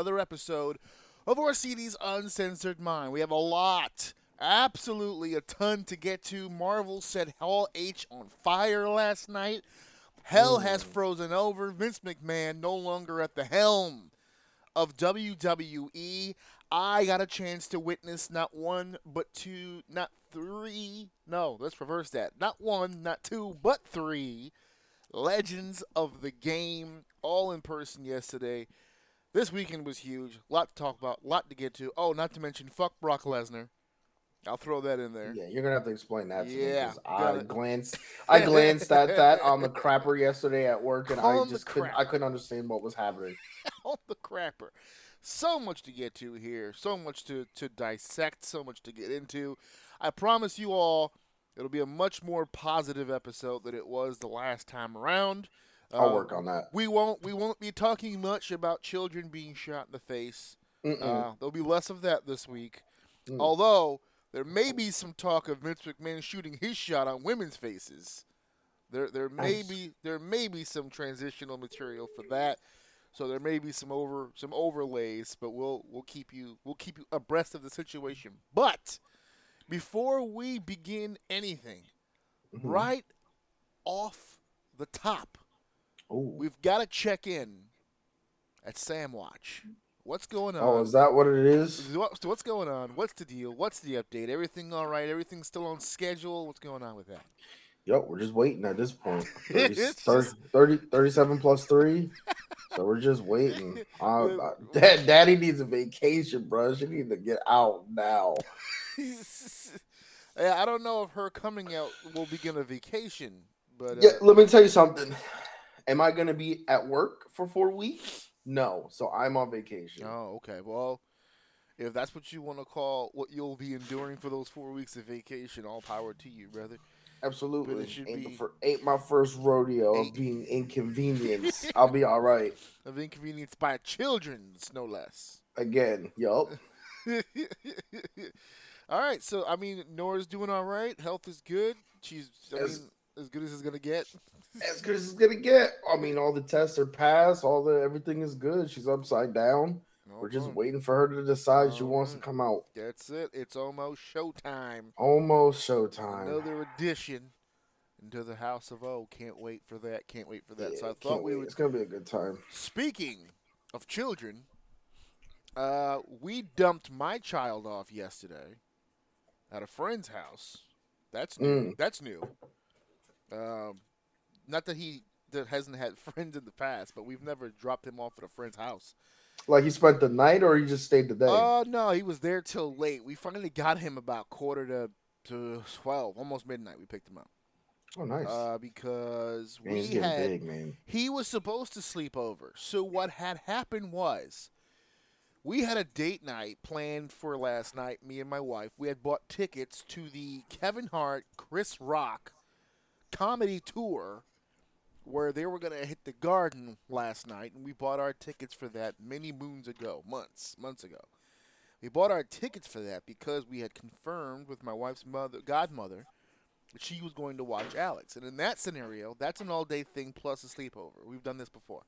Another episode of Orsini's Uncensored Mind. We have a lot, absolutely a ton to get to. Marvel set Hall H on fire last night. Hell has frozen over. Vince McMahon no longer at the helm of WWE. I got a chance to witness not one, but two, not three. No, let's reverse that. Not one, not two, but three legends of the game all in person yesterday. This weekend was huge. A lot to talk about, a lot to get to. Oh, not to mention, fuck Brock Lesnar. I'll throw that in there. Yeah, you're gonna have to explain that to Yeah, me I glanced, I glanced at that on the crapper yesterday at work, and I On just couldn't, I couldn't understand what was happening. on the crapper. So much to get to here, so much to, to dissect, so much to get into. I promise you all, it'll be a much more positive episode than it was the last time around. I'll Um, work on that. We won't we won't be talking much about children being shot in the face. Uh, there'll be less of that this week. Mm. Although there may be some talk of Vince McMahon shooting his shot on women's faces. There there may Nice. be there may be some transitional material for that. So there may be some over some overlays, but we'll we'll keep you we'll keep you abreast of the situation. But before we begin anything, Mhm. right off the top, Ooh. we've got to check in at Sam Watch. What's going on? Oh, is that what it is? What- so what's going on? What's the deal? What's the update? Everything all right? Everything still on schedule? What's going on with that? Yep, we're just waiting at this point. 30, 30, 30 37 plus three. So we're just waiting. Uh, uh, Dad, Daddy needs a vacation, bro. She need to get out now. yeah, I don't know if her coming out will begin a vacation, but uh, Yeah, let me tell you something. Am I gonna be at work for four weeks? No. So I'm on vacation. oh, okay. Well, if that's what you want to call what you'll be enduring for those four weeks of vacation, all power to you, brother. Absolutely. should Ain't, be- fir- ain't my first rodeo Ain't- of being inconvenienced. I'll be all right. Of inconvenience by children's, no less. Again. Yup. all right, so I mean, Nora's doing all right. Health is good. She's, I mean, as good as it's gonna get. As good as it's gonna get. I mean, all the tests are passed. All the everything is good. She's upside down. We're just waiting for her to decide she wants to come out. That's it. It's almost showtime. Almost showtime. Another addition into the House of O. Can't wait for that. Can't wait for that. so I thought we wait. would. It's gonna be a good time. Speaking of children, uh, we dumped my child off yesterday at a friend's house. That's new. Mm. That's new. Um, not that he that hasn't had friends in the past, but we've never dropped him off at a friend's house. Like he spent the night, or he just stayed the day. Oh no, he was there till late. We finally got him about quarter to to twelve, almost midnight. We picked him up oh, nice. uh, because man, we had big, he was supposed to sleep over. So what had happened was we had a date night planned for last night. Me and my wife. We had bought tickets to the Kevin Hart, Chris Rock comedy tour where they were going to hit the garden last night, and we bought our tickets for that many moons ago, months, months ago. We bought our tickets for that because we had confirmed with my wife's mother, godmother, that she was going to watch Alex. And in that scenario, that's an all-day thing plus a sleepover. We've done this before.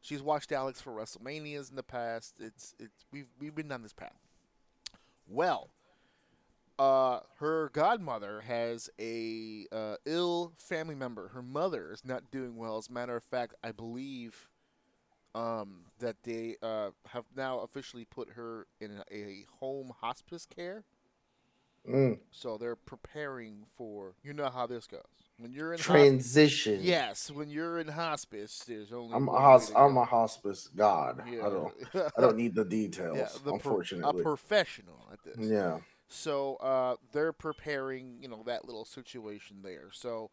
She's watched Alex for WrestleManias in the past. It's it's we've we've been down this path. Well, uh, her godmother has a uh, ill family member. Her mother is not doing well. As a matter of fact, I believe um, that they uh, have now officially put her in a, home hospice care. Mm. So they're preparing for. You know how this goes. When you're in Transition. yes, when you're in hospice, there's only I'm a hos- I'm a hospice god. Yeah. I don't I don't need the details. yeah, the pro- unfortunately. a professional at this. yeah. So uh, they're preparing, you know, that little situation there. So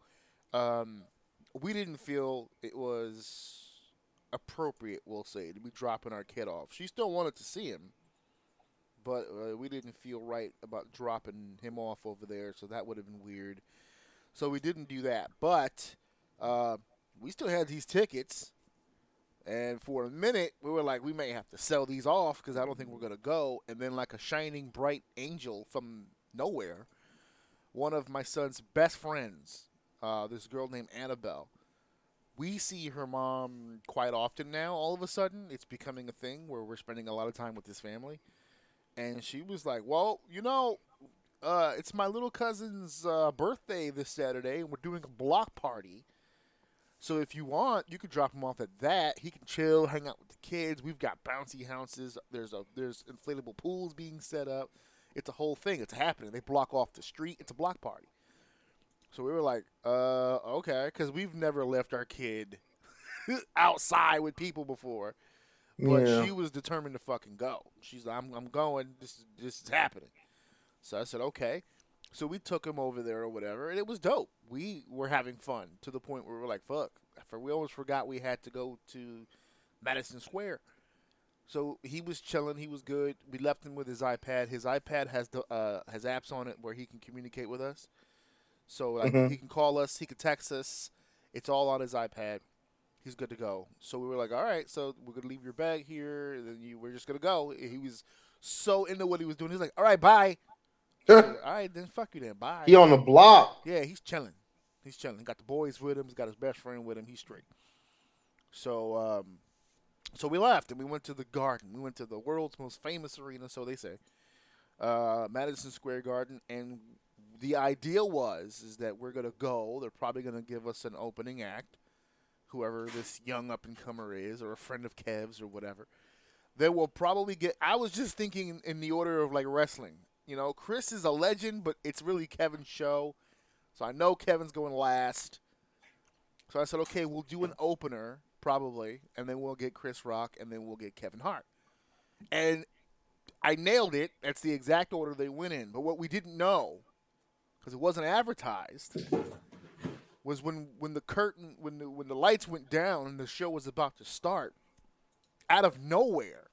um, we didn't feel it was appropriate, we'll say, to be dropping our kid off. She still wanted to see him, but uh, we didn't feel right about dropping him off over there. So that would have been weird. So we didn't do that. But uh, we still had these tickets. And for a minute, we were like, we may have to sell these off because I don't think we're going to go. And then, like a shining bright angel from nowhere, one of my son's best friends, uh, this girl named Annabelle, we see her mom quite often now. All of a sudden, it's becoming a thing where we're spending a lot of time with this family. And she was like, well, you know, uh, it's my little cousin's uh, birthday this Saturday, and we're doing a block party. So if you want, you could drop him off at that. He can chill, hang out with the kids. We've got bouncy houses. There's a there's inflatable pools being set up. It's a whole thing. It's happening. They block off the street. It's a block party. So we were like, uh, okay, because we've never left our kid outside with people before. But yeah. she was determined to fucking go. She's like, I'm, I'm going. This is this is happening. So I said, okay. So we took him over there or whatever, and it was dope. We were having fun to the point where we were like, fuck. For we almost forgot we had to go to Madison Square. So he was chilling. He was good. We left him with his iPad. His iPad has the uh, has apps on it where he can communicate with us. So like Mhm. he can call us, he can text us. It's all on his iPad. He's good to go. So we were like, all right, so we're gonna leave your bag here, and then you we're just gonna go. He was so into what he was doing. He's like, all right, bye. All right, then fuck you then, bye. he on the block. Yeah, he's chilling. He's chilling. He got the boys with him. He's got his best friend with him. He's straight. So, um, so we left and we went to the Garden. We went to the world's most famous arena, so they say, uh, Madison Square Garden. And the idea was is that we're gonna go. They're probably gonna give us an opening act, whoever this young up and comer is, or a friend of Kev's or whatever. They will probably get. I was just thinking in, in the order of like wrestling. You know, Chris is a legend, but it's really Kevin's show. So I know Kevin's going last. So I said, okay, we'll do an opener probably, and then we'll get Chris Rock, and then we'll get Kevin Hart. And I nailed it. That's the exact order they went in. But what we didn't know, because it wasn't advertised, was when when the curtain when the when the lights went down and the show was about to start, out of nowhere,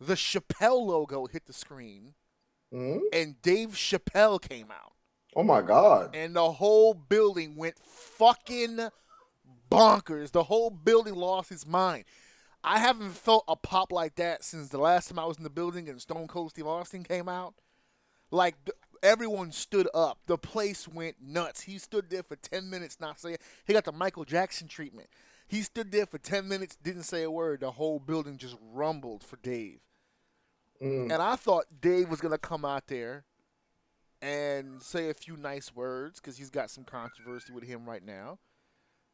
the Chappelle logo hit the screen, Mhm. and Dave Chappelle came out Oh my god. and the whole building went fucking bonkers. The whole building lost its mind. I haven't felt a pop like that since the last time I was in the building and Stone Cold Steve Austin came out. Like everyone stood up. The place went nuts. He stood there for ten minutes, not saying. He got the Michael Jackson treatment. He stood there for ten minutes, didn't say a word. The whole building just rumbled for Dave. Mm. And I thought Dave was gonna come out there and say a few nice words because he's got some controversy with him right now.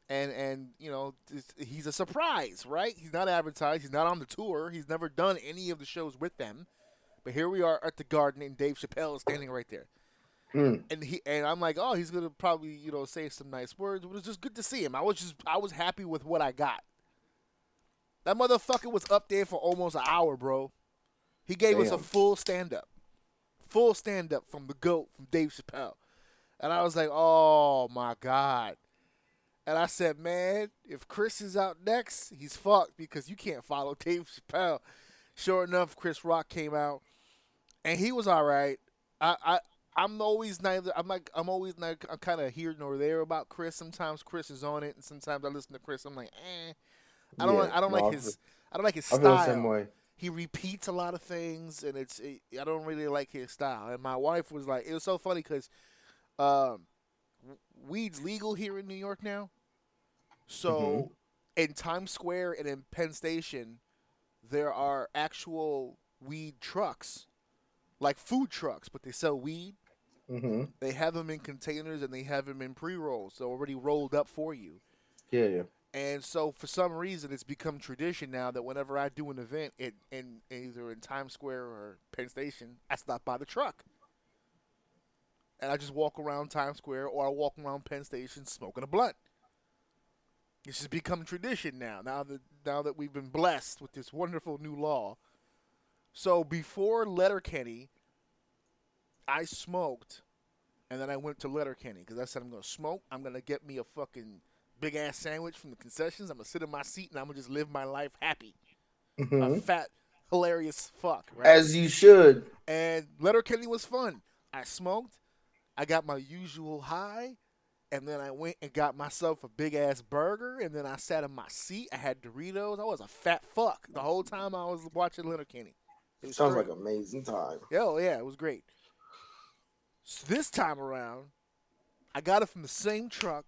And and you know he's a surprise, right? He's not advertised. He's not on the tour. He's never done any of the shows with them. But here we are at the Garden, and Dave Chappelle is standing right there. Mm. And he and I'm like, oh, he's gonna probably you know say some nice words. But it was just good to see him. I was just I was happy with what I got. That motherfucker was up there for almost an hour, bro. He gave us a full stand up, full stand up from the goat from Dave Chappelle, and I was like, oh my god. And I said, man, if Chris is out next, he's fucked because you can't follow Dave Chappelle. Sure enough, Chris Rock came out, and he was all right. I, I I'm always neither. I'm like I'm always like I'm kind of here nor there about Chris. Sometimes Chris is on it, and sometimes I listen to Chris. I'm like, eh. I don't Yeah, like I don't no, like his I don't like his I feel the style. same way. He repeats a lot of things, and it's it, I don't really like his style. And my wife was like, it was so funny because um, weed's legal here in New York now. So in Times Square and in Penn Station, there are actual weed trucks, like food trucks, but they sell weed. Mm-hmm. They have them in containers and they have them in pre rolls, so already rolled up for you. Yeah, yeah. And so, for some reason, it's become tradition now that whenever I do an event in, in either in Times Square or Penn Station, I stop by the truck. And I just walk around Times Square or I walk around Penn Station smoking a blunt. It's just become tradition now. Now that now that we've been blessed with this wonderful new law. So before Letterkenny, I smoked, and then I went to Letterkenny because I said I'm gonna smoke. I'm gonna get me a fucking big ass sandwich from the concessions. I'm gonna sit in my seat and I'm gonna just live my life happy. A Mhm. fat, hilarious fuck, right? As you should. and Letterkenny was fun. I smoked, I got my usual high, and then I went and got myself a big ass burger, and then I sat in my seat. I had Doritos. I was a fat fuck the whole time I was watching Letterkenny. It was Sounds great. like amazing time. Oh yeah, it was great. So this time around, I got it from the same truck,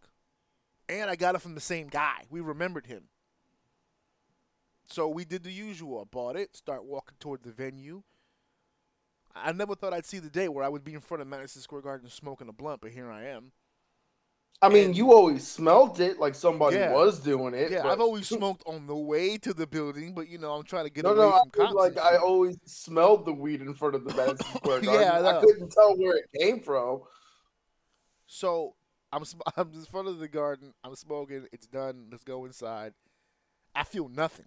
and I got it from the same guy. We remembered him. So we did the usual. I bought it, start walking toward the venue. I never thought I'd see the day where I would be in front of Madison Square Garden smoking a blunt, but here I am. I mean, And- you always smelled it like somebody Yeah. was doing it. Yeah, but- I've always smoked on the way to the building, but you know I'm trying to get No, away no, I from cops. like I always smelled the weed in front of the Madison Square Garden. Yeah, I I, couldn't tell where it came from. So I'm I'm in front of the garden. I'm smoking. It's done. Let's go inside. I feel nothing.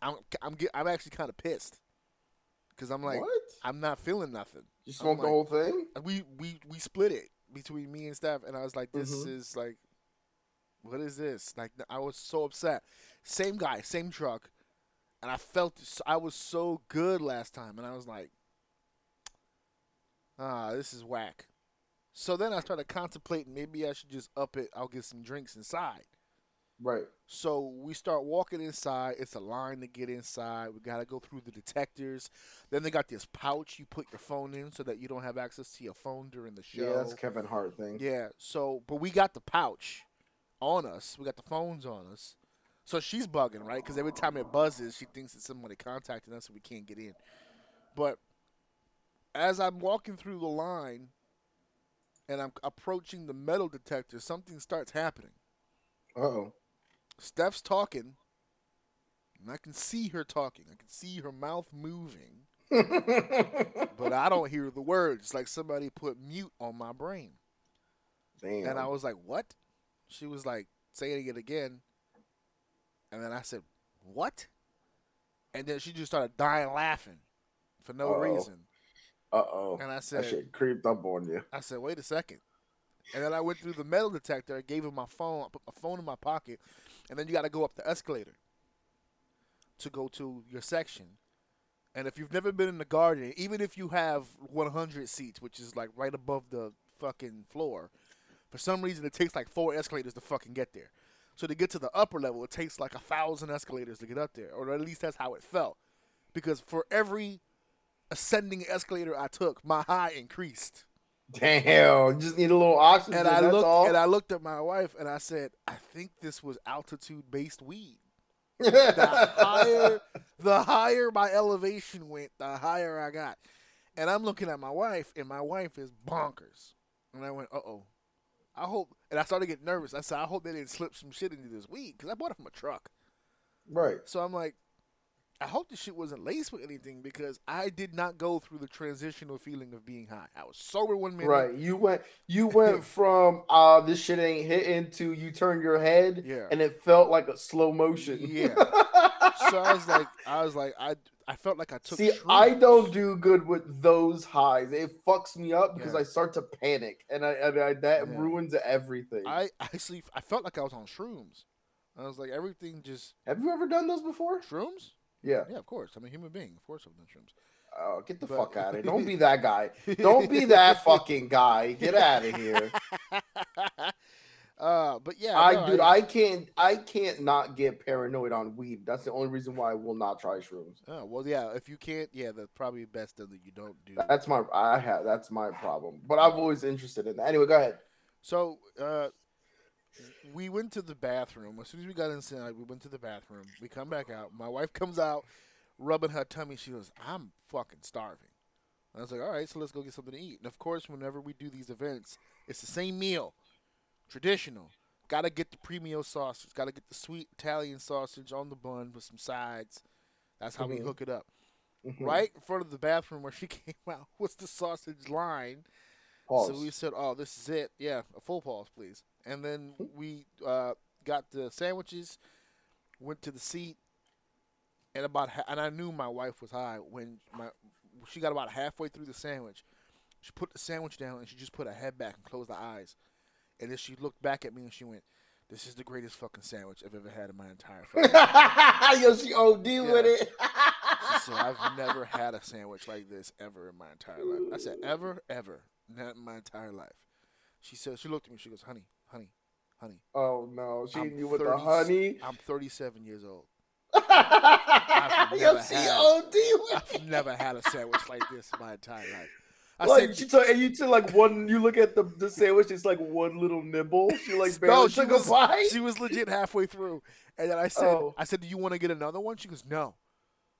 I'm I'm get, I'm actually kind of pissed because I'm like what? I'm not feeling nothing. You smoked the whole thing? We we we split it between me and Steph, and I was like, this Mhm. is like, what is this? Like I was so upset. Same guy, same truck, and I felt I was so good last time, and I was like, ah, this is whack. So then I started contemplating maybe I should just up it. I'll get some drinks inside. Right. So we start walking inside. It's a line to get inside. We got to go through the detectors. Then they got this pouch you put your phone in so that you don't have access to your phone during the show. Yeah, that's Kevin Hart thing. Yeah. So, but we got the pouch on us. We got the phones on us. So she's bugging, right? Because every time it buzzes, she thinks it's somebody contacting us and we can't get in. But as I'm walking through the line and I'm approaching the metal detector, something starts happening. Uh oh. Steph's talking, and I can see her talking. I can see her mouth moving, but I don't hear the words. It's like somebody put mute on my brain. Damn. And I was like, "What?" She was like saying it again, and then I said, "What?" And then she just started dying laughing for no Uh-oh. reason. Uh oh. And I That said, shit creeped up on you. I said, wait a second. And then I went through the metal detector. I gave him my phone. I put my phone in my pocket. And then you got to go up the escalator to go to your section. And if you've never been in the garden, even if you have 100 seats, which is like right above the fucking floor, for some reason it takes like four escalators to fucking get there. So to get to the upper level, it takes like a thousand escalators to get up there, or at least that's how it felt. Because for every ascending escalator I took, my high increased. Damn. Just need a little oxygen. And I looked all. and I looked at my wife and I said, I think this was altitude based weed. The higher the higher my elevation went, the higher I got. And I'm looking at my wife and my wife is bonkers. And I went, uh oh. I hope and I started getting nervous. I said, I hope they didn't slip some shit into this weed because I bought it from a truck. right. So I'm like, I hope this shit wasn't laced with anything because I did not go through the transitional feeling of being high. I was sober one minute. Right. You went you went from uh this shit ain't hitting to you turn your head Yeah. and it felt like a slow motion. Yeah. So I was like, I was like, I, I felt like I took. See, I don't do good with those highs. It fucks me up because Yeah. I start to panic, and I, and I that Yeah. ruins everything. I actually, I felt like I was on shrooms. I was like, everything just Have you ever done those before? shrooms. Yeah. Yeah, of course. I'm a human being. Of course, I've done shrooms. Oh, get the But- fuck out of here! Don't be that guy. Don't be that fucking guy. Get out of here. Uh, but yeah, I no, dude, I can't I can't not get paranoid on weed. That's the only reason why I will not try shrooms. Oh, well, yeah. If you can't, yeah, that's probably best that you don't do. That's my I have that's my problem. But I'm always interested in that. Anyway, go ahead. So, uh, we went to the bathroom. As soon as we got inside, we went to the bathroom. We come back out. My wife comes out, rubbing her tummy. She goes, "I'm fucking starving." I was like, "All right, so let's go get something to eat." And of course, whenever we do these events, it's the same meal, traditional. Got to get the premium sausage. Got to get the sweet Italian sausage on the bun with some sides. That's how we Mhm. hook it up. Mhm. Right in front of the bathroom where she came out was the sausage line. Pause. So we said, "Oh, this is it. Yeah, a full pause, please." And then we uh, got the sandwiches, went to the seat, and about ha- and I knew my wife was high when my she got about halfway through the sandwich. She put the sandwich down and she just put her head back and closed her eyes, and then she looked back at me and she went, "This is the greatest fucking sandwich I've ever had in my entire life." Yo, she OD with it. She said, I've never had a sandwich like this ever in my entire life. I said, ever, ever, not in my entire life. She said, she looked at me. She goes, honey, honey, honey. oh no, she I'm knew with the honey. I'm 37 years old. Yo, never had- I've never had a sandwich like this in my entire life. I like said, she took and you took like one. You look at the the sandwich. It's like one little nibble. She like barely no, she took was, a bite. she was legit halfway through. And then I said, Oh. I said, do you want to get another one? She goes, no.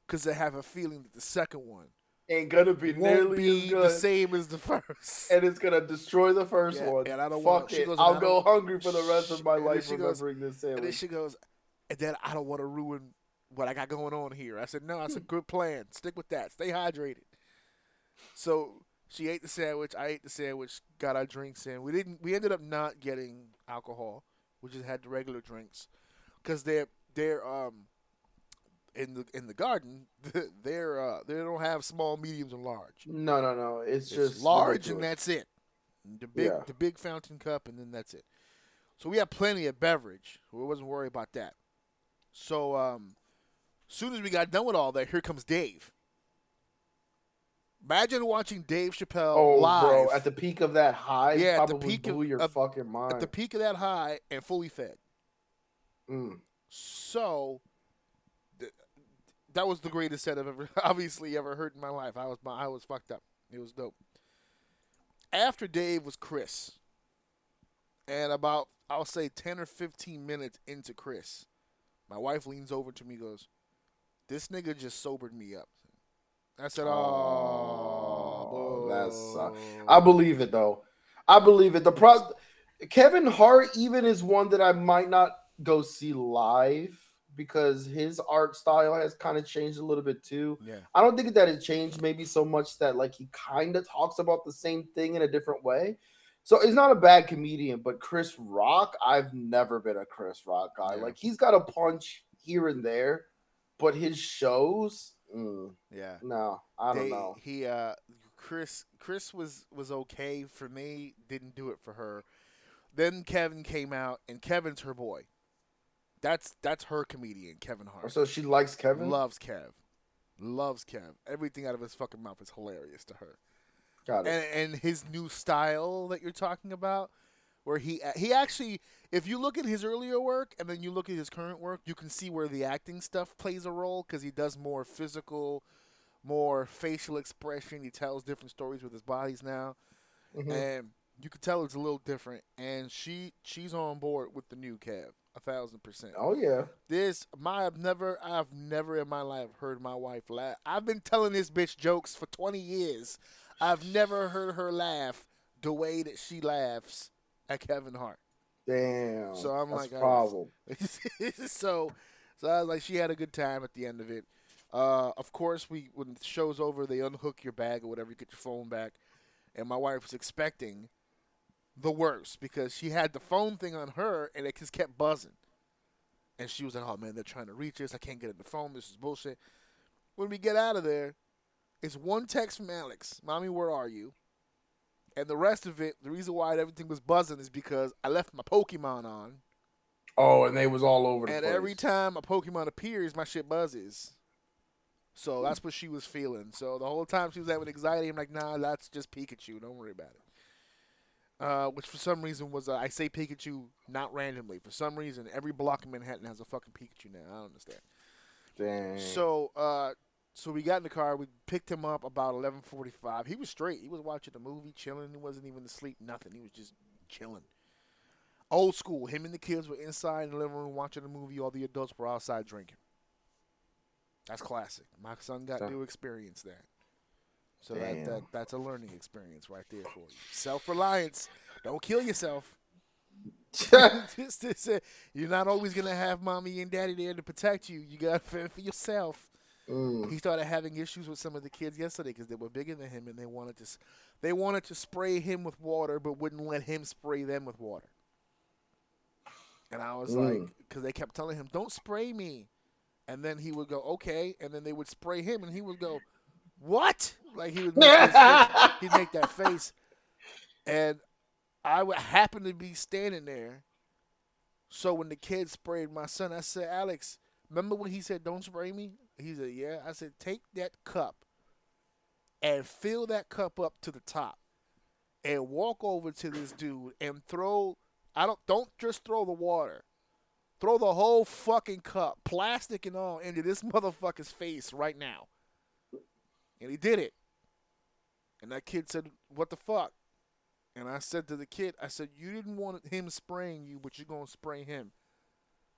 Because I have a feeling that the second one Ain't gonna be nearly be as the same as the first. and it's gonna destroy the first Yeah, one. and I don't Fuck she it. goes, I'll go hungry for the rest of my life she goes- remembering this sandwich. And then she goes, and then I don't want to ruin what I got going on here. I said, no, that's a good plan. Stick with that. Stay hydrated. So she ate the sandwich. I ate the sandwich. Got our drinks in. We didn't. We ended up not getting alcohol. We just had the regular drinks because they're they're um in the in the garden. They're uh, they don't have small, mediums, and large. no, no, no. It's, It's just large, and that's it. The big Yeah. the big fountain cup, and then that's it. So we had plenty of beverage. We wasn't worried about that. So um, soon as we got done with all that, here comes Dave. Imagine watching Dave Chappelle Oh, live bro! At the peak of that high, Yeah, at the peak of- your of- fucking mind. at the peak of that high and fully fed. Mm. So that was the greatest set I've ever obviously ever heard in my life. I was I was fucked up. It was dope. After Dave was Chris. And about I'll say 10 or 15 minutes into Chris, my wife leans over to me and goes, "This nigga just sobered me up." I said, "Oh, Oh, that sucks. boo." I believe it though. I believe it. The pro Kevin Hart even is one that I might not go see live because his art style has kind of changed a little bit too. yeah. I don't think that it changed maybe so much that like he kind of talks about the same thing in a different way. So he's not a bad comedian, but Chris Rock, I've never been a Chris Rock guy. Yeah. Like he's got a punch here and there, but his shows, mm, Yeah. no, I don't know. He uh Chris Chris was was okay for me, didn't do it for her. Then Kevin came out and Kevin's her boy. That's that's her comedian, Kevin Hart. So she likes Kevin. Loves Kev. Loves Kev. Everything out of his fucking mouth is hilarious to her. Got it. And and his new style that you're talking about where he he actually if you look at his earlier work and then you look at his current work, you can see where the acting stuff plays a role cuz he does more physical more facial expression. He tells different stories with his bodies now, Mhm. and you can tell it's a little different. And she she's on board with the new Kev, a thousand percent. Oh yeah. This my I've never I've never in my life heard my wife laugh. I've been telling this bitch jokes for twenty years. I've never heard her laugh the way that she laughs at Kevin Hart. Damn. So I'm like, problem. so, so I was like, she had a good time at the end of it. Uh, of course, we when the show's over, they unhook your bag or whatever, you get your phone back, and my wife was expecting the worst because she had the phone thing on her and it just kept buzzing, and she was like, "Oh man, they're trying to reach us. I can't get in the phone. This is bullshit." When we get out of there, it's one text from Alex, "Mommy, where are you?" And the rest of it, the reason why everything was buzzing is because I left my Pokemon on. Oh, and they was all over the And place. every time a Pokemon appears, my shit buzzes. So that's what she was feeling. So the whole time she was having anxiety, I'm like, nah, that's just Pikachu. Don't worry about it. Uh, which for some reason was uh, I say Pikachu not randomly. For some reason, every block in Manhattan has a fucking Pikachu now. I don't understand. Dang. So, uh, so we got in the car. We picked him up about eleven forty-five. He was straight. He was watching the movie, chilling. He wasn't even asleep. Nothing. He was just chilling. Old school. Him and the kids were inside in the living room watching the movie. All the adults were outside drinking. That's classic. My son got So- to experience that. So that, that that's a learning experience right there for you. Self reliance. Don't kill yourself. Say, you're not always gonna have mommy and daddy there to protect you. You gotta fend for yourself. Mm. He started having issues with some of the kids yesterday because they were bigger than him and they wanted to, they wanted to spray him with water but wouldn't let him spray them with water. And I was like, Mm. because they kept telling him, "Don't spray me," and then he would go, "Okay," and then they would spray him and he would go, "What?" Like he would make face- he'd make that face, and I would happen to be standing there. So when the kid sprayed my son, I said, "Alex, remember when he said don't spray me?" He said, "Yeah." I said, "Take that cup and fill that cup up to the top, and walk over to this dude and throw. I don't don't just throw the water." Throw the whole fucking cup, plastic and all, into this motherfucker's face right now. And he did it. And that kid said, What the fuck? And I said to the kid, I said, You didn't want him spraying you, but you're going to spray him.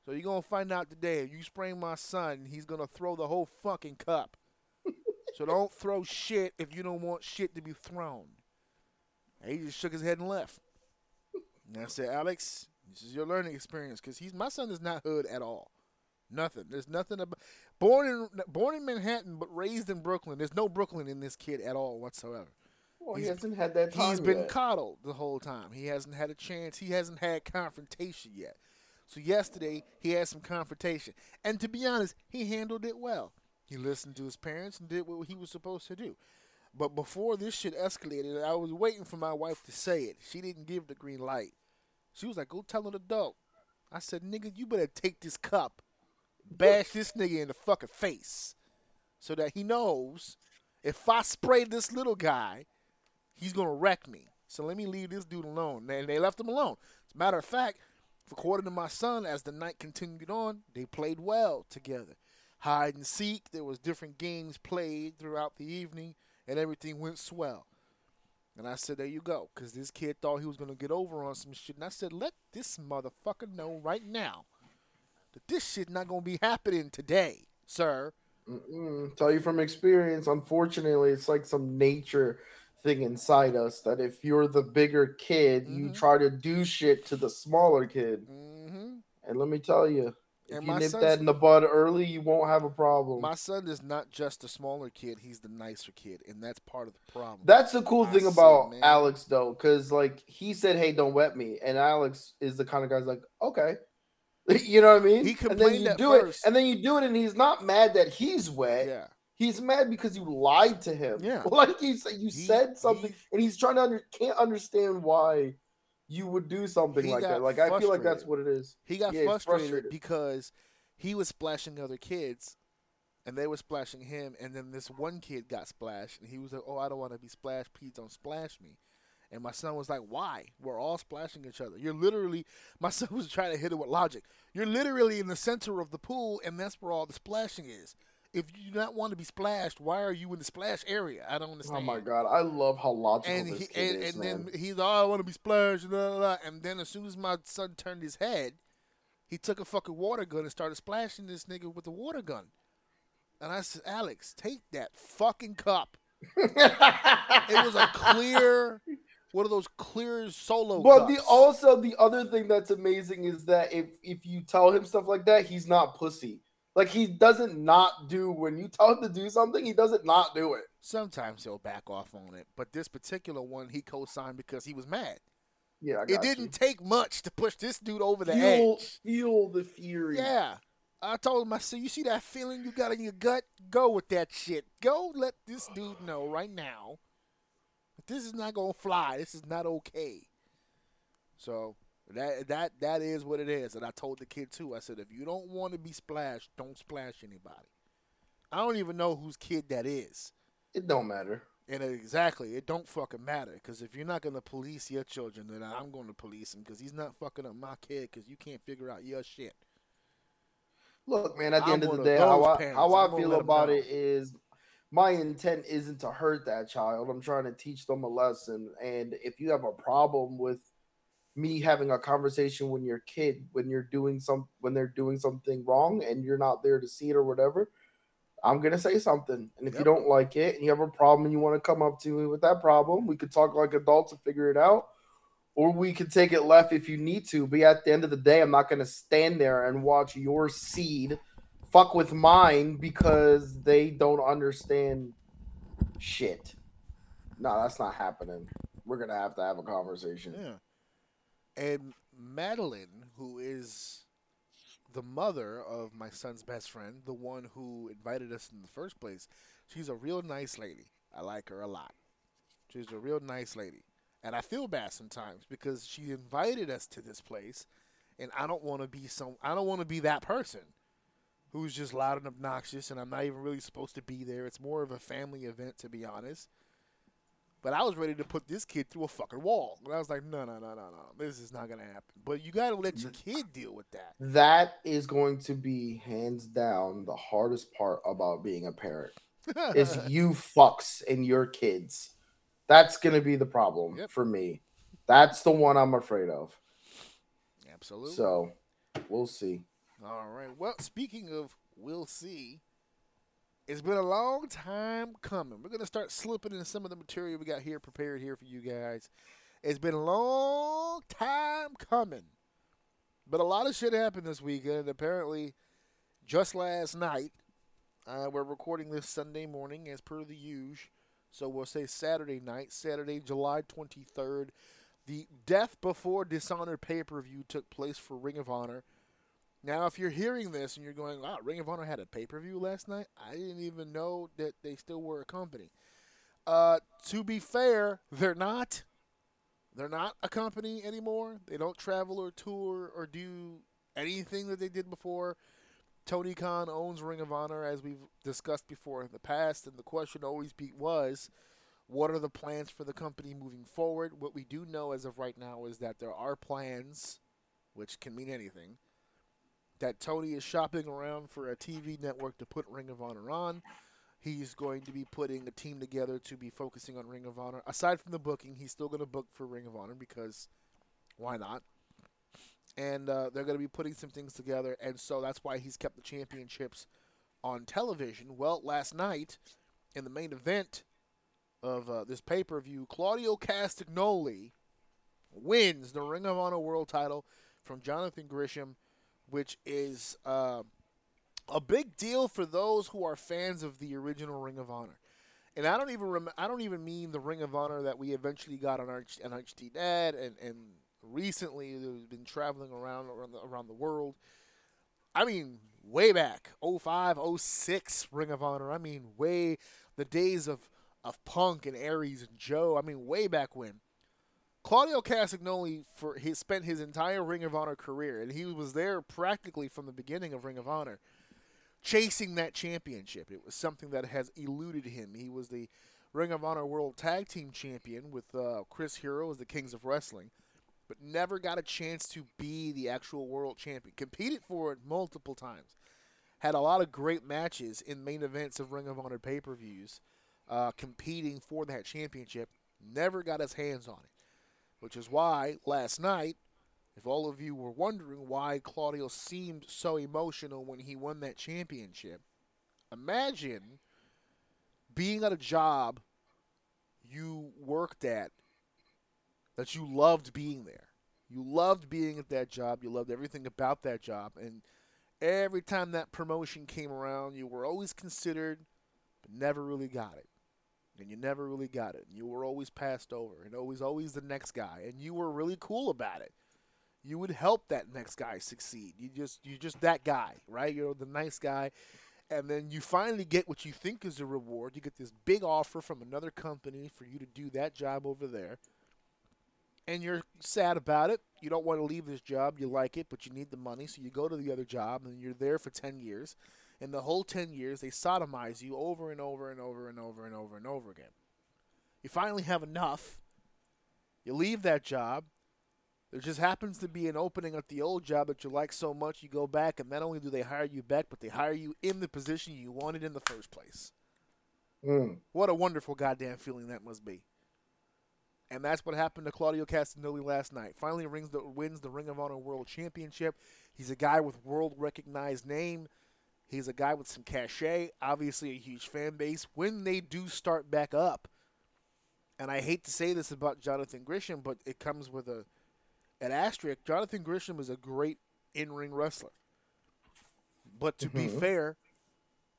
So you're going to find out today. If you spray my son, he's going to throw the whole fucking cup. so don't throw shit if you don't want shit to be thrown. And he just shook his head and left. And I said, Alex, this is your learning experience because he's my son is not hood at all. Nothing. There's nothing about born in born in Manhattan but raised in Brooklyn. There's no Brooklyn in this kid at all whatsoever. well, he hasn't had that time. He's been coddled the whole time. He hasn't had a chance. He hasn't had confrontation yet. So yesterday he had some confrontation, and to be honest, he handled it well. He listened to his parents and did what he was supposed to do. But before this shit escalated, I was waiting for my wife to say it. She didn't give the green light. She was like, "Go tell an adult." I said, "Nigga, you better take this cup, bash this nigga in the fucking face, so that he knows if I spray this little guy, he's gonna wreck me. So let me leave this dude alone. And they left him alone. As a matter of fact, according to my son, as the night continued on, they played well together. Hide and seek. There was different games played throughout the evening, and everything went swell. And I said, "There you go," because this kid thought he was gonna get over on some shit. And I said, "Let this motherfucker know right now that this shit not gonna be happening today, sir." Mm-mm. Tell you from experience. Unfortunately, it's like some nature thing inside us that if you're the bigger kid, you Mhm. try to do shit to the smaller kid. hmm And let me tell you, if And you nip that in the bud early, you won't have a problem. My son is not just the smaller kid; he's the nicer kid, and that's part of the problem. That's the cool I thing about man. Alex, though, because like he said, "Hey, don't wet me," and Alex is the kind of guy's like, "Okay." You know what I mean? He and then you do first. it, and then you do it, and he's not mad that he's wet. yeah, He's mad because you lied to him. Yeah. like you said, you He- said something, he- and he's trying to under, can't understand why you would do something like that. Like I feel like that's what it is. he got Yeah, frustrated, frustrated. because he was splashing other kids, and they were splashing him, and then this one kid got splashed, and he was like, "Oh, I don't want to be splashed. Please don't splash me." And my son was like, "Why? We're all splashing each other. You're literally." My son was trying to hit it with logic. You're literally in the center of the pool, and that's where all the splashing is. If you do not want to be splashed, why are you in the splash area? I don't understand. Oh my god, I love how logical and this he, kid and, is, and man. then he's oh, I want to be splashed, blah, blah, blah. and then as soon as my son turned his head, he took a fucking water gun and started splashing this nigga with the water gun. And I said, Alex, take that fucking cup. It was a clear, one of those clear solo. But the also the other thing that's amazing is that if if you tell him stuff like that, he's not pussy. Like he doesn't not do when you tell him to do something, he doesn't not do it. Sometimes he'll back off on it, but this particular one he co-signed because he was mad. Yeah, I It didn't you. take much to push this dude over the feel edge. feel the fury. Yeah. I told him, I said, you see that feeling you got in your gut? Go with that shit. Go let this dude know right now. This is not gonna fly. This is not okay. So that that that is what it is. And I told the kid too. I said, if you don't want to be splashed, don't splash anybody. I don't even know whose kid that is. It don't matter. And exactly, it don't fucking matter because if you're not gonna police your children, then I'm going to police him because he's not fucking up my kid because you can't figure out your shit. Look, man, at the I'm end of the day, how I, parents. how I gonna feel about it is my intent isn't to hurt that child. I'm trying to teach them a lesson. And if you have a problem with me having a conversation when your kid when you're doing some when they're doing something wrong and you're not there to see it or whatever, I'm gonna say something. And if you don't like it and you have a problem and you want to come up to me with that problem, we could talk like adults and figure it out. Or we could take it left if you need to. But at the end of the day, I'm not gonna stand there and watch your seed fuck with mine because they don't understand shit. No, that's not happening. We're gonna have to have a conversation. Yeah. And Madeline, who is the mother of my son's best friend, the one who invited us in the first place, she's a real nice lady. I like her a lot. She's a real nice lady. And I feel bad sometimes because she invited us to this place and I don't want to be some I don't want to be that person who's just loud and obnoxious and I'm not even really supposed to be there. It's more of a family event to be honest. But I was ready to put this kid through a fucking wall. And I was like, no, no, no, no, no. This is not going to happen. But you got to let your kid deal with that. That is going to be hands down the hardest part about being a parent. is you fucks and your kids. That's gonna be the problem Yep. for me. That's the one I'm afraid of. Absolutely. So we'll see. All right. Well, speaking of we'll see, it's been a long time coming. We're going to start slipping in some of the material we got here prepared here for you guys. It's been a long time coming. But a lot of shit happened this weekend. Apparently, just last night, uh, we're recording this Sunday morning as per the usual. So we'll say Saturday night, Saturday, July 23rd. The Death Before Dishonored pay per view took place for Ring of Honor. Now, if you're hearing this and you're going, wow, Ring of Honor had a pay per view last night, I didn't even know that they still were a company. Uh, to be fair, they're not. They're not a company anymore. They don't travel or tour or do anything that they did before. Tony Khan owns Ring of Honor, as we've discussed before in the past, and the question always be, was, what are the plans for the company moving forward? What we do know as of right now is that there are plans, which can mean anything, that Tony is shopping around for a TV network to put Ring of Honor on. He's going to be putting a team together to be focusing on Ring of Honor. Aside from the booking, he's still going to book for Ring of Honor because why not? And uh, they're going to be putting some things together, and so that's why he's kept the championships on television. Well, last night in the main event of uh, this pay per view, Claudio Castagnoli wins the Ring of Honor World Title from Jonathan Gresham, which is uh, a big deal for those who are fans of the original Ring of Honor. And I don't even rem- I don't even mean the Ring of Honor that we eventually got on Net and and recently has been traveling around around the, around the world. I mean, way back, 05, 06 Ring of Honor. I mean, way the days of of Punk and Aries and Joe. I mean, way back when. Claudio Castagnoli for he spent his entire Ring of Honor career, and he was there practically from the beginning of Ring of Honor, chasing that championship. It was something that has eluded him. He was the Ring of Honor World Tag Team Champion with uh, Chris Hero as the Kings of Wrestling, but never got a chance to be the actual World Champion. Competed for it multiple times. Had a lot of great matches in main events of Ring of Honor pay per views, uh, competing for that championship. Never got his hands on it which is why last night, if all of you were wondering why Claudio seemed so emotional when he won that championship, imagine being at a job you worked at that you loved being there. You loved being at that job, you loved everything about that job, and every time that promotion came around, you were always considered, but never really got it and you never really got it. And you were always passed over, and always, always the next guy, and you were really cool about it. You would help that next guy succeed. You just, you're just that guy, right? You're the nice guy, and then you finally get what you think is a reward. You get this big offer from another company for you to do that job over there, and you're sad about it. You don't want to leave this job. You like it, but you need the money, so you go to the other job, and you're there for ten years and the whole 10 years they sodomize you over and over and over and over and over and over again You finally have enough. You leave that job. There just happens to be an opening at the old job that you like so much, you go back, and not only do they hire you back, but they hire you in the position you wanted in the first place. Mm. What a wonderful goddamn feeling that must be. And that's what happened to Claudio Castagnoli last night. Finally rings the, wins the Ring of Honor World Championship. He's a guy with world recognized name. He's a guy with some cachet, obviously a huge fan base. When they do start back up, and I hate to say this about Jonathan Gresham, but it comes with a an asterisk. Jonathan Gresham is a great in ring wrestler. But to be Mhm. fair,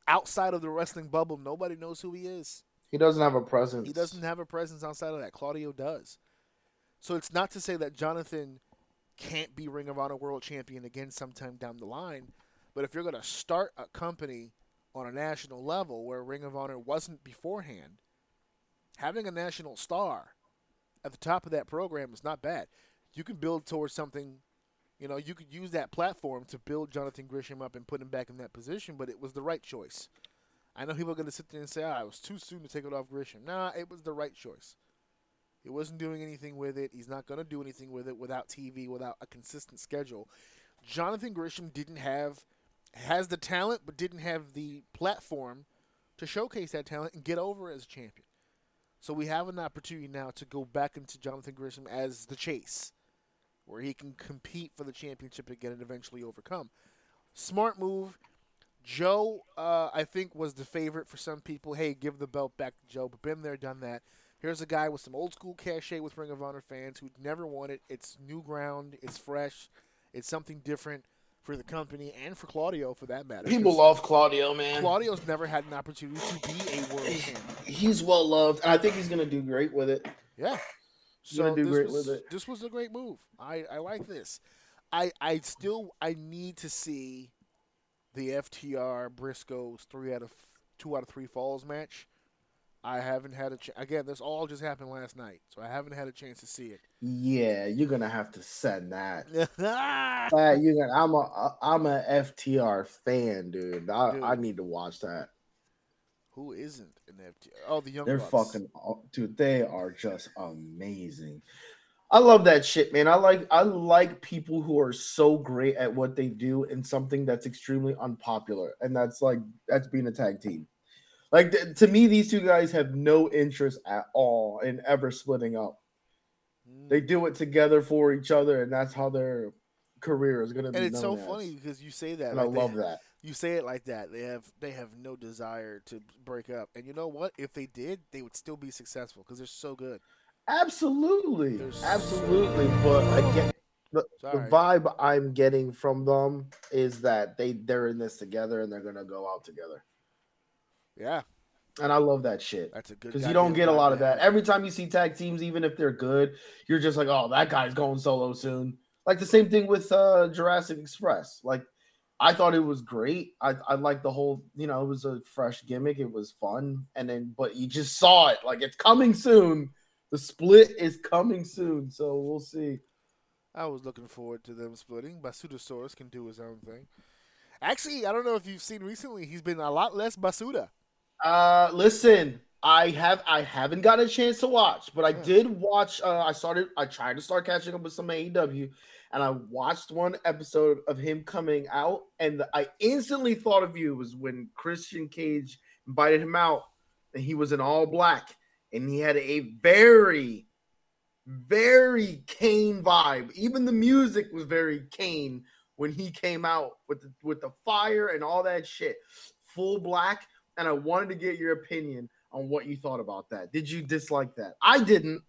outside of the wrestling bubble, nobody knows who he is. He doesn't have a presence. He doesn't have a presence outside of that. Claudio does. So it's not to say that Jonathan can't be Ring of Honor World Champion again sometime down the line. But if you're going to start a company on a national level where Ring of Honor wasn't beforehand, having a national star at the top of that program is not bad. You can build towards something. You know, you could use that platform to build Jonathan Gresham up and put him back in that position, but it was the right choice. I know people are going to sit there and say, ah, it was too soon to take it off Gresham. Nah, it was the right choice. He wasn't doing anything with it. He's not going to do anything with it without TV, without a consistent schedule. Jonathan Gresham didn't have, has the talent, but didn't have the platform to showcase that talent and get over as a champion. So we have an opportunity now to go back into Jonathan Gresham as the chase, where he can compete for the championship again and eventually overcome. Smart move. Joe, uh, I think, was the favorite for some people. Hey, give the belt back to Joe, but been there, done that. Here's a guy with some old school cachet with Ring of Honor fans who'd never won it. It's new ground, it's fresh, it's something different for the company and for Claudio for that matter. People love Claudio, man. Claudio's never had an opportunity to be a world champion. He's well loved, and I think he's gonna do great with it. Yeah. He's gonna do this great was, with it. This was a great move. I, I like this. I I still I need to see the FTR Briscoes three out of two out of three falls match. I haven't had a chance. again. This all just happened last night, so I haven't had a chance to see it. Yeah, you're gonna have to send that. Uh, you're gonna, I'm a I'm a FTR fan, dude. I, Dude. I need to watch that. Who isn't an FTR? Oh, the young. They're Bucks. fucking dude. They are just amazing. I love that shit, man. I like I like people who are so great at what they do in something that's extremely unpopular, and that's like that's being a tag team. Like th- to me, these two guys have no interest at all in ever splitting up. Mm. They do it together for each other, and that's how their career is gonna be. and it's so as. funny because you say that. I like they- love that. You say it like that. They have they have no desire to break up, and you know what? If they did, they would still be successful because they're so good. Absolutely, There's absolutely. But again, the, the vibe I'm getting from them is that they they're in this together and they're gonna go out together. Yeah, And I love that shit that's a good. because you don't get a lot to of that. Every time you see tag teams, even if they're good, you're just like, oh, that guy's going solo soon. Like the same thing with uh, Jurassic Express. Like I thought it was great. I I liked the whole, you know, it was a fresh gimmick. It was fun, and then but you just saw it like it's coming soon. The split is coming soon, so we'll see. I was looking forward to them splitting. Luchasaurus can do his own thing. Actually, I don't know if you've seen recently. He's been a lot less Basuda. Uh, listen, I have I haven't got a chance to watch, but I Hmm. did watch. Uh, I started. I tried to start catching up with some AEW, and I watched one episode of him coming out, and the, I instantly thought of you was when Christian Cage invited him out, and he was in all black, and he had a very, very Kane vibe. Even the music was very Kane when he came out with the, with the fire and all that shit, full black. And I wanted to get your opinion on what you thought about that. Did you dislike that? I didn't,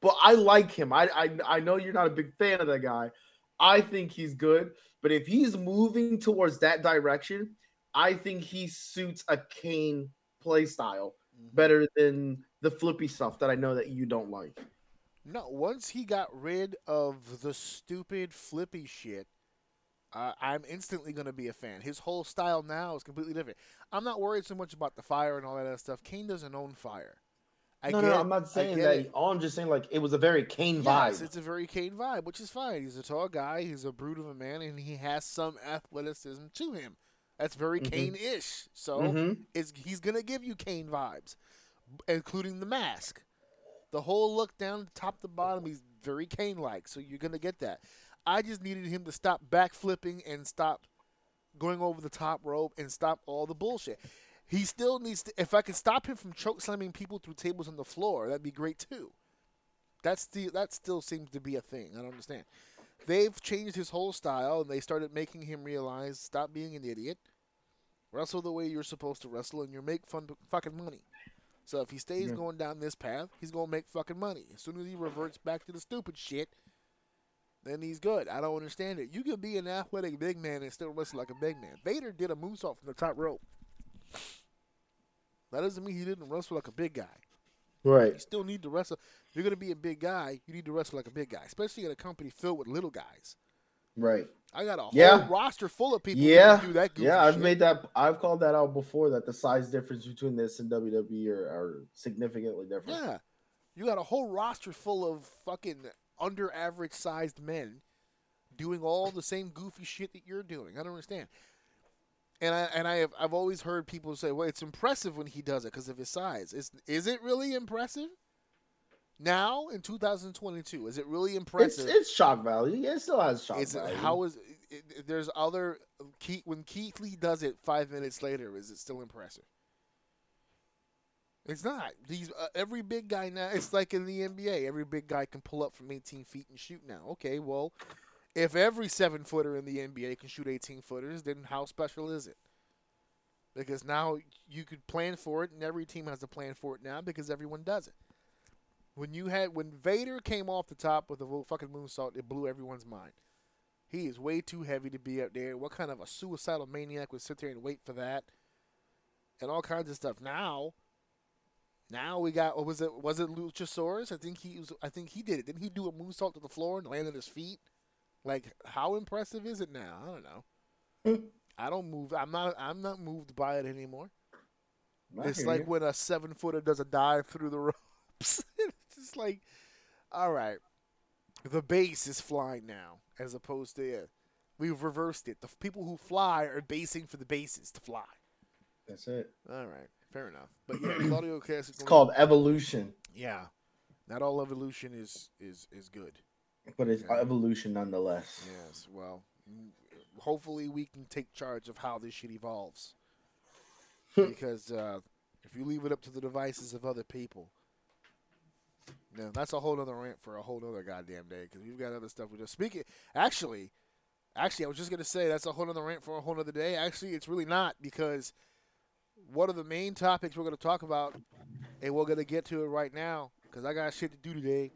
but I like him. I I, I know you're not a big fan of that guy. I think he's good, but if he's moving towards that direction, I think he suits a Kane play style mm-hmm. better than the flippy stuff that I know that you don't like. No, once he got rid of the stupid flippy shit, uh, I'm instantly going to be a fan. His whole style now is completely different. I'm not worried so much about the fire and all that other stuff. Kane doesn't own fire. I no, get, no, I'm not saying that. it. All I'm just saying, like, it was a very Kane Yes, vibe. it's a very Kane vibe, which is fine. He's a tall guy. He's a brute of a man, and he has some athleticism to him. That's very Mhm. Kane-ish. So Mhm. it's, he's going to give you Kane vibes. including the mask. The whole look down top to bottom, he's very Kane like, so you're gonna get that. I just needed him to stop backflipping and stop going over the top rope and stop all the bullshit. He still needs to. If I could stop him from choke slamming people through tables on the floor, that'd be great too. That's the that still seems to be a thing. I don't understand. They've changed his whole style and they started making him realize stop being an idiot. Wrestle the way you're supposed to wrestle and you make fun fucking money. So if he stays Yeah. going down this path, he's gonna make fucking money. As soon as he reverts back to the stupid shit, then he's good. I don't understand it. You can be an athletic big man and still wrestle like a big man. Vader did a moonsault from the top rope. That doesn't mean he didn't wrestle like a big guy. Right. You still need to wrestle. If you're going to be a big guy, you need to wrestle like a big guy, especially in a company filled with little guys. Right. I got a Yeah. whole roster full of people Yeah. who do that goofy Yeah, I've shit. made that. I've called that out before. That the size difference between this and WWE are, are significantly different. Yeah. You got a whole roster full of fucking under average sized men doing all the same goofy shit that you're doing. I don't understand. And I and I have I've always heard people say, "Well, it's impressive when he does it because of his size." Is is it really impressive? Now in 2022, is it really It's impressive? it's shock value. Yeah, it still has shock is it, value. how is it, it- there's other Keith, when Keith Lee does it five minutes later? Is it still impressive? It's not. These uh, every big guy now. It's like in the NBA. Every big guy can pull up from 18 feet and shoot now. Okay, well, if every seven footer in the NBA can shoot 18 footers, then how special is it? Because now you could plan for it, and every team has a plan for it now because everyone does it. When you had when Vader came off the top with little fucking moonsault, it blew everyone's mind. He is way too heavy to be up there. What kind of a suicidal maniac would sit there and wait for that? And all kinds of stuff. Now, now we got what was it? Was it Luchasaurus? I think he was. I think he did it. Didn't he do a moonsault to the floor and land on his feet? Like, how impressive is it now? I don't know. I don't move. I'm not. I'm not moved by it anymore. I it's like you. when a seven footer does a dive through the ropes. it's just like, all right, the base is flying now, as opposed to uh, we've reversed it. The people who fly are basing for the bases to fly. That's it. All right, fair enough. But yeah, Claudio Cassidy. It's called evolution, Yeah, not all evolution is is is good. but it's evolution nonetheless. Yes. Well, hopefully we can take charge of how this shit evolves. because uh, if you leave it up to the devices of other people, no, that's a whole other rant for a whole other goddamn day. Because we've got other stuff we just speaking. Actually, actually, I was just gonna say that's a whole other rant for a whole other day. Actually, it's really not because one of the main topics we're gonna talk about, and we're gonna get to it right now because I got shit to do today.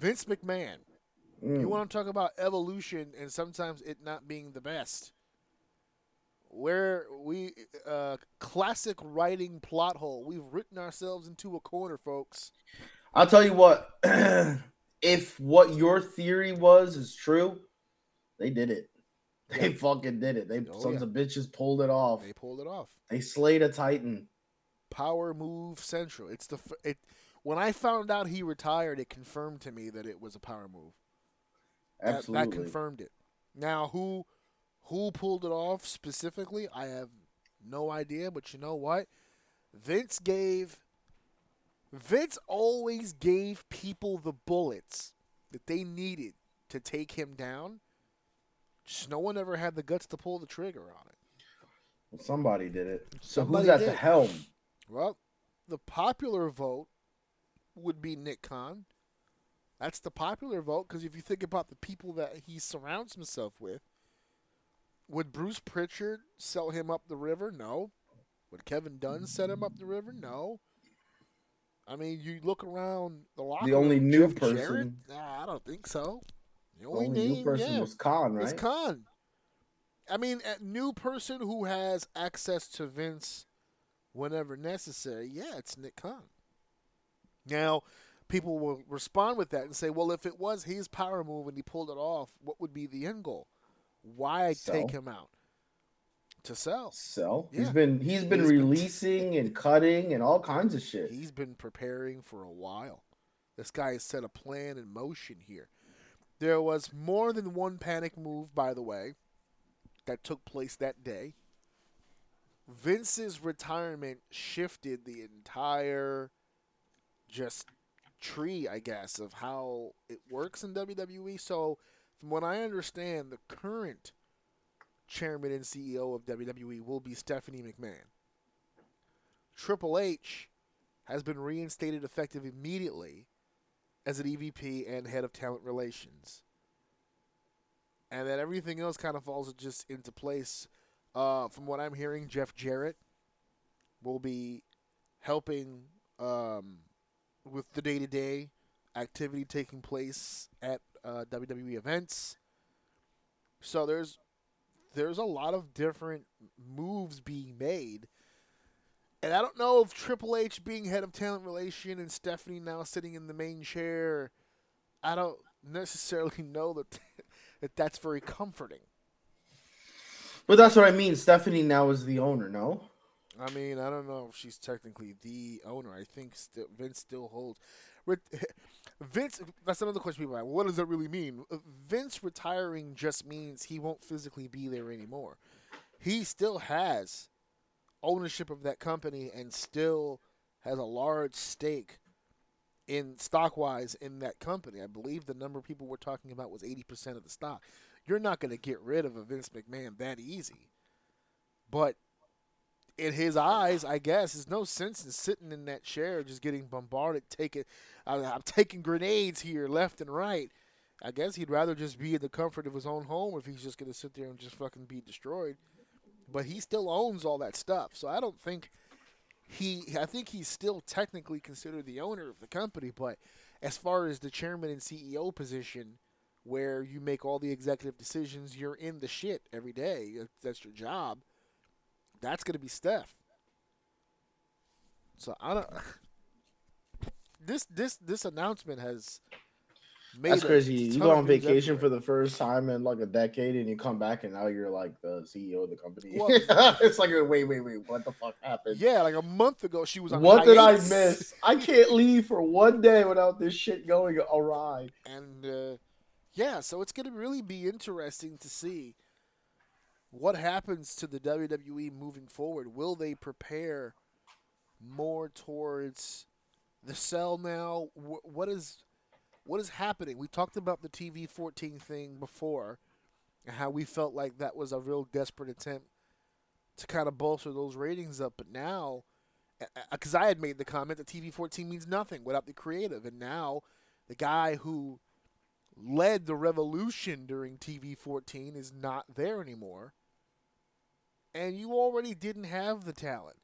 Vince McMahon. Mm. You want to talk about evolution and sometimes it not being the best. Where we uh, classic writing plot hole. We've written ourselves into a corner, folks. I'll tell you what. if what your theory was is true, they did it. They Yeah. fucking did it. They Oh, sons yeah. of bitches pulled it off. They pulled it off. They slayed a titan. Power move central. It's the it. When I found out he retired, it confirmed to me that it was a power move. That- Absolutely. That, confirmed it. Now, who who pulled it off specifically? I have no idea, but you know what? Vince gave Vince always gave people the bullets that they needed to take him down. Just no one ever had the guts to pull the trigger on it. Somebody did it. So Somebody who's at the helm? Well, the popular vote would be Nick Khan. That's the popular vote because if you think about the people that he surrounds himself with, would Bruce Pritchard sell him up the river? No. Would Kevin Dunn set him up the river? No. I mean, you look around the locker The only room, new Jeff person- Jarrett? Nah, I don't think so. The only, only name, new person yeah, was Khan, right? Khan. I mean, a new person who has access to Vince whenever necessary. Yeah, it's Nick Khan. Now, people will respond with that and say, "Well, if it was his power move and he pulled it off, what would be the end goal? Why take him out to sell? So Yeah. he's been he's been He's been- releasing and cutting and all kinds of shit. He's been preparing for a while. This guy has set a plan in motion here. There was more than one panic move, by the way, that took place that day. Vince's retirement shifted the entire just tree, I guess, of how it works in WWE. So, from what I understand, the current chairman and CEO of WWE will be Stephanie McMahon. Triple H has been reinstated effective immediately as an EVP and head of talent relations. And then everything else kind of falls just into place. Uh, from what I'm hearing, Jeff Jarrett will be helping um, with the day to day activity taking place at uh, WWE events. So there's there's a lot of different moves being made. And I don't know if Triple H being head of talent relation and Stephanie now sitting in the main chair, I don't necessarily know that that that's very comforting. But that's what I mean. Stephanie now is the owner, no? I mean, I don't know if she's technically the owner. I think st- Vince still holds. Vince, that's another question people have. What does that really mean? Uh, Vince retiring just means he won't physically be there anymore. He still has ownership of that company and still has a large stake in stock wise in that company. I believe the number of people we're talking about was 80% of the stock. You're not going to get rid of a Vince McMahon that easy. But in his eyes, I guess, there's no sense in sitting in that chair just getting bombarded, taking I'm taking grenades here left and right. I guess he'd rather just be in the comfort of his own home if he's just going to sit there and just fucking be destroyed. But he still owns all that stuff, so I don't think he. I think he's still technically considered the owner of the company, but as far as the chairman and CEO position, where you make all the executive decisions, you're in the shit every day. That's your job. That's going to be Steph. So I don't. This this this announcement has. That's crazy. You go on vacation for the first time in like a decade, and you come back, and now you're like the CEO of the company. Well, it's like, wait, wait, wait, what the fuck happened? Yeah, like a month ago, she was on. What did I miss? I can't leave for one day without this shit going awry. And uh, yeah, so it's gonna really be interesting to see what happens to the WWE moving forward? Will they prepare more towards the cell now? what is what is happening? We talked about the TV 14 thing before, and how we felt like that was a real desperate attempt to kind of bolster those ratings up. But now, because I had made the comment that TV 14 means nothing without the creative, and now the guy who led the revolution during TV 14 is not there anymore and you already didn't have the talent.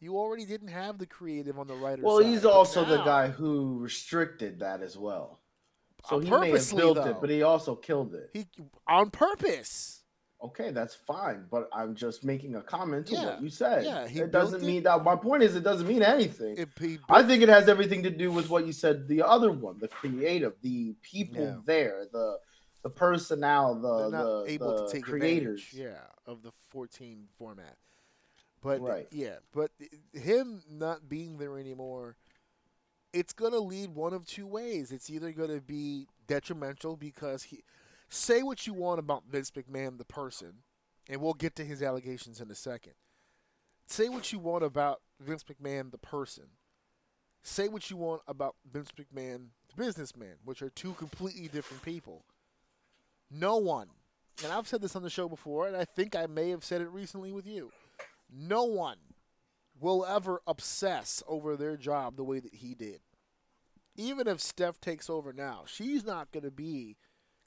You already didn't have the creative on the writer. Side. Well, side. he's also now, the guy who restricted that as well. So he may have built though, it, but he also killed it. He on purpose. Okay, that's fine, but I'm just making a comment to yeah, what you said. Yeah, it doesn't mean that. My point is, it doesn't mean anything. It, I think it has everything to do with what you said. The other one, the creative, the people yeah. there, the the personnel, the the, able the to take creators, yeah, of the 14 format. But right. yeah, but him not being there anymore, it's gonna lead one of two ways. It's either gonna be detrimental because he, say what you want about Vince McMahon the person, and we'll get to his allegations in a second. Say what you want about Vince McMahon the person. Say what you want about Vince McMahon the businessman, which are two completely different people. No one, and I've said this on the show before, and I think I may have said it recently with you. No one will ever obsess over their job the way that he did. Even if Steph takes over now, she's not going to be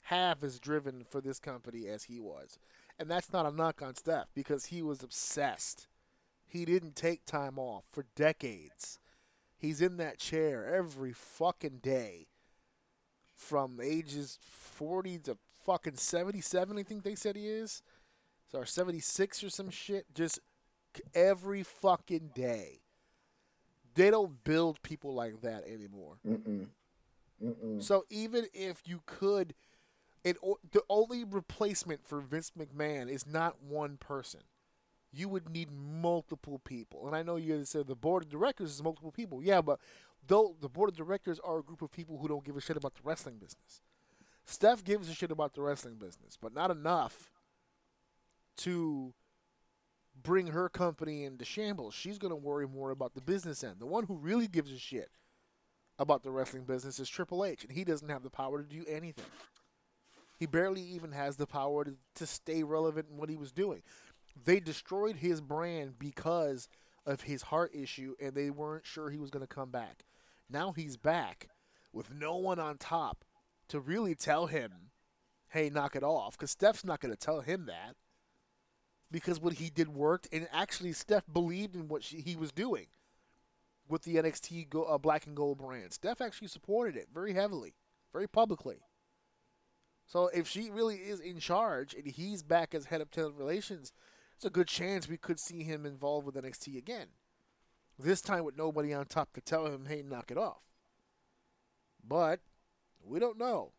half as driven for this company as he was. And that's not a knock on Steph because he was obsessed. He didn't take time off for decades. He's in that chair every fucking day from ages 40 to fucking 77, I think they said he is. So, or 76 or some shit. Just every fucking day. They don't build people like that anymore. Mm-mm. Mm-mm. So, even if you could, it, the only replacement for Vince McMahon is not one person. You would need multiple people. And I know you said the board of directors is multiple people. Yeah, but though the board of directors are a group of people who don't give a shit about the wrestling business. Steph gives a shit about the wrestling business, but not enough to bring her company into shambles. She's going to worry more about the business end. The one who really gives a shit about the wrestling business is Triple H, and he doesn't have the power to do anything. He barely even has the power to, to stay relevant in what he was doing. They destroyed his brand because of his heart issue, and they weren't sure he was going to come back. Now he's back with no one on top to really tell him, hey, knock it off, because Steph's not going to tell him that because what he did worked, and actually Steph believed in what she, he was doing with the NXT go, uh, Black and Gold brand. Steph actually supported it very heavily, very publicly. So if she really is in charge and he's back as head of talent relations, it's a good chance we could see him involved with NXT again. This time with nobody on top to tell him, "Hey, knock it off." But we don't know.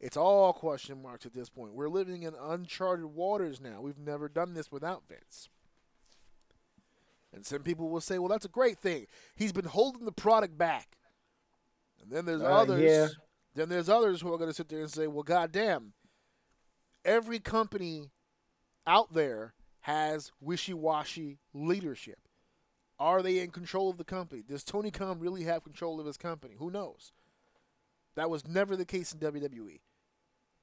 It's all question marks at this point. We're living in uncharted waters now. We've never done this without Vince. And some people will say, well, that's a great thing. He's been holding the product back. And then there's Uh, others. yeah. Then there's others who are going to sit there and say, well, goddamn, every company out there has wishy-washy leadership. Are they in control of the company? Does Tony Khan really have control of his company? Who knows? That was never the case in WWE.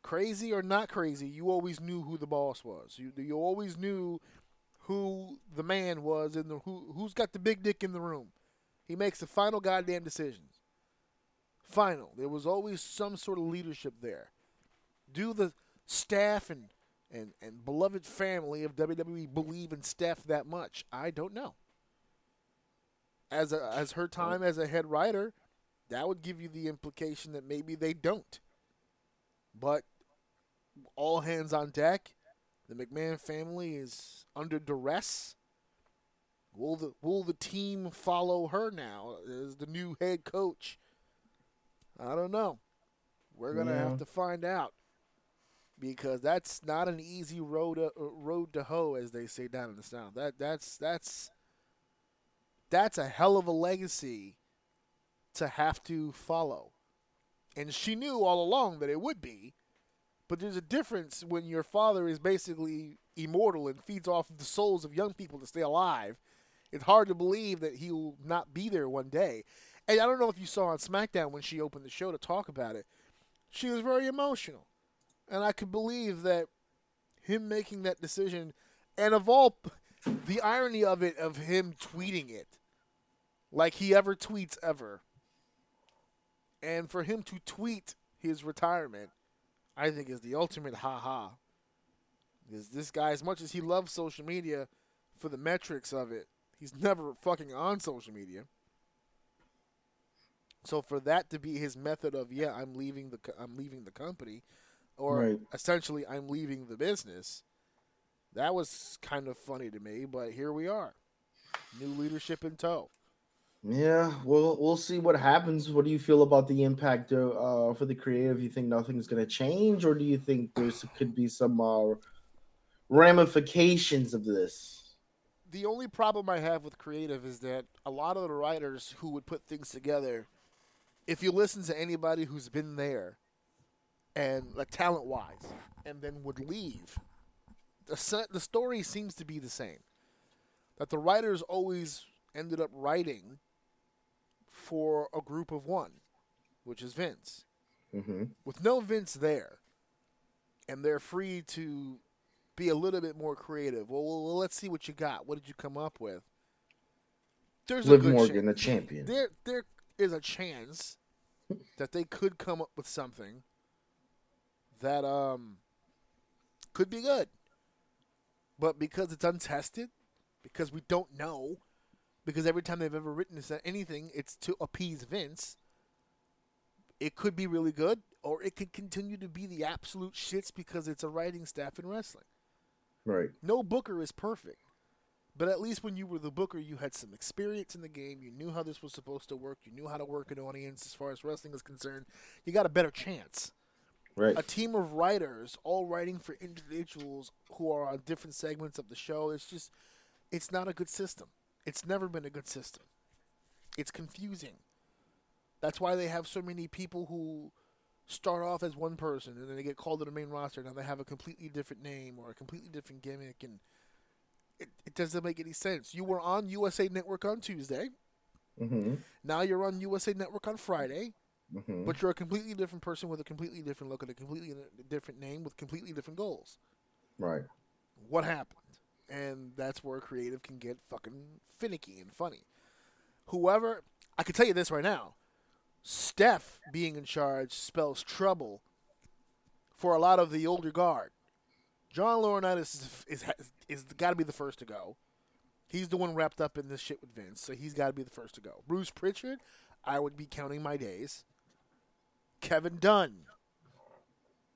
Crazy or not crazy, you always knew who the boss was. You you always knew who the man was and the who who's got the big dick in the room. He makes the final goddamn decisions. Final. There was always some sort of leadership there. Do the staff and and, and beloved family of WWE believe in Steph that much? I don't know. As a, as her time as a head writer, that would give you the implication that maybe they don't. But all hands on deck. The McMahon family is under duress. Will the will the team follow her now as the new head coach? I don't know. We're gonna Yeah. have to find out because that's not an easy road to, uh, road to hoe, as they say down in the south. That that's that's that's a hell of a legacy to have to follow. And she knew all along that it would be. But there's a difference when your father is basically immortal and feeds off the souls of young people to stay alive. It's hard to believe that he will not be there one day. And I don't know if you saw on SmackDown when she opened the show to talk about it. She was very emotional. And I could believe that him making that decision, and of all, the irony of it, of him tweeting it, like he ever tweets ever. And for him to tweet his retirement, I think is the ultimate ha ha. Because this guy, as much as he loves social media for the metrics of it, he's never fucking on social media. So for that to be his method of yeah, I'm leaving the I'm leaving the company, or Right. essentially I'm leaving the business, that was kind of funny to me. But here we are, new leadership in tow. Yeah, we'll we'll see what happens. What do you feel about the impact uh, for the creative? You think nothing's going to change, or do you think there could be some uh, ramifications of this? the only problem I have with creative is that a lot of the writers who would put things together, if you listen to anybody who's been there, and like talent wise, and then would leave, the the story seems to be the same. That the writers always ended up writing for a group of one, which is Vince. Mm-hmm. With no Vince there, and they're free to be a little bit more creative. Well, well, let's see what you got. What did you come up with? There's a Liv Morgan, chan- the champion. There, there is a chance that they could come up with something that um could be good. But because it's untested, because we don't know, because every time they've ever written anything, it's to appease Vince. It could be really good, or it could continue to be the absolute shits because it's a writing staff in wrestling. Right. No booker is perfect. But at least when you were the booker, you had some experience in the game. You knew how this was supposed to work. You knew how to work an audience as far as wrestling is concerned. You got a better chance. Right. A team of writers all writing for individuals who are on different segments of the show. It's just, it's not a good system. It's never been a good system. It's confusing. That's why they have so many people who start off as one person and then they get called to the main roster. Now they have a completely different name or a completely different gimmick, and it, it doesn't make any sense. You were on USA Network on Tuesday. Mm-hmm. Now you're on USA Network on Friday, Mm-hmm. but you're a completely different person with a completely different look and a completely different name with completely different goals. Right. What happened? And that's where creative can get fucking finicky and funny. Whoever, I can tell you this right now Steph being in charge spells trouble for a lot of the older guard. John Laurinaitis is, is, is, got to be the first to go. He's the one wrapped up in this shit with Vince, so he's got to be the first to go. Bruce Pritchard, I would be counting my days. Kevin Dunn,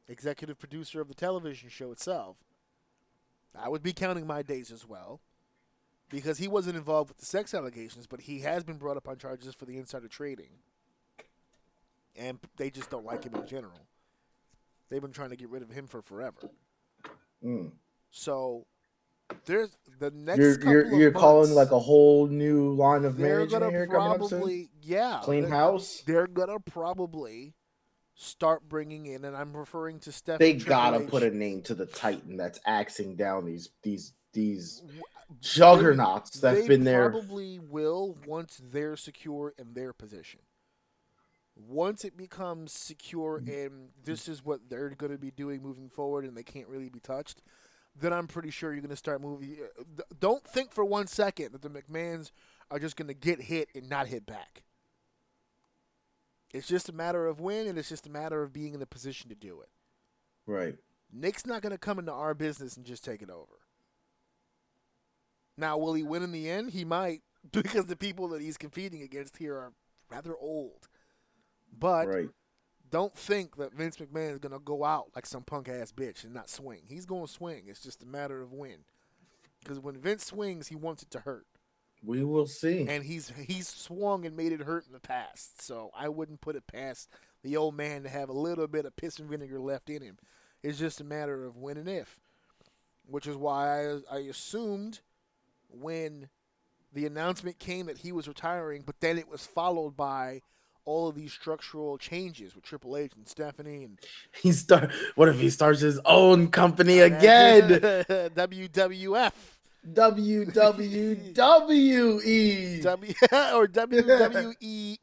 executive producer of the television show itself, I would be counting my days as well. Because he wasn't involved with the sex allegations, but he has been brought up on charges for the insider trading. And they just don't like him in general. They've been trying to get rid of him for forever. Mm. So there's the next You're you're you're calling like a whole new line of they're management gonna here coming up soon. probably yeah Clean they're- house. They're gonna probably start bringing in, and I'm referring to Steph. They gotta H. put a name to the Titan that's axing down these these these W- juggernauts they that's been there. Probably will once they're secure in their position. Once it becomes secure Mm. and this is what they're going to be doing moving forward, and they can't really be touched, then I'm pretty sure you're going to start moving. uh, Don't think for one second that the McMahons are just going to get hit and not hit back. It's just a matter of when, and it's just a matter of being in the position to do it. Right. Nick's not going to come into our business and just take it over. Now, will he win in the end? He might, because the people that he's competing against here are rather old. But Right. don't think that Vince McMahon is going to go out like some punk ass bitch and not swing. He's going to swing. It's just a matter of when. Because when Vince swings, he wants it to hurt, We will see. and he's he's swung and made it hurt in the past. So I wouldn't put it past the old man to have a little bit of piss and vinegar left in him. It's just a matter of when and if, which is why I, I assumed when the announcement came that he was retiring, but then it was followed by all of these structural changes with Triple H and Stephanie and He start. What if he starts his own company again? WWF WWE. w, or WWE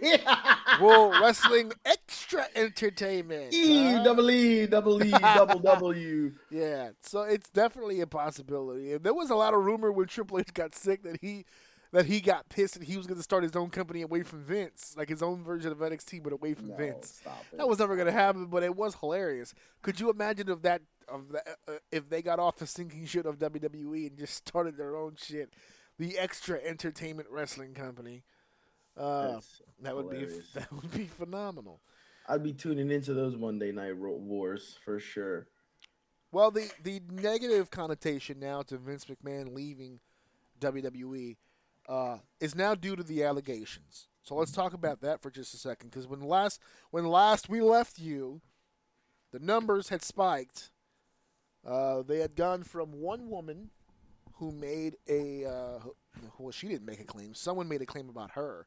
World Wrestling Extra Entertainment. E huh? double E double E double W. Yeah, so it's definitely a possibility. And there was a lot of rumor when Triple H got sick that he that he got pissed and he was going to start his own company away from Vince, like his own version of NXT, but away from No, Vince. That was never going to happen, but it was hilarious. Could you imagine if that of that, uh, if they got off the sinking ship of WWE and just started their own shit, the Extra Entertainment Wrestling Company? Uh, that would be that would be phenomenal. I'd be tuning into those Monday Night Wars for sure. Well, the the negative connotation now to Vince McMahon leaving WWE uh, is now due to the allegations. So let's talk about that for just a second, because when last when last we left you, the numbers had spiked. Uh, they had gone from one woman who made a uh, who- well, she didn't make a claim. Someone made a claim about her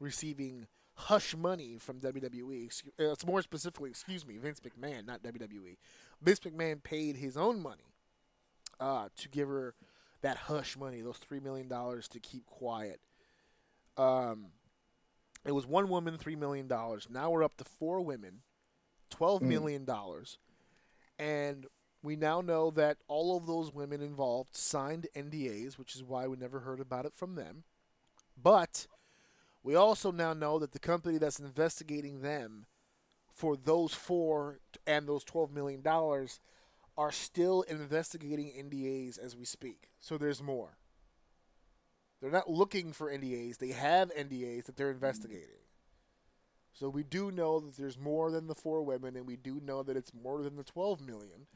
receiving hush money from WWE. Uh, It's more specifically, excuse me, Vince McMahon, not WWE. Vince McMahon paid his own money uh, to give her that hush money, those three million dollars to keep quiet. Um, it was one woman, three million dollars. Now we're up to four women, twelve Mm. million dollars, and we now know that all of those women involved signed NDAs, which is why we never heard about it from them. But we also now know that the company that's investigating them for those four and those twelve million dollars are still investigating NDAs as we speak. So there's more. They're not looking for NDAs; they have NDAs that they're investigating. So we do know that there's more than the four women, and we do know that it's more than the twelve million.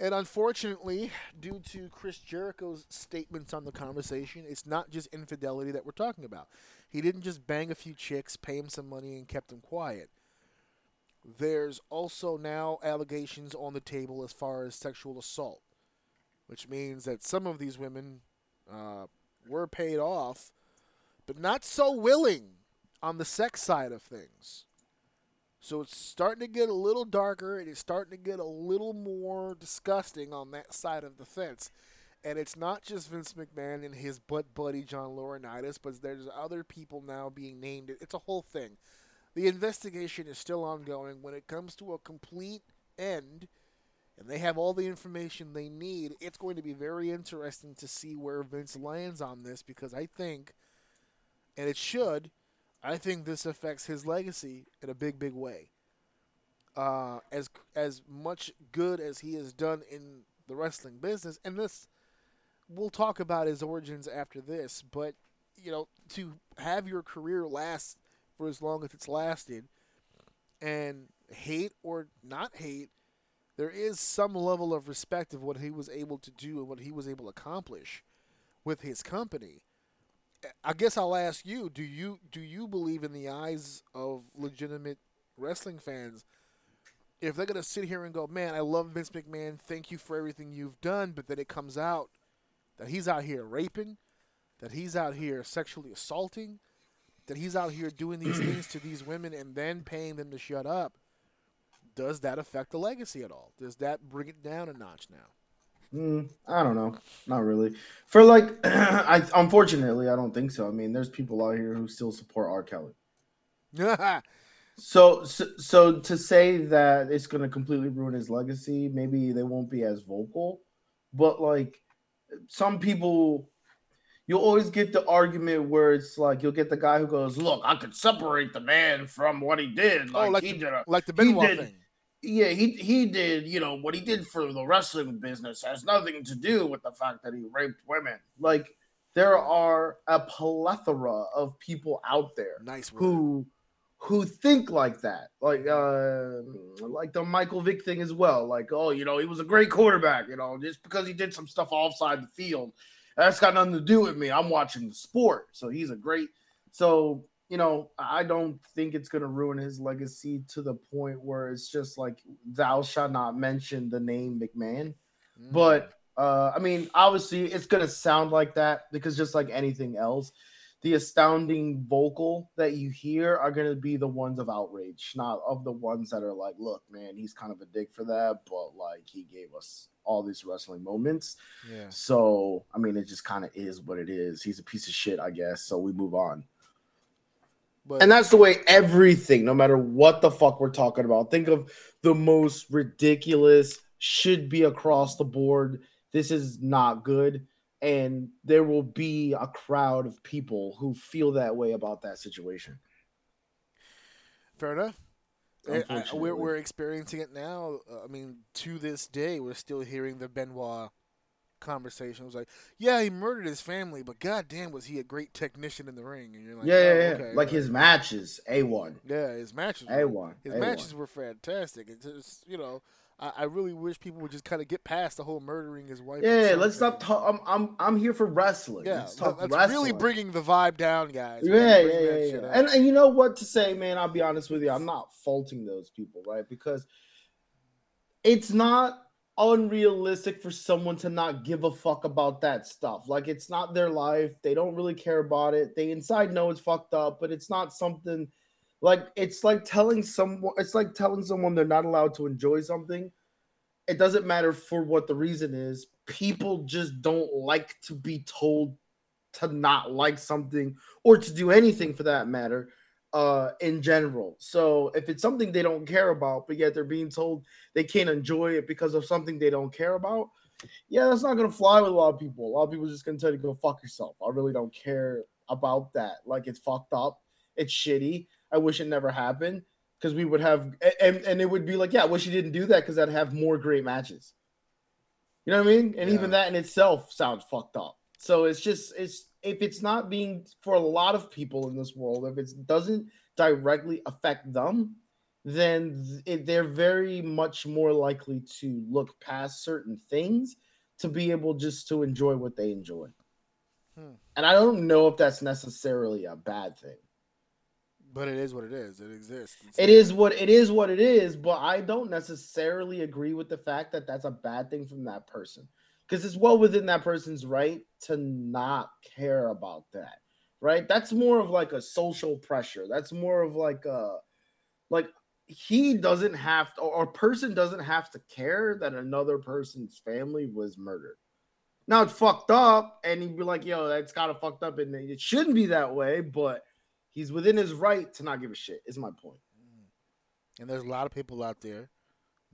And unfortunately, due to Chris Jericho's statements on the conversation, it's not just infidelity that we're talking about. He didn't just bang a few chicks, pay him some money, and kept them quiet. There's also now allegations on the table as far as sexual assault, which means that some of these women uh, were paid off, but not so willing on the sex side of things. So it's starting to get a little darker and it's starting to get a little more disgusting on that side of the fence. And it's not just Vince McMahon and his butt buddy John Laurinaitis, but there's other people now being named. It's a whole thing. The investigation is still ongoing. When it comes to a complete end, and they have all the information they need, it's going to be very interesting to see where Vince lands on this because I think, and it should, I think this affects his legacy in a big, big way. Uh, as as much good as he has done in the wrestling business, and this we'll talk about his origins after this, but you know, to have your career last for as long as it's lasted, and hate or not hate, there is some level of respect of what he was able to do and what he was able to accomplish with his company. I guess I'll ask you: Do you do you believe in the eyes of legitimate wrestling fans? If they're gonna sit here and go, man, I love Vince McMahon, thank you for everything you've done, but then it comes out that he's out here raping, that he's out here sexually assaulting, that he's out here doing these things to these women and then paying them to shut up, does that affect the legacy at all? Does that bring it down a notch now? Mm, I don't know. Not really. For like, I unfortunately I don't think so. I mean, there's people out here who still support R. Kelly. So, so, so to say that it's going to completely ruin his legacy, maybe they won't be as vocal, but like some people, you'll always get the argument where it's like you'll get the guy who goes, "Look, I could separate the man from what he did, like, oh, like he the, did, a, like the Benoit thing. Yeah, he he did, you know, what he did for the wrestling business has nothing to do with the fact that he raped women. Like there are a plethora of people out there Nice who who think like that. Like uh like the Michael Vick thing as well. Like, oh, you know, he was a great quarterback, you know, just because he did some stuff offside the field. That's got nothing to do with me. I'm watching the sport. So he's a great so you know, I don't think it's gonna ruin his legacy to the point where it's just like thou shalt not mention the name McMahon. Mm. But uh, I mean, obviously, it's gonna sound like that because just like anything else, the astounding vocal that you hear are gonna be the ones of outrage, not of the ones that are like, "Look, man, he's kind of a dick for that," but like he gave us all these wrestling moments. yeah. So I mean, it just kind of is what it is. He's a piece of shit, I guess. So we move on. But And that's the way everything, no matter what the fuck we're talking about, think of the most ridiculous, should be across the board. This is not good. And there will be a crowd of people who feel that way about that situation. fair enough. I- I- we're, we're experiencing it now. Uh, I mean, to this day, we're still hearing the Benoit conversation. It was like, yeah, he murdered his family, but goddamn, was he a great technician in the ring? And you're like, yeah, yeah, oh, yeah. okay, like his matches, A1. Yeah, his matches. A1. His A1. matches were fantastic. It's just, you know, I, I really wish people would just kind of get past the whole murdering his wife. Yeah, let's stop talking. I'm, I'm I'm here for wrestling. Yeah, let's talk that's wrestling. really bringing the vibe down, guys. Yeah, yeah, yeah, yeah. And, and you know what to say, man? I'll be honest with you. I'm not faulting those people, right? Because it's not unrealistic for someone to not give a fuck about that stuff. Like it's not their life. They don't really care about it. They inside know it's fucked up, but it's not something like it's like telling someone it's like telling someone they're not allowed to enjoy something. It doesn't matter for what the reason is. People just don't like to be told to not like something or to do anything for that matter uh in general. So if it's something they don't care about but yet they're being told they can't enjoy it because of something they don't care about yeah that's not gonna fly with a lot of people. A lot of people are just gonna tell you go fuck yourself. I really don't care about that. Like it's fucked up. It's shitty. I wish it never happened because we would have and, and it would be like yeah i wish you didn't do that because i'd have more great matches. You know what i mean? And even that in itself sounds fucked up. So it's just it's if it's not being for a lot of people in this world, if it doesn't directly affect them, then it, they're very much more likely to look past certain things to be able just to enjoy what they enjoy. Hmm. And I don't know if that's necessarily a bad thing. but it is what it is. It exists. It's It is what it is what it is, but I don't necessarily agree with the fact that that's a bad thing from that person because it's well within that person's right to not care about that. Right? That's more of like a social pressure. That's more of like a like he doesn't have to or a person doesn't have to care that another person's family was murdered. Now it's fucked up, and he'd be like, "Yo, that's kind of fucked up, and it shouldn't be that way." But he's within his right to not give a shit. Is my point. Mm. And there's a lot of people out there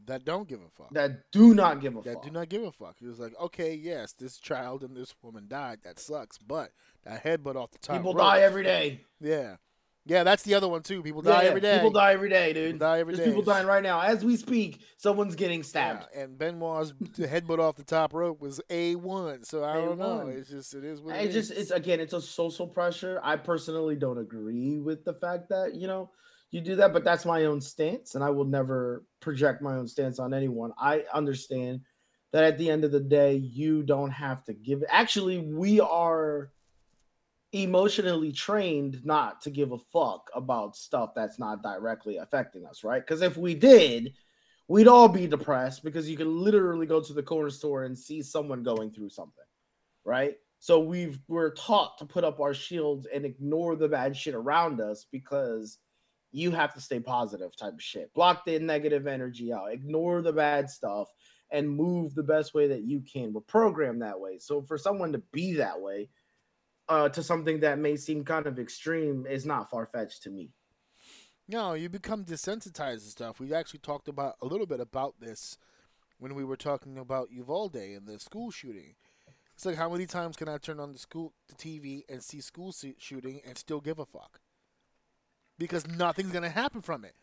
that don't give a fuck. That do not give a fuck. that fuck. do not give a fuck. He was like, okay, yes, this child and this woman died. That sucks, but that headbutt off the top. People rope- die every day. Yeah, yeah, that's the other one too. People die Yeah, every day. People die every day, dude. People die every There's day. people dying right now as we speak. Someone's getting stabbed. Yeah, and Benoit's headbutt off the top rope was a one. So I don't know. It's just it is what It it just it's again, it's a social pressure. I personally don't agree with the fact that you know you do that, but that's my own stance, and I will never project my own stance on anyone. I understand that at the end of the day, you don't have to give. Actually, we are emotionally trained not to give a fuck about stuff that's not directly affecting us, right? Because if we did, we'd all be depressed because you can literally go to the corner store and see someone going through something, right? So we've we're taught to put up our shields and ignore the bad shit around us because you have to stay positive type of shit. Block the negative energy out, ignore the bad stuff, and move the best way that you can. We're programmed that way. So for someone to be that way, uh, to something that may seem kind of extreme is not far fetched to me. No, you become desensitized to stuff. We actually talked about a little bit about this when we were talking about Uvalde and the school shooting. It's like how many times can I turn on the school the TV and see school shooting and still give a fuck? Because nothing's gonna happen from it.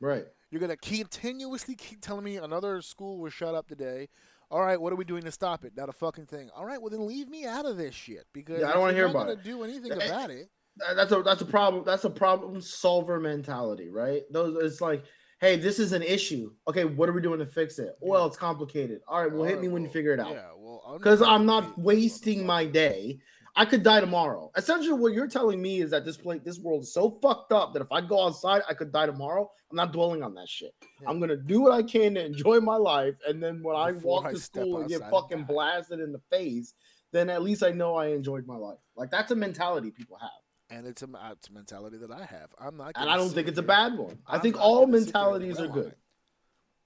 Right. You're gonna continuously keep telling me another school was shut up today. All right, what are we doing to stop it? Not a fucking thing. All right, well then leave me out of this shit because Yeah, I don't wanna you're hear not about it. Do anything about it? That's a that's a problem. That's a problem solver mentality, right? Those it's like, hey, this is an issue. Okay, what are we doing to fix it? Well, it's complicated. All right, well, hit me when you figure it out. Yeah, well, because I'm not wasting my day. I could die tomorrow. Essentially, what you're telling me is that this place, this world is so fucked up that if I go outside, I could die tomorrow. I'm not dwelling on that shit. Yeah. I'm gonna do what I can to enjoy my life, and then when I walk to school and get fucking blasted in the face, then at least I know I enjoyed my life. Like that's a mentality people have, and it's a, it's a mentality that I have. I'm not, and I don't think it's a bad one. I I'm think all gonna sit there and mentalities are good. it.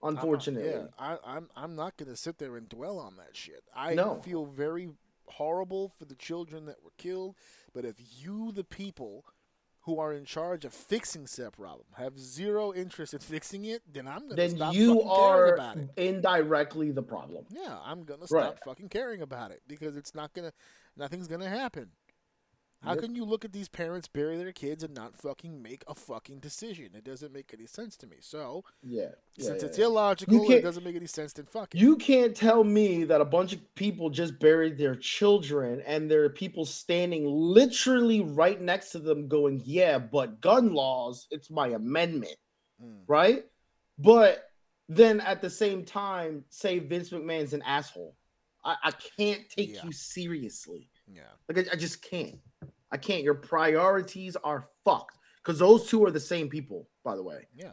I'm not- Unfortunately, yeah, I, I'm I'm not gonna sit there and dwell on that shit. I No. feel very horrible for the children that were killed, but if you, the people who are in charge of fixing said problem, have zero interest in fixing it, then I'm gonna then stop you are indirectly the problem. Yeah, I'm gonna Right. stop fucking caring about it because it's not gonna, nothing's gonna happen. How can you look at these parents bury their kids and not fucking make a fucking decision? It doesn't make any sense to me. So Yeah, yeah, since yeah, it's yeah. illogical, it doesn't make any sense. Then fuck it. You can't tell me that a bunch of people just buried their children and there are people standing literally right next to them going, Yeah, but gun laws, it's my amendment, Mm. right? But then at the same time, say Vince McMahon's an asshole. I, I can't take you seriously. Yeah. Like, I, I just can't. I can't. Your priorities are fucked because those two are the same people, by the way. Yeah.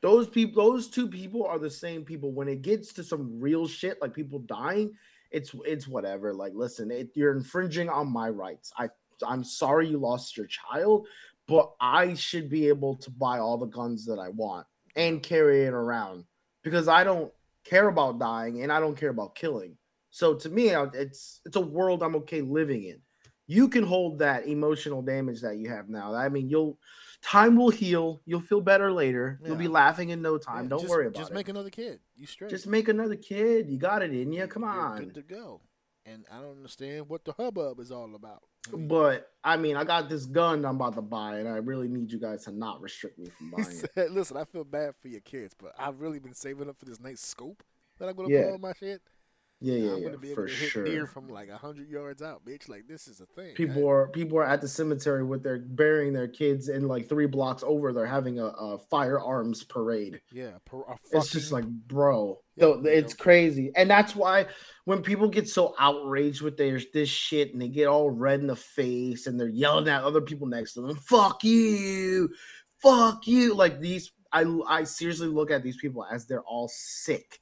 Those people, those two people are the same people. When it gets to some real shit, like people dying, it's it's whatever. Like, listen, it, you're infringing on my rights. I I'm sorry you lost your child, but I should be able to buy all the guns that I want and carry it around because I don't care about dying and I don't care about killing. So to me, it's it's a world I'm okay living in. You can hold that emotional damage that you have now. I mean, you'll time will heal. You'll feel better later. You'll be laughing in no time. Yeah, don't just- worry about Just it. Just make another kid. You straight. Just make another kid. You got it in you. Come You're on. Good to go. And I don't understand what the hubbub is all about. I mean, But I mean, I got this gun I'm about to buy, and I really need you guys to not restrict me from buying it. said, "Listen, I feel bad for your kids, but I've really been saving up for this nice scope that I'm gonna Yeah. put on my shit. Yeah, yeah, I'm gonna be able for to hit sure. deer from like hundred yards out, bitch. Like this is a thing. People are people are at the cemetery with their burying their kids, and like three blocks over, they're having a, a firearms parade. yeah, per, a It's just like, bro, Yeah, it's crazy, and that's why when people get so outraged with their this shit, and they get all red in the face, and they're yelling at other people next to them, "Fuck you, fuck you!" Like these, I I seriously look at these people as they're all sick.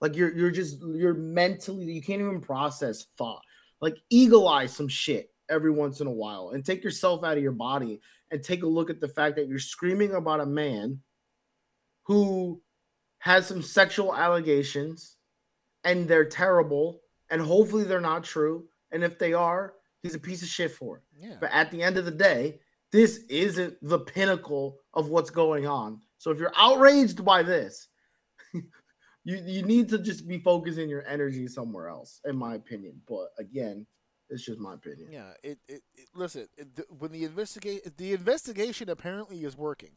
Like you're you're just you're mentally you can't even process thought. Like eagle eye some shit every once in a while, and take yourself out of your body and take a look at the fact that you're screaming about a man who has some sexual allegations and they're terrible and hopefully they're not true. And if they are, he's a piece of shit for it. Yeah. But at the end of the day, this isn't the pinnacle of what's going on. So if you're outraged by this, you you need to just be focusing your energy somewhere else, in my opinion. But again, it's just my opinion. Yeah, it, it, it listen, it, the, when the investigate the investigation apparently is working.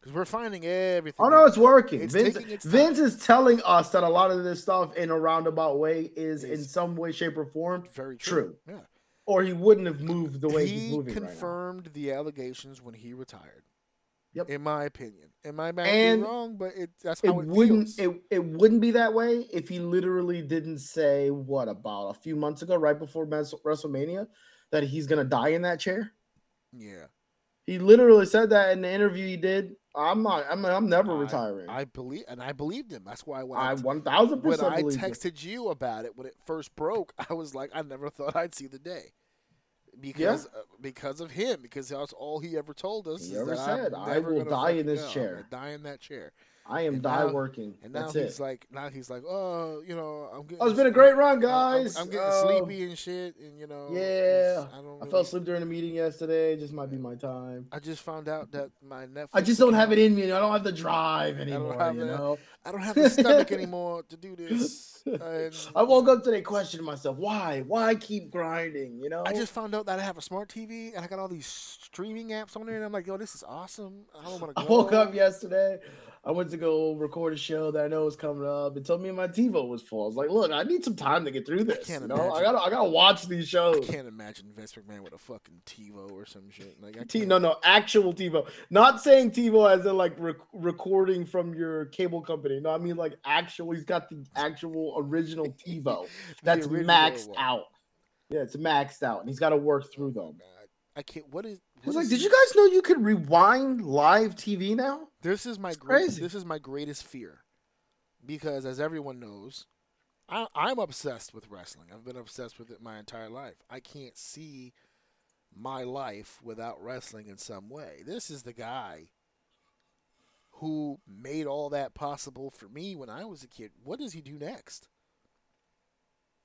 Cuz we're finding everything. Oh no, it's working. It's Vince, its. Vince is telling us that a lot of this stuff in a roundabout way is in some way, shape, or form very true. true. Yeah. or he wouldn't have moved the way he he's moving right now. confirmed the allegations when he retired. Yep. In my opinion. In my might And be wrong, but it that's how it, wouldn't feels. it, it wouldn't be that way if he literally didn't say what about a few months ago, right before WrestleMania, that he's gonna die in that chair. yeah. He literally said that in the interview he did. I'm not. I'm. I'm never I- retiring. I, I believe and I believed him. That's why when I, t- one thousand when I believe it. texted you about it when it first broke, I was like, I never thought I'd see the day. Because uh, because of him, because that's all he ever told us. He is ever that said, "I will die in this. Chair." Die in that chair. I am and die now- working. And now That's he's it. like, now he's like, oh, you know, I'm getting. Oh, it's been a great run, I'm- I'm- guys. I'm, getting Oh, sleepy and shit, and you know. Yeah, I don't. I fell asleep during a meeting yesterday. It just might be my time. I just found out that my Netflix. I just don't have it in me. I don't have the drive anymore. You know. I don't have the stomach anymore to do this. And I woke up today questioning myself. Why? Why keep grinding? You know. I just found out that I have a smart TV and I got all these streaming apps on there, and I'm like, yo, this is awesome. I don't want to I woke up yesterday. I went to go record a show that I know was coming up. and told me my TiVo was full. I was like, "Look, I need some time to get through this. can't you know, I gotta, I gotta watch these shows. I shows." can't imagine Vince McMahon with a fucking TiVo or some shit. Like, I T- no, no, actual TiVo. Not saying TiVo as in like rec- recording from your cable company. No, I mean like actual. He's got the actual original TiVo that's original maxed one. out. Yeah, it's maxed out, and he's got to work through Oh, them. I can't. What is? He's what like, "Did you guys know you could rewind live TV now?" This is my It's great, crazy. this is my greatest fear, because as everyone knows, I, I'm obsessed with wrestling. I've been obsessed with it my entire life. I can't see my life without wrestling in some way. This is the guy who made all that possible for me when I was a kid. What does he do next?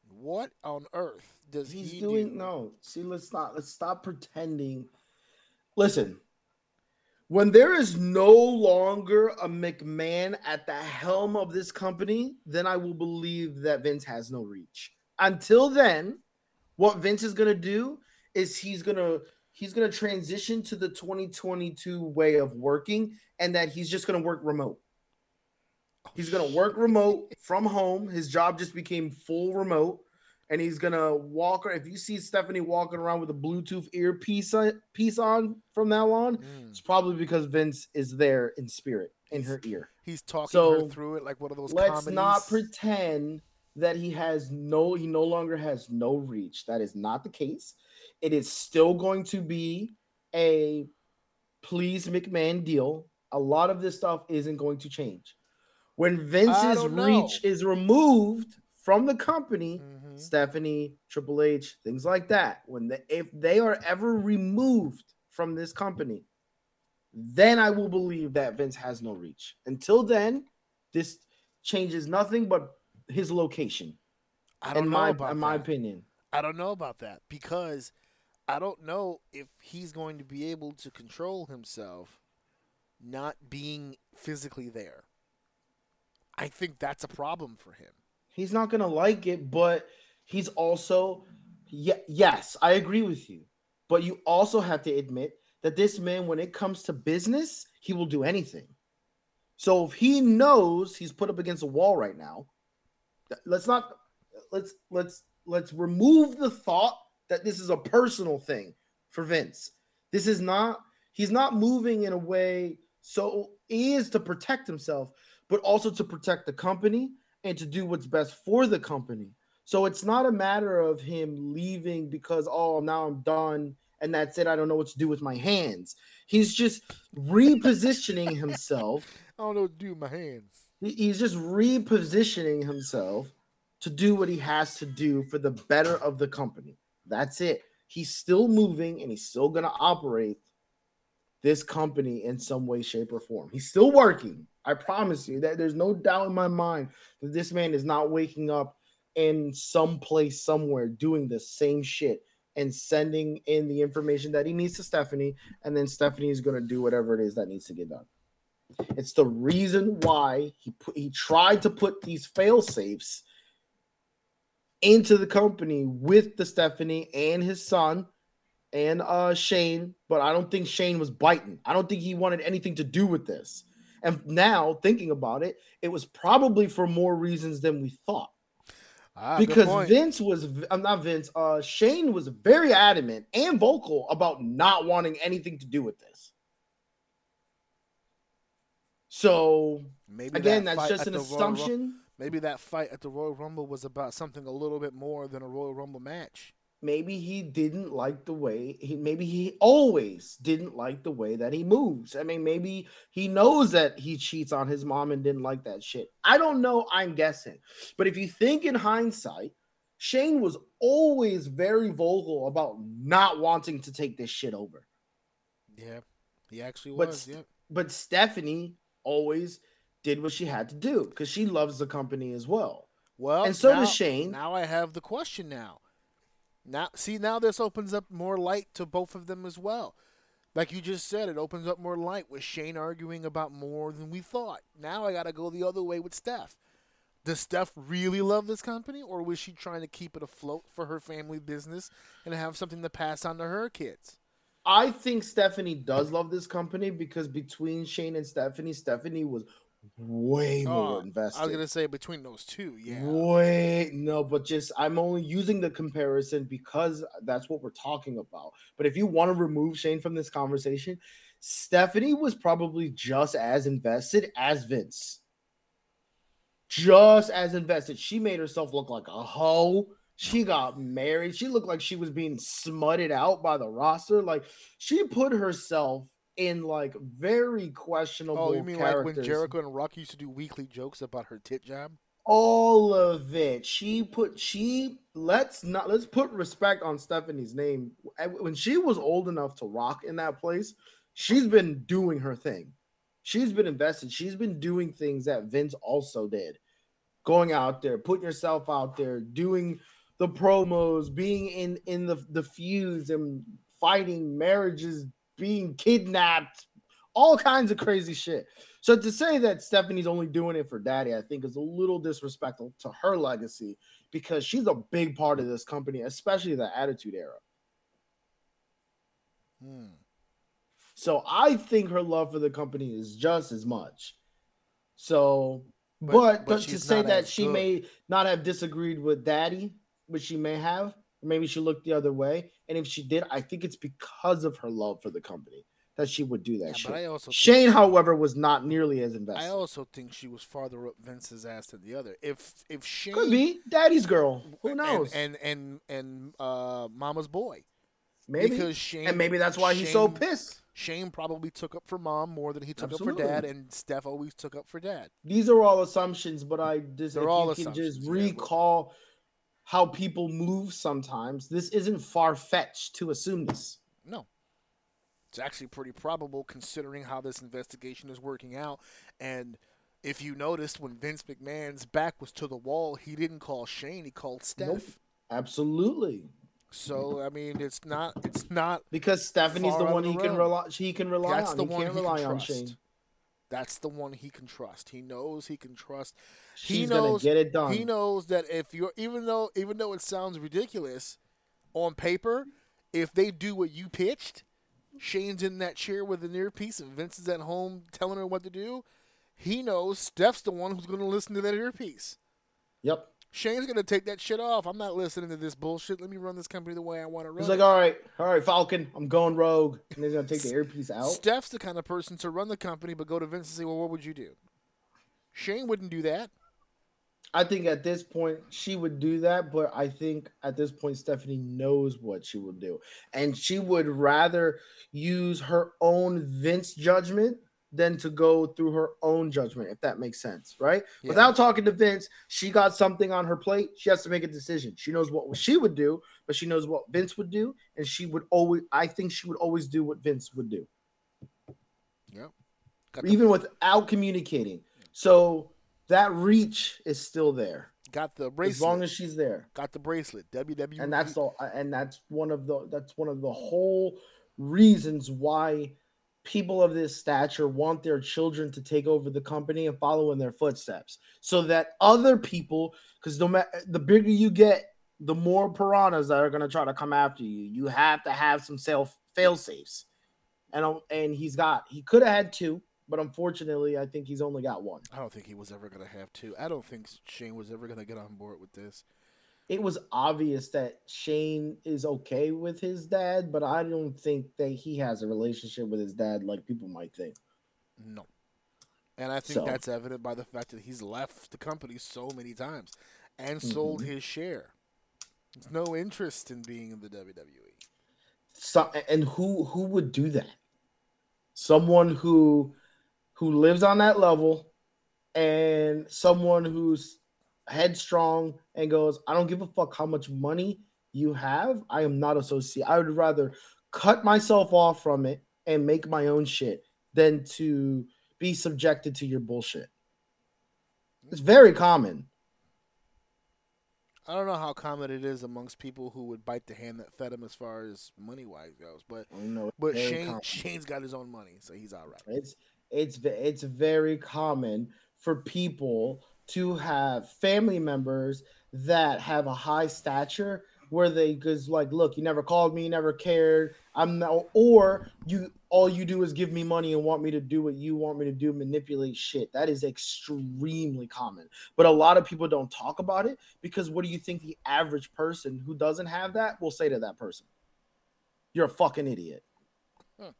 What on earth does He's he doing do? no. See, let's stop. Let's stop pretending. Listen, when there is no longer a McMahon at the helm of this company, then I will believe that Vince has no reach. Until then, what Vince is gonna do is he's gonna he's gonna transition to the 2022 way of working, and that he's just gonna work remote. He's gonna work remote from home. His job just became full remote, and he's gonna walk. Her. If you see Stephanie walking around with a Bluetooth earpiece on, piece on from now on, Mm. it's probably because Vince is there in spirit in her ear. He's talking So, her through it like one of those Let's not pretend that he has no. He no longer has no reach. That is not the case. It is still going to be a please McMahon deal. A lot of this stuff isn't going to change. When Vince's reach is removed from the company, Mhm. Mm-hmm. Stephanie, Triple H, things like that. When they, if they are ever removed from this company, then I will believe that Vince has no reach. Until then, this changes nothing but his location. I don't In know my about in my opinion, I don't know about that because I don't know if he's going to be able to control himself not being physically there. I think that's a problem for him. he's not gonna like it, but he's also ye- yes, I agree with you. But you also have to admit that this man, when it comes to business, he will do anything. So if he knows he's put up against a wall right now, let's not let's let's let's remove the thought that this is a personal thing for Vince. This is not he's not moving in a way so is to protect himself, but also to protect the company and to do what's best for the company. So it's not a matter of him leaving because oh now I'm done and that's it. I don't know what to do with my hands. He's just repositioning himself. I don't know what to do with my hands. He's just repositioning himself to do what he has to do for the better of the company. That's it. He's still moving and he's still going to operate this company in some way, shape, or form. He's still working. I promise you that there's no doubt in my mind that this man is not waking up in some place somewhere doing the same shit and sending in the information that he needs to Stephanie, and then Stephanie is going to do whatever it is that needs to get done. It's the reason why he put, he tried to put these fail safes into the company with the Stephanie and his son and uh Shane, but I don't think Shane was biting. I don't think he wanted anything to do with this. And now thinking about it, it was probably for more reasons than we thought. Ah, because. Vince was I'm not Vince, uh Shane was very adamant and vocal about not wanting anything to do with this. So maybe again, that that's just an Royal assumption. maybe that fight at the Royal Rumble was about something a little bit more than a Royal Rumble match. Maybe he didn't like the way he maybe he always didn't like the way that he moves. I mean, maybe he knows that he cheats on his mom and didn't like that shit. I don't know, I'm guessing. But if you think in hindsight, Shane was always very vocal about not wanting to take this shit over. Yeah, he actually But was. st- Yeah. But Stephanie always did what she had to do because she loves the company as well. Well, and so now, does Shane. Now I have the question. Now, now see now this opens up more light to both of them as well. Like you just said, it opens up more light with Shane arguing about more than we thought. Now I got to go the other way with Steph. Does Steph really love this company, or was she trying to keep it afloat for her family business and have something to pass on to her kids? I think Stephanie does love this company because between Shane and Stephanie, Stephanie was way oh, more Oh, invested. I was gonna say between those two, yeah. Way no, but just I'm only using the comparison because that's what we're talking about. But if you want to remove Shane from this conversation, Stephanie was probably just as invested as Vince. Just as invested. She made herself look like a hoe. She got married. She looked like she was being smutted out by the roster. Like she put herself in like very questionable Oh, you mean characters. like when Jericho and Rock used to do weekly jokes about her tit job? all of it. She put she let's not let's put respect on Stephanie's name. Eh, when she was old enough to rock in that place, she's been doing her thing. She's been invested. She's been doing things that Vince also did. Going out there, putting yourself out there, doing the promos, being in in the the feuds and fighting marriages, being kidnapped, all kinds of crazy shit. So to say that Stephanie's only doing it for daddy, I think is a little disrespectful to her legacy because she's a big part of this company, especially the Attitude Era. Hmm. So I think her love for the company is just as much. So, But- but, but to say that as she good. may not have disagreed with daddy, which she may have, maybe she looked the other way. And if she did, I think it's because of her love for the company that she would do that Yeah, shit. but I also Shane, she- however, was not nearly as invested. I also think she was farther up Vince's ass than the other. If if Shane Could be daddy's girl. Who knows? and and and, and uh, Mama's boy, maybe. because Shane and maybe that's why he's so pissed. Shane probably took up for mom more than he took up for dad, and Steph always took up for dad. These are all assumptions, but I just They're if all you can just yeah, recall how people move sometimes. This isn't far fetched to assume this. No. It's actually pretty probable considering how this investigation is working out. And if you noticed, when Vince McMahon's back was to the wall, he didn't call Shane, he called Steph. Nope. Absolutely. So I mean, it's not it's not Because Stephanie's the one he can rely he can rely that's on. the he one can't he rely can on. Shane. That's the one he can trust. He knows he can trust. She's he gonna get it done. He knows that if you're even though even though it sounds ridiculous on paper, if they do what you pitched, Shane's in that chair with an earpiece and Vince is at home telling her what to do. He knows Steph's the one who's going to listen to that earpiece. Yep. Shane's to take that shit off. I'm not listening to this bullshit. Let me run this company the way I want to run. It. He's it. like, all right, all right, Falcon, I'm going rogue. And he's gonna take the earpiece out. Steph's the kind of person to run the company, but go to Vince and say, "Well, what would you do?" Shane wouldn't do that. I think at this point she would do that, but I think at this point Stephanie knows what she will do. And she would rather use her own Vince judgment than to go through her own judgment, if that makes sense, right? Yeah. Without talking to Vince, she got something on her plate. She has to make a decision. She knows what she would do, but she knows what Vince would do. And she would always, I think she would always do what Vince would do Yeah. Got the, even without communicating. So that reach is still there. got the bracelet. as long as she's there. got the bracelet. WWE. and that's the and that's one of the that's one of the whole reasons why people of this stature want their children to take over the company and follow in their footsteps so that other people because no matter the bigger you get the more piranhas that are going to try to come after you. You have to have some self fail safes. And um, and he's got he could have had two but unfortunately i think he's only got one. I don't think he was ever going to have two. I don't think Shane was ever going to get on board with this. It was obvious that Shane is okay with his dad, but I don't think that he has a relationship with his dad like people might think. No. And I think So- that's evident by the fact that he's left the company so many times and sold Mm-hmm. his share. There's no interest in being in the. WWE. So, and who who would do that? Someone who who lives on that level, and someone who's headstrong and goes, "I don't give a fuck how much money you have. I am not associated. I would rather cut myself off from it and make my own shit than to be subjected to your bullshit." It's very common. I don't know how common it is amongst people who would bite the hand that fed them as far as money wise goes, but I don't know. it's but Shane common. Shane's got his own money, so he's all right. It's it's it's very common for people to have family members that have a high stature where they because like look you never called me you never cared. I'm not or you all you do is give me money and want me to do what you want me to do manipulate shit. That is extremely common. But a lot of people don't talk about it because what do you think the average person who doesn't have that will say to that person? You're a fucking idiot. Hmm.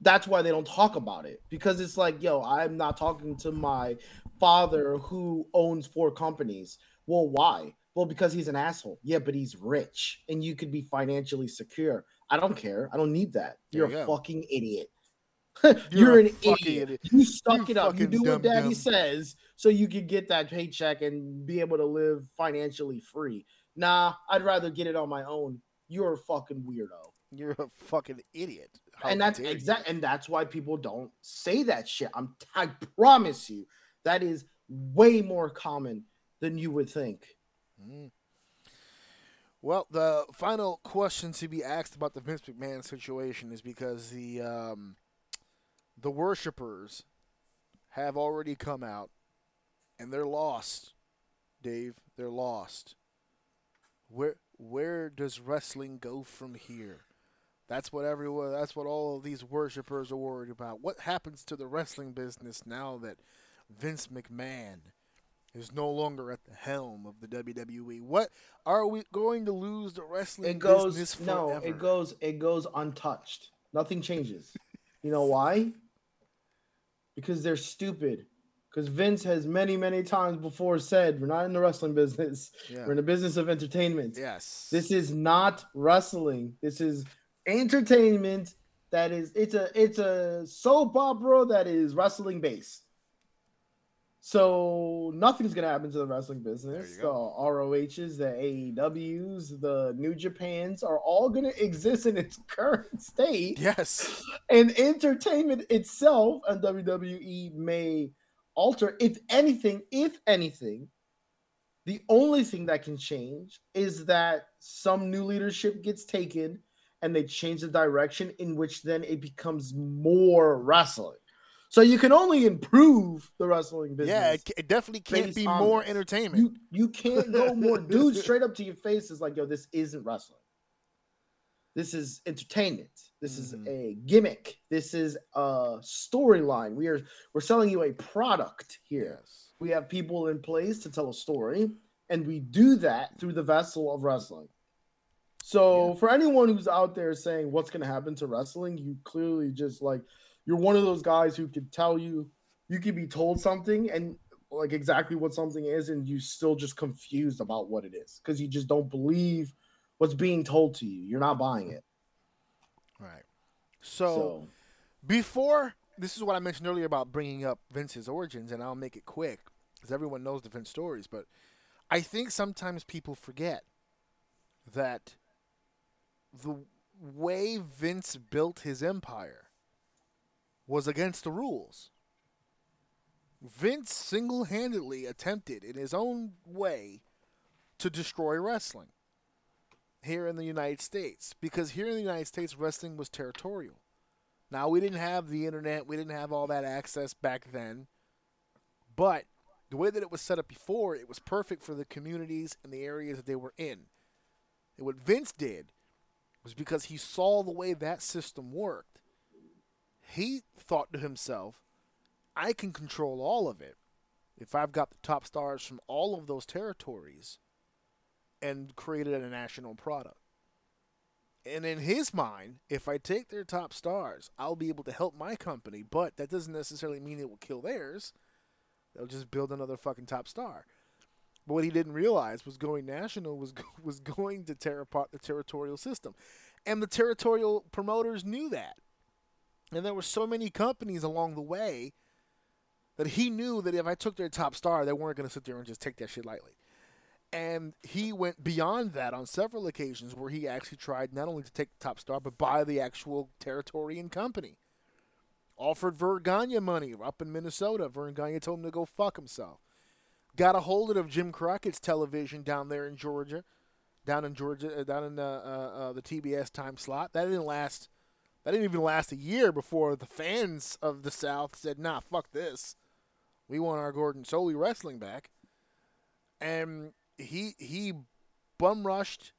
That's why they don't talk about it because it's like yo i'm not talking to my father who owns four companies. Well why? Well because he's an asshole. Yeah but he's rich and you could be financially secure. I don't care. I don't need that. You're you a go. fucking idiot. You're you're, an idiot. idiot. you stuck You it up. You do what daddy dum-dum. says so you can get that paycheck and be able to live financially free. Nah i'd rather get it on my own. You're a fucking weirdo. You're a fucking idiot. How and that's exact and that's why people don't say that shit. I'm i promise you that is way more common than you would think Mm. Well, the final question to be asked about the Vince McMahon situation is because the um, the worshippers have already come out and they're lost. Dave, they're lost. Where where does wrestling go from here? That's what everyone. That's what all of these worshippers are worried about. What happens to the wrestling business now that Vince McMahon is no longer at the helm of the WWE? What are we going to lose the wrestling it goes business no it goes it goes untouched nothing changes you know why because they're stupid because vince has many many times before said we're not in the wrestling business Yeah. we're in the business of entertainment Yes. This is not wrestling. This is entertainment. That is, it's a it's a soap opera that is wrestling based. So nothing's gonna happen to the wrestling business. The. ROHs, the AEWs, the New Japans are all gonna exist in its current state yes. and entertainment itself and WWE may alter. If anything, if anything, the only thing that can change is that some new leadership gets taken and they change the direction in which then it becomes more wrestling. So you can only improve the wrestling business. Yeah, it, it definitely can't be more this. entertainment. You you can't go more dude straight up to your face is like, yo, this isn't wrestling. This is entertainment. This Mhm. is a gimmick. This is a storyline. We are we're selling you a product here. yes. We have people in place to tell a story, and we do that through the vessel of wrestling. So for anyone who's out there saying what's going to happen to wrestling, you clearly just like you're one of those guys who could tell you you could be told something and like exactly what something is and you still just confused about what it is because you just don't believe what's being told to you. You're not buying it. Right. So, so before this is what I mentioned earlier about bringing up Vince's origins, and I'll make it quick because everyone knows the Vince stories. But I think sometimes people forget that the way Vince built his empire was against the rules. Vince single handedly attempted in his own way to destroy wrestling here in the United States because here in the United States, wrestling was territorial. Now, we didn't have the internet, we didn't have all that access back then, but the way that it was set up before, it was perfect for the communities and the areas that they were in. And what Vince did was because he saw the way that system worked, he thought to himself, I can control all of it if I've got the top stars from all of those territories and created a national product. And in his mind, if I take their top stars, I'll be able to help my company, but that doesn't necessarily mean it will kill theirs. They'll just build another fucking top star. But what he didn't realize was going national was was going to tear apart the territorial system. And the territorial promoters knew that. And there were so many companies along the way that he knew that if I took their top star, they weren't going to sit there and just take that shit lightly. And he went beyond that on several occasions where he actually tried not only to take the top star, but buy the actual territory and company. Offered Verne Gagne money up in Minnesota. Verne Gagne told him to go fuck himself. Got a hold of Jim Crockett's television down there in Georgia, down in Georgia, uh, down in uh, uh, uh, the TBS time slot. That didn't last. That didn't even last a year before the fans of the South said, "Nah, fuck this. We want our Gordon Solie wrestling back." And he he bum rushed,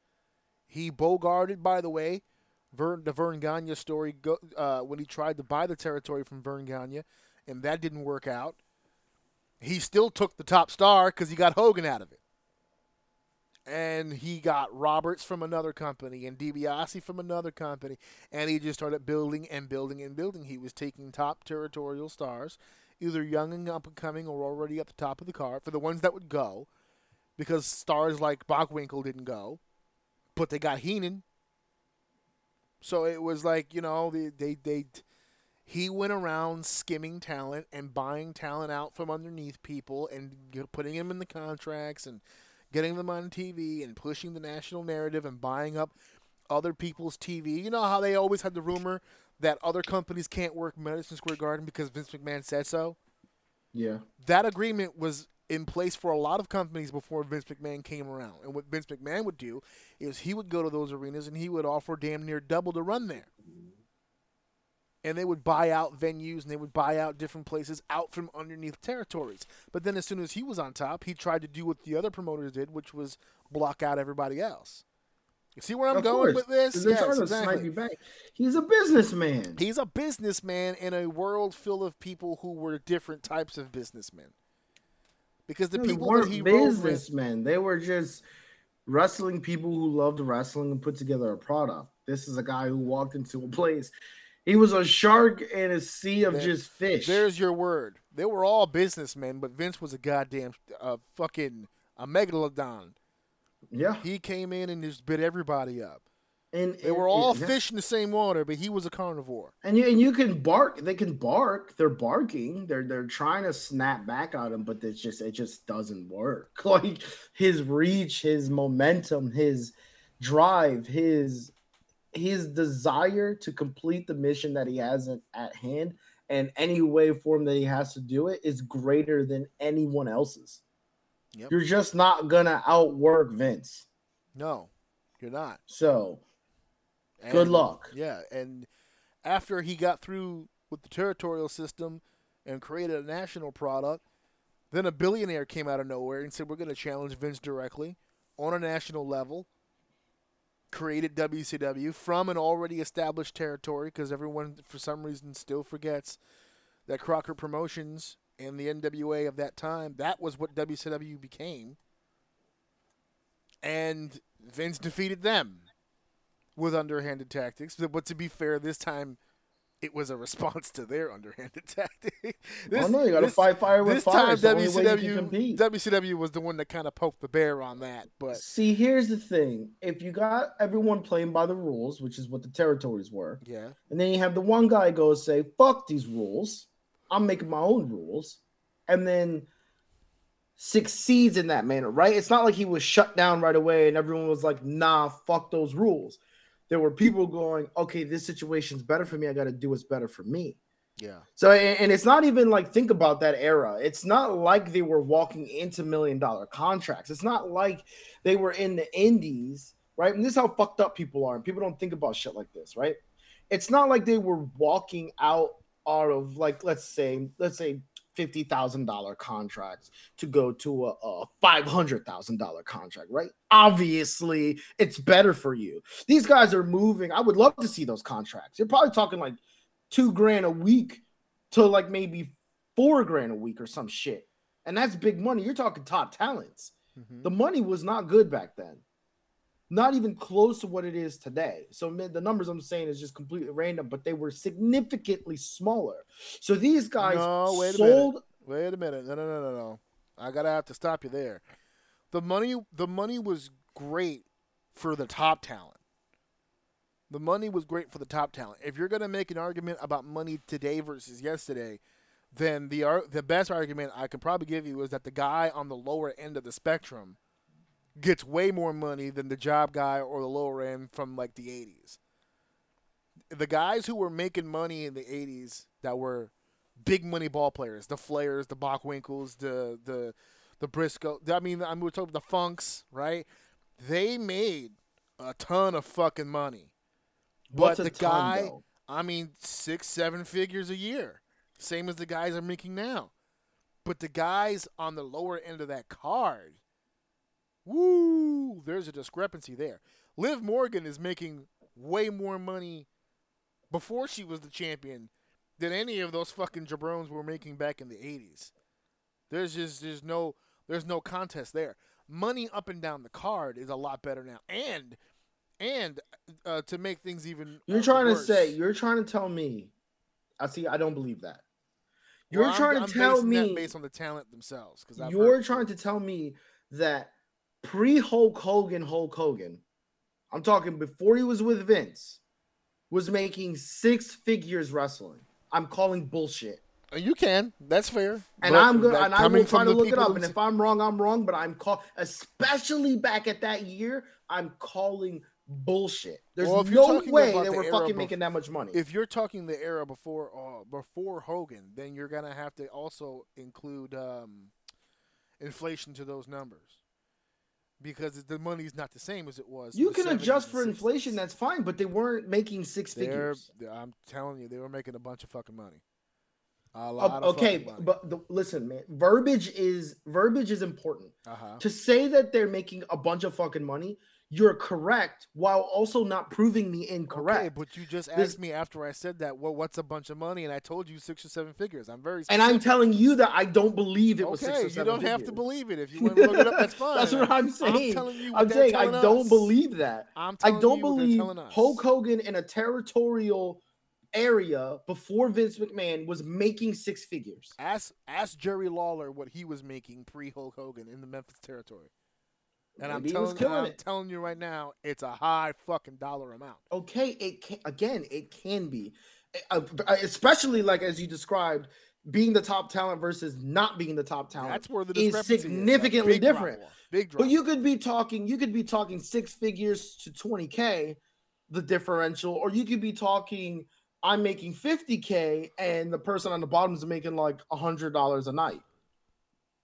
he bogarted. By the way, Verne, the Verne Gagne story go, uh, when he tried to buy the territory from Verne Gagne, and that didn't work out. He still took the top star because he got Hogan out of it, and he got Roberts from another company and DiBiase from another company, and he just started building and building and building. He was taking top territorial stars, either young and up and coming or already at the top of the card for the ones that would go because stars like Bockwinkel didn't go, but they got Heenan. So it was like you know they they they he went around skimming talent and buying talent out from underneath people and putting them in the contracts and getting them on TV and pushing the national narrative and buying up other people's TV. You know how they always had the rumor that other companies can't work Madison Square Garden because Vince McMahon said so. Yeah. That agreement was in place for a lot of companies before Vince McMahon came around. And what Vince McMahon would do is he would go to those arenas and he would offer damn near double to run there. And they would buy out venues and they would buy out different places out from underneath territories. But then as soon as he was on top, he tried to do what the other promoters did, which was block out everybody else. You see where I'm Of going course. with this? Yes, trying to snipe exactly. back. He's a businessman. He's a businessman in a world full of people who were different types of businessmen. Because the No, people that weren't he rode with, businessmen. They were just wrestling people who loved wrestling and put together a product. This is a guy who walked into a place. He was a shark in a sea of There- just fish. There's your word. They were all businessmen, but Vince was a goddamn uh, fucking a megalodon. yeah, He came in and just bit everybody up. and They and- were all fish in the same water, but he was a carnivore. And you and you can bark. They can bark. They're barking. They're they're trying to snap back at him, but it's just it just doesn't work. Like his reach, his momentum, his drive, his his desire to complete the mission that he has at, hand, and any way form that he has to do it is greater than anyone else's. Yep. You're just not gonna outwork Vince. No, you're not. So Good luck. Yeah, and after he got through with the territorial system and created a national product, then a billionaire came out of nowhere and said, "We're to challenge Vince directly on a national level." Created WCW from an already established territory because everyone, for some reason, still forgets that Crockett Promotions and the NWA of that time that was what WCW became. And Vince defeated them with underhanded tactics. But, to be fair, this time it was a response to their underhanded tactic. no, you got to this- fight fire with This fire. time It's the only way you can WCW. WCW was the one that kind of poked the bear on that. But See, here's the thing: if you got everyone playing by the rules, which is what the territories were, yeah, and then you have the one guy go say, "Fuck these rules, I'm making my own rules," and then succeeds in that manner, right? It's not like he was shut down right away and everyone was like, "Nah, fuck those rules." There were people going, "Okay, this situation's better for me. I got to do what's better for me." Yeah. So and, and it's not even like think about that era. It's not like they were walking into million dollar contracts. It's not like they were in the indies, right? And this is how fucked up people are. And people don't think about shit like this, right? It's not like they were walking out out of like let's say let's say fifty thousand dollar contracts to go to a, a five hundred thousand dollar contract, right? Obviously, it's better for you. These guys are moving. I would love to see those contracts. You're probably talking like two grand a week to like maybe four grand a week or some shit. And that's big money. You're talking top talents. Mhm. The money was not good back then. Not even close to what it is today. So the numbers I'm saying is just completely random, but they were significantly smaller. So these guys No, wait a sold Wait a minute. No, no, no, no, no. I gotta have to stop you there. The money, the money was great for the top talent. The money was great for the top talent. If you're gonna make an argument about money today versus yesterday, then the ar- the best argument I could probably give you is that the guy on the lower end of the spectrum gets way more money than the job guy or the lower end from like the 80s. The guys who were making money in the 80s that were big money ball players, the Flairs, the Bockwinkels, the the the Briscoe. I mean, I mean, we're talking the Funks, right? They made a ton of fucking money. But the ton, guy, though? I mean, six, seven figures a year, same as the guys are making now. But the guys on the lower end of that card, woo, there's a discrepancy there. Liv Morgan is making way more money before she was the champion than any of those fucking jabrones were making back in the 80s. There's just there's no there's no contest there. Money up and down the card is a lot better now, and and uh, to make things even You're uh, trying to say, you're trying to tell me. I see, I don't believe that. You're Well, I'm- trying I'm to tell basing that me based on the talent themselves because you're trying to tell me that pre Hulk Hogan, Hulk Hogan, I'm talking before he was with Vince, was making six figures wrestling. I'm calling bullshit. you can that's fair And I'm good, and I will try to look it up. And if I'm wrong, I'm wrong. But I'm call, especially back at that year, I'm calling bullshit. There's Well, no way they the were fucking making that much money. if you're talking the era before uh, before Hogan, then you're gonna have to also include um, inflation to those numbers because the money is not the same as it was. you can adjust for inflation, that's fine. But they weren't making 6 They're, figures. I'm telling you, they were making a bunch of fucking money. A lot of okay, but the, listen, man, verbiage is verbiage is important. uh-huh. To say that they're making a bunch of fucking money, you're correct, while also not proving me incorrect. Okay, but you just This- asked me after I said that. Well, what's a bunch of money? And I told you six or seven figures. I'm very. and I'm telling you that I don't believe it was six okay, or you don't have to believe it. If you want to look it up, that's fine. That's what I'm saying. I'm telling you. I'm saying I don't us. believe that. I'm I telling don't you believe. Hulk Hogan in a territorial area before Vince McMahon was making six figures. Ask ask Jerry Lawler what he was making pre Hulk Hogan in the Memphis territory. And I'm Maybe was telling, and I'm telling you right now, it's a high fucking dollar amount. Okay, it can again, it can be, especially like as you described, being the top talent versus not being the top talent. That's where the is discrepancy is. Significantly big different. Big drop. But you could be talking, you could be talking six figures to 20k, the differential, or you could be talking, I'm making 50k and the person on the bottom is making like a hundred dollars a night.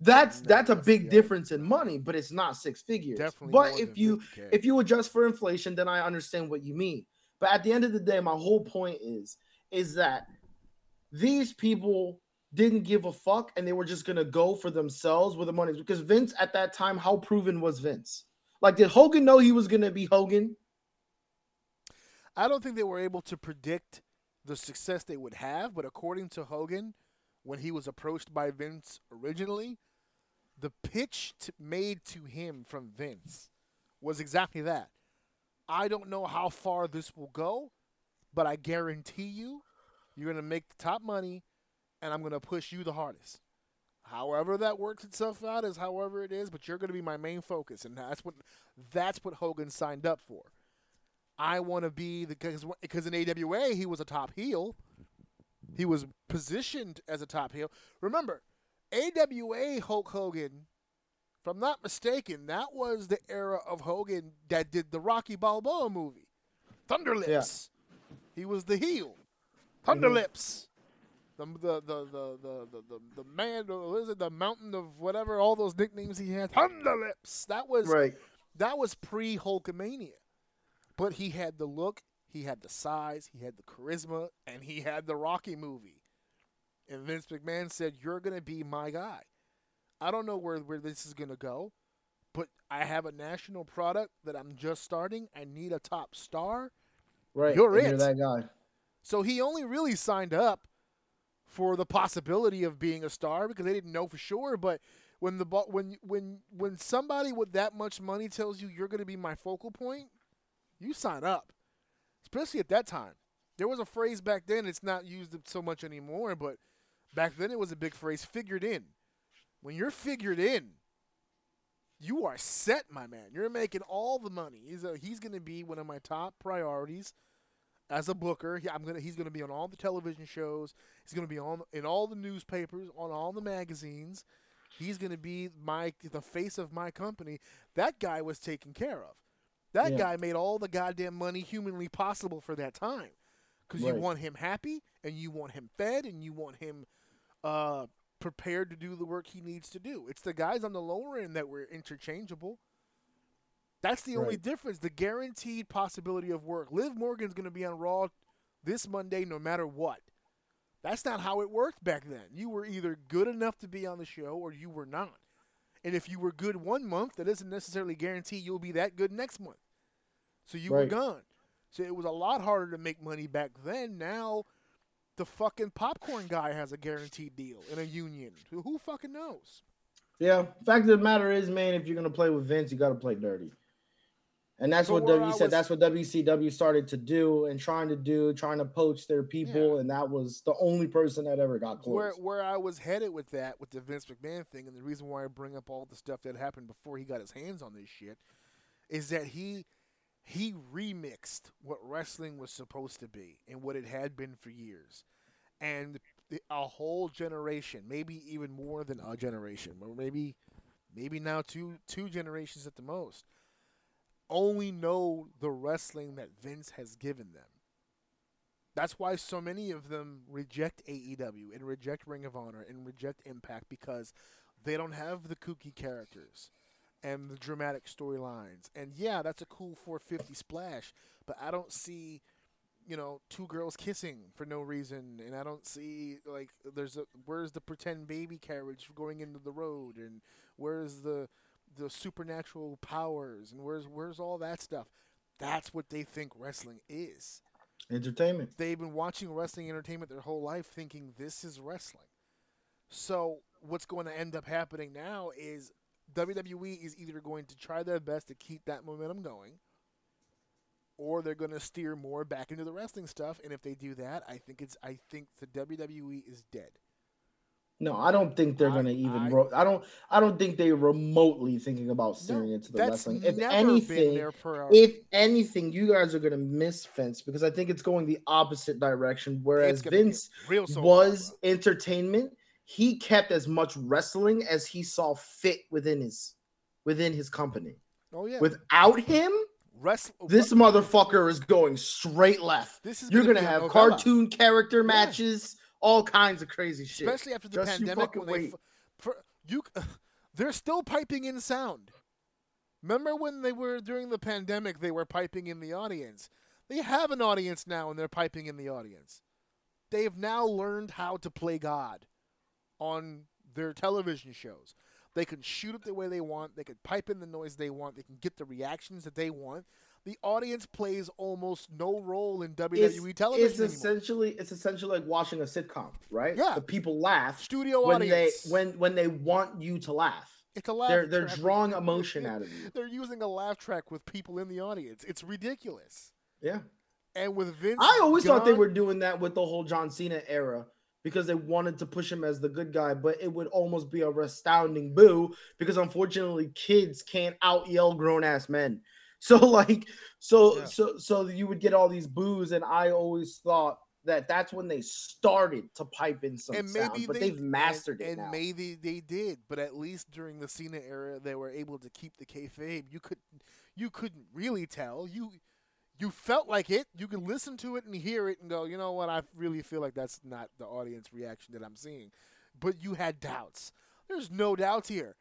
That's that's a big yeah. difference in money, but it's not six figures. definitely. But if you 50K. if you adjust for inflation, then I understand what you mean. But at the end of the day, my whole point is is that these people didn't give a fuck and they were just gonna go for themselves with the money because Vince at that time, how proven was Vince? Like, did Hogan know he was gonna be Hogan? I don't think they were able to predict the success they would have, but according to Hogan, when he was approached by Vince originally, the pitch t- made to him from Vince was exactly that. I don't know how far this will go, but I guarantee you, you're going to make the top money, and I'm going to push you the hardest. However that works itself out is however it is, but you're going to be my main focus, and that's what that's what Hogan signed up for. I want to be the because because in AWA he was a top heel. He was positioned as a top heel. Remember, AWA Hulk Hogan, if I'm not mistaken, that was the era of Hogan that did the Rocky Balboa movie, Thunderlips. He was the heel, mm-hmm. Thunderlips. the the the the the the, the, the man, what is it? The mountain of whatever, all those nicknames he had. Thunder Lips. That was Right. that was pre Hulkamania, but he had the look, he had the size, he had the charisma, and he had the Rocky movie. And Vince McMahon said, "You're gonna be my guy." I don't know where where this is gonna go, but I have a national product that I'm just starting. I need a top star. Right. You're and it. You're that guy. So he only really signed up for the possibility of being a star because they didn't know for sure. But when the when when when somebody with that much money tells you you're going to be my focal point, you sign up. Especially at that time, there was a phrase back then. It's not used so much anymore, but back then it was a big phrase. Figured in. When you're figured in, you are set, my man. You're making all the money. He's he's going to be one of my top priorities as a booker. He, I'm gonna he's gonna be on all the television shows. He's gonna be on in all the newspapers, on all the magazines. He's gonna be my the face of my company. That guy was taken care of. That Yeah. guy made all the goddamn money humanly possible for that time. Because you want him happy, and you want him fed, and you want him uh, prepared to do the work he needs to do. It's the guys on the lower end that were interchangeable. That's the only difference. The guaranteed possibility of work. Liv Morgan's going to be on Raw this Monday no matter what. That's not how it worked back then. You were either good enough to be on the show or you were not. And if you were good one month, that doesn't necessarily guarantee you'll be that good next month. So you were gone. So it was a lot harder to make money back then. Now the fucking popcorn guy has a guaranteed deal in a union. Who, who fucking knows? Yeah. Fact of the matter is, man, if you're gonna play with Vince, you got to play dirty. And that's But what where W said. was- That's what WCW started to do and trying to do, trying to poach their people, and that was the only person that ever got Where close. where I was headed with that, with the Vince McMahon thing, and the reason why I bring up all the stuff that happened before he got his hands on this shit, is that he he remixed what wrestling was supposed to be and what it had been for years, and a whole generation, maybe even more than a generation, or maybe maybe now two two generations at the most, only know the wrestling that Vince has given them. That's why so many of them reject AEW and reject Ring of Honor and reject Impact because they don't have the kooky characters and the dramatic storylines. And yeah, that's a cool 450 splash, but I don't see, you know, two girls kissing for no reason, and I don't see like there's a where's the pretend baby carriage going into the road, and where's the the supernatural powers, and where's where's all that stuff. That's what they think wrestling is Entertainment. they've been watching wrestling entertainment their whole life thinking this is wrestling. So what's going to end up happening now is WWE is either going to try their best to keep that momentum going or they're going to steer more back into the wrestling stuff and if they do that, I think it's I think the WWE is dead. No, I don't think they're gonna even. I- ro- I don't. I don't think they're remotely thinking about steering into the wrestling. If anything, been their priority. if anything, you guys are gonna miss Vince because I think it's going the opposite direction. Whereas It's gonna be Vince was entertainment, he kept as much wrestling as he saw fit within his within his company. Oh yeah. Without him, this motherfucker is going straight left. this is You're gonna gonna have novella. cartoon character matches, all kinds of crazy shit. especially after the Just you pandemic fucking when they wait. f- for, you they're still piping in sound remember when they were during the pandemic they were piping in the audience they have an audience now and they're piping in the audience they've now learned how to play god on their television shows they can shoot it the way they want they can pipe in the noise they want they can get the reactions that they want the audience plays almost no role in WWE it's, television it's anymore. essentially it's essentially like watching a sitcom, right? Yeah. The people laugh studio when audience they when when they want you to laugh. It's a laugh. They're they're drawing emotion out of you. They're using a laugh track with people in the audience. It's ridiculous. Yeah. And with Vince, I always thought they were doing that with the whole John Cena era because they wanted to push him as the good guy, but it would almost be a astounding boo because unfortunately kids can't out yell grown ass men. So like so Yeah. so so you would get all these boos and I always thought that that's when they started to pipe in some and sound, maybe but they, they've mastered and, it and now. maybe they did, but at least during the Cena era, they were able to keep the kayfabe. You could, you couldn't really tell. You, You felt like it. You can listen to it and hear it and go, you know what? I really feel like that's not the audience reaction that I'm seeing. But you had doubts. There's no doubts here.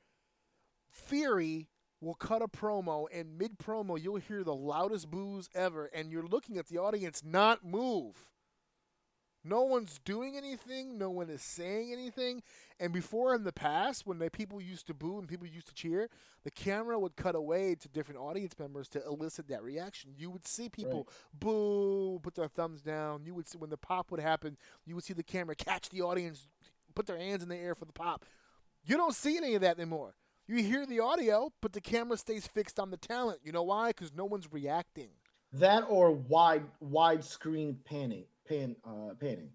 Theory will cut a promo, and mid promo, you'll hear the loudest boos ever, and you're looking at the audience not move. No one's doing anything. No one is saying anything. And before in the past, when the people used to boo and people used to cheer, the camera would cut away to different audience members to elicit that reaction. You would see people boo, put their thumbs down. You would see when the pop would happen, you would see the camera catch the audience, put their hands in the air for the pop. You don't see any of that anymore. You hear the audio, but the camera stays fixed on the talent. You know why? Because no one's reacting. That or wide widescreen panning, pan uh, panning,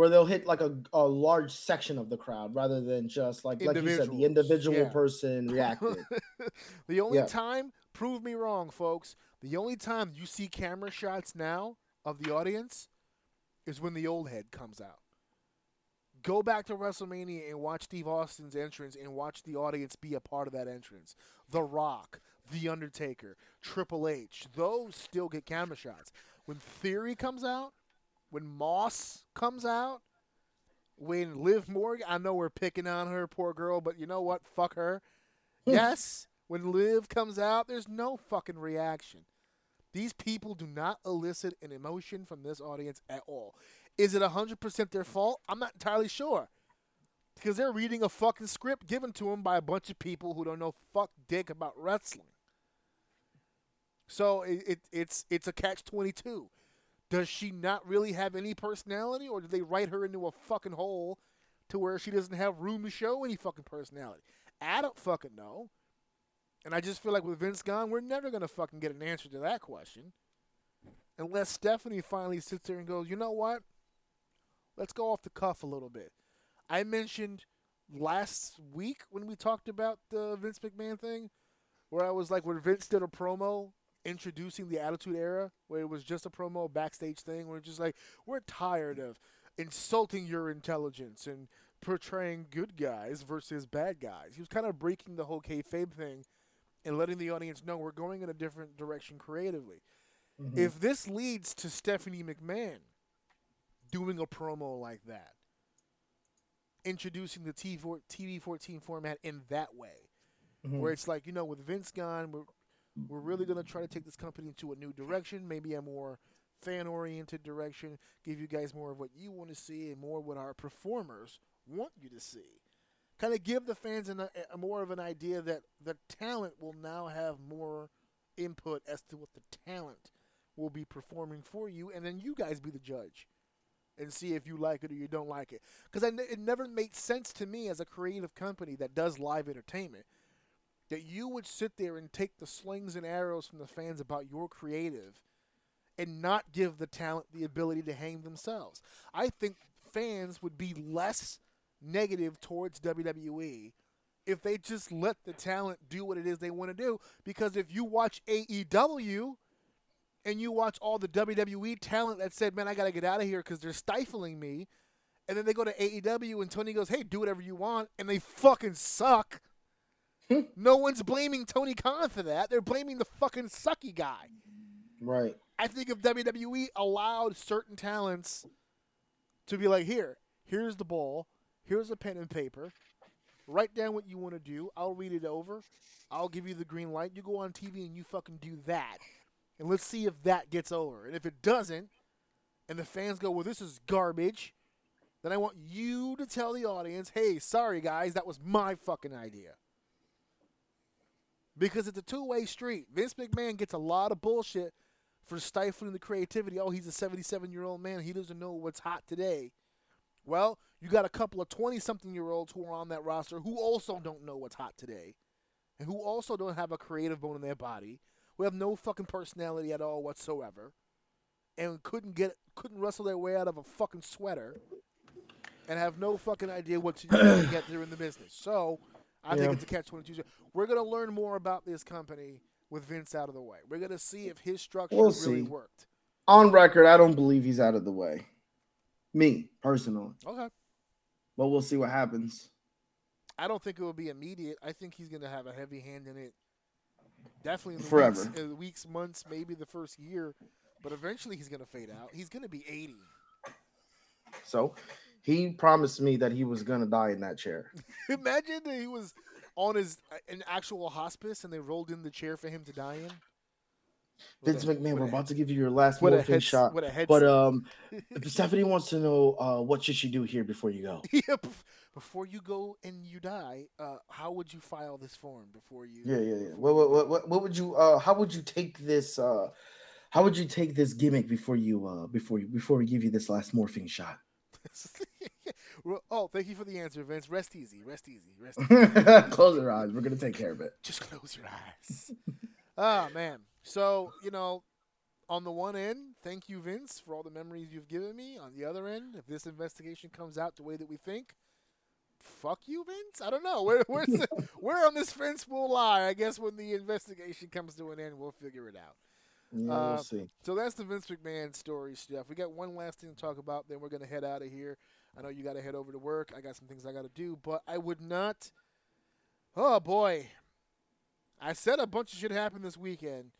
where they'll hit like a, a large section of the crowd rather than just like like you said, the individual yeah. person reacted. the only Yeah. time, prove me wrong, folks, the only time you see camera shots now of the audience is when the old head comes out. Go back to WrestleMania and watch Steve Austin's entrance and watch the audience be a part of that entrance. The Rock, The Undertaker, Triple H, those still get camera shots. When Theory comes out, when Moss comes out, when Liv Morgan, I know we're picking on her, poor girl, but you know what? Fuck her. Hmm. yes, when Liv comes out, there's no fucking reaction. These people do not elicit an emotion from this audience at all. Is it 100% their fault? I'm not entirely sure. Because they're reading a fucking script given to them by a bunch of people who don't know fuck dick about wrestling. So it, it it's it's a catch 22. Does she not really have any personality or do they write her into a fucking hole to where she doesn't have room to show any fucking personality? I don't fucking know. And I just feel like with Vince gone, we're never gonna fucking get an answer to that question. Unless Stephanie finally sits there and goes, you know what? Let's go off the cuff a little bit. I mentioned last week when we talked about the Vince McMahon thing, where I was like, when Vince did a promo introducing the Attitude Era, where it was just a promo backstage thing, where it's just like, we're tired of insulting your intelligence and portraying good guys versus bad guys. He was kind of breaking the whole kayfabe thing and letting the audience know we're going in a different direction creatively. Mhm. If this leads to Stephanie McMahon doing a promo like that, introducing the TV TV 14 format in that way, Mhm. where it's like, you know, with Vince gone, we're, we're really going to try to take this company into a new direction, maybe a more fan oriented direction, give you guys more of what you want to see and more what our performers want you to see. Kind of give the fans an, a, a more of an idea that the talent will now have more input as to what the talent will be performing for you, and then you guys be the judge and see if you like it or you don't like it. Because it never made sense to me as a creative company that does live entertainment that you would sit there and take the slings and arrows from the fans about your creative and not give the talent the ability to hang themselves. I think fans would be less negative towards WWE if they just let the talent do what it is they want to do. Because if you watch AEW and you watch all the WWE talent that said, man, I got to get out of here because they're stifling me. And then they go to AEW and Tony goes, hey, do whatever you want. And they fucking suck. no one's blaming Tony Khan for that. They're blaming the fucking sucky guy. Right. I think if WWE allowed certain talents to be like, here, here's the ball, here's a pen and paper, write down what you want to do. I'll read it over. I'll give you the green light. You go on TV and you fucking do that. And let's see if that gets over. And if it doesn't, and the fans go, well, this is garbage, then I want you to tell the audience, hey, sorry guys, that was my fucking idea. Because it's a two way street. Vince McMahon gets a lot of bullshit for stifling the creativity. Oh, he's a 77 year old man. He doesn't know what's hot today. Well, you got a couple of 20 something year olds who are on that roster who also don't know what's hot today. And who also don't have a creative bone in their body. Who have no fucking personality at all whatsoever. And couldn't get couldn't wrestle their way out of a fucking sweater. And have no fucking idea what to do to get there in the business. So I Yeah. think it's a catch twenty two. We're gonna learn more about this company with Vince out of the way. We're gonna see if his structure We'll really see. worked. On record, I don't believe he's out of the way. Me personally, Okay. but we'll see what happens. I don't think it will be immediate. I think he's gonna have a heavy hand in it Definitely in the Forever. Weeks, weeks, months, maybe the first year, but eventually he's gonna fade out. He's gonna be 80. So he promised me that he was gonna die in that chair. Imagine that he was on his an actual hospice and they rolled in the chair for him to die in. With Vince a- McMahon, we're a- about to give you your last a morphine head- shot. head But um, if Stephanie wants to know uh, what should she do here before you go. yeah, before you go and you die, uh, how would you file this form before you? Yeah, yeah, yeah. What, what, what, what, what would you? Uh, how would you take this? Uh, how would you take this gimmick before you? Uh, before you? Before we give you this last morphine shot? Oh, thank you for the answer, Vince. Rest easy, rest easy, rest easy. Close your eyes. We're gonna take care of it. Just close your eyes. Ah, man. So, you know, on the one end, thank you, Vince, for all the memories you've given me. On the other end, if this investigation comes out the way that we think, fuck you, Vince. I don't know. Where, where's the, where on this fence will lie? I guess when the investigation comes to an end, we'll figure it out. Yeah, Uh, we'll see. So that's the Vince McMahon story, Steph. We got one last thing to talk about, then we're going to head out of here. I know you got to head over to work. I got some things I got to do, but I would not. Oh, boy. I said a bunch of shit happened this weekend.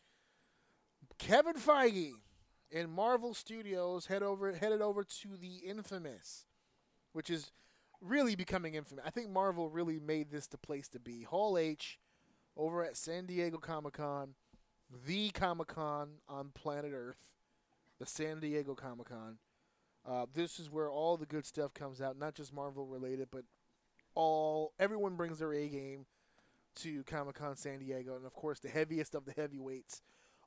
Kevin Feige in Marvel Studios head over headed over to the infamous, which is really becoming infamous. I think Marvel really made this the place to be. Hall H over at San Diego Comic Con the Comic Con on planet Earth, the San Diego Comic Con. Uh, this is where all the good stuff comes out, not just Marvel related, but all everyone brings their A game to Comic Con San Diego, and of course the heaviest of the heavyweights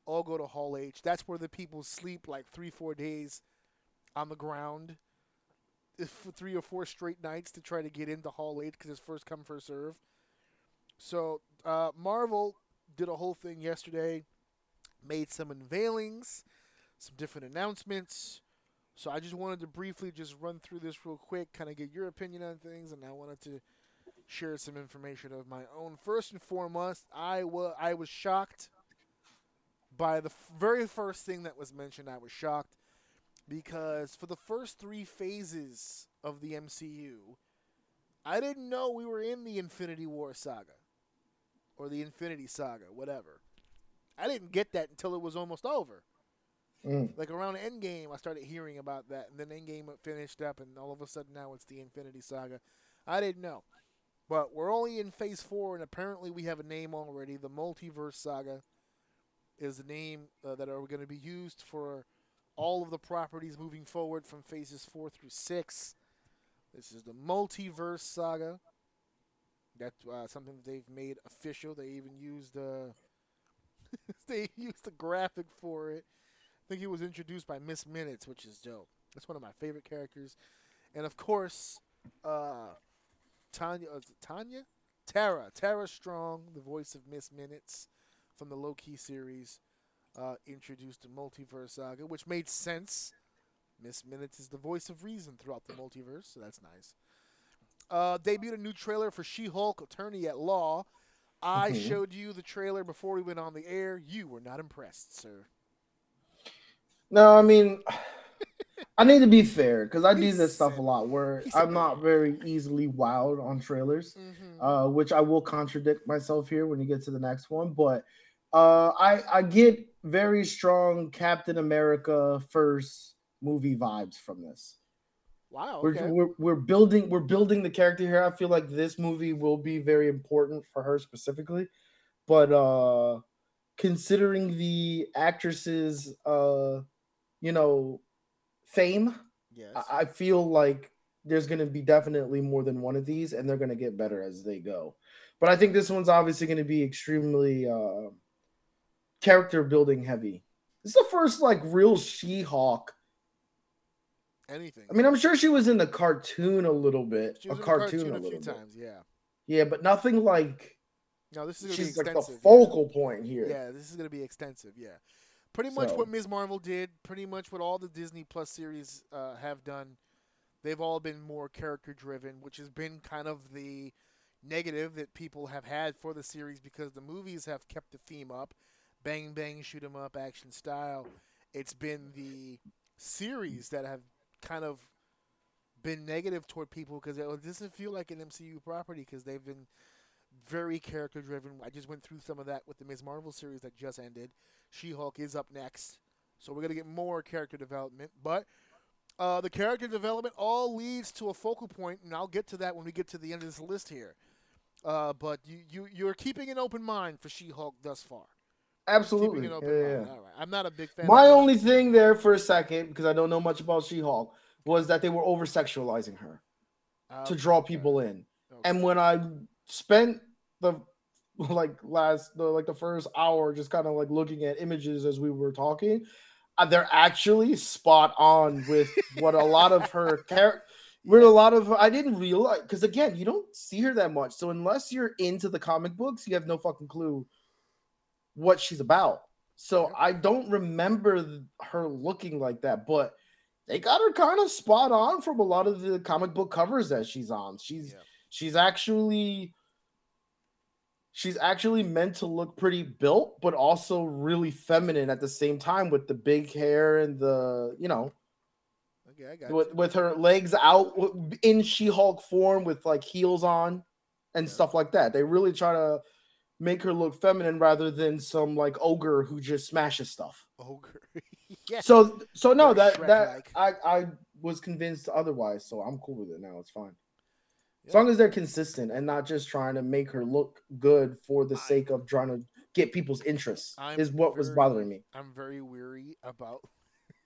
all go to Hall H. That's where the people sleep like three, four days on the ground, for three or four straight nights to try to get into Hall H because it's first come first serve. So uh, Marvel did a whole thing yesterday, made some unveilings, some different announcements. So I just wanted to briefly just run through this real quick, kind of get your opinion on things, and I wanted to share some information of my own. First and foremost, I wa- I was shocked by the f- very first thing that was mentioned. I was shocked because for the first three phases of the MCU, I didn't know we were in the Infinity War saga or the Infinity Saga, whatever. I didn't get that until it was almost over. Mm. Like around Endgame, I started hearing about that, and then Endgame finished up, and all of a sudden now it's the Infinity Saga. I didn't know, but we're only in Phase Four, and apparently we have a name already. The Multiverse Saga is the name uh, that are going to be used for all of the properties moving forward from Phases Four through Six. This is the Multiverse Saga. That's uh, something that they've made official. They even used uh, they used a graphic for it. I think he was introduced by Miss Minutes, which is dope. That's one of my favorite characters, and of course, uh, Tanya. Uh, Tanya, Tara, Tara Strong, the voice of Miss Minutes from the Loki series, uh, introduced the Multiverse Saga, which made sense. Miss Minutes is the voice of reason throughout the multiverse, so that's nice. Uh, debuted a new trailer for She-Hulk: Attorney at Law. I Mhm. showed you the trailer before we went on the air. You were not impressed, sir. No, I mean, I need to be fair because I do this stuff a lot where I'm not very easily wowed on trailers. Mm-hmm. uh, which I will contradict myself here when you get to the next one. But uh, I I get very strong Captain America first movie vibes from this. Wow. We're, Okay. we're we're building we're building the character here. I feel like this movie will be very important for her specifically. But uh, considering the actress's uh, you know fame, yes. I, I feel like there's going to be definitely more than one of these, and they're going to get better as they go. But I think this one's obviously going to be extremely uh, character building heavy. It's the first like real She-Hulk. Anything. I mean, I'm sure she was in the cartoon a little bit, a the cartoon, a little few bit. times. Yeah. Yeah, but nothing like No, this is she's be like the focal point here. Yeah. yeah, this is gonna be extensive. Yeah. Pretty much So- what Ms. Marvel did. Pretty much what all the Disney Plus series uh, have done. They've all been more character driven, which has been kind of the negative that people have had for the series because the movies have kept the theme up, bang bang shoot 'em up action style. It's been the series that have kind of been negative toward people because it doesn't feel like an MCU property because they've been very character driven. I just went through some of that with the Ms. Marvel series that just ended. She Hulk is up next, so we're gonna get more character development. But uh, the character development all leads to a focal point, and I'll get to that when we get to the end of this list here. Uh, but you, you you're keeping an open mind for She Hulk thus far. Absolutely. Keeping an open Yeah, yeah. Right. I'm not a big fan. My only thing there for a second, because I don't know much about She-Hulk, was that they were over sexualizing her Uh, to draw people in. okay. And when I spent the like last the like the first hour just kind of like looking at images as we were talking, uh, they're actually spot on with what a lot of her character. With a lot of I didn't realize because again you don't see her that much. So unless you're into the comic books, you have no fucking clue what she's about. So I don't remember her looking like that, but they got her kind of spot on from a lot of the comic book covers that she's on. She's Yeah. she's actually she's actually meant to look pretty built, but also really feminine at the same time with the big hair and the you know Okay, I got with, you. with her legs out in She-Hulk form with like heels on and Yeah. stuff like that. They really try to make her look feminine rather than some like ogre who just smashes stuff. ogre. yeah. So so no Very that that. I I was convinced otherwise, so I'm cool with it now. It's fine. As long as they're consistent and not just trying to make her look good for the I- sake of trying to get people's interest I'm is what was bothering me. I'm very weary about.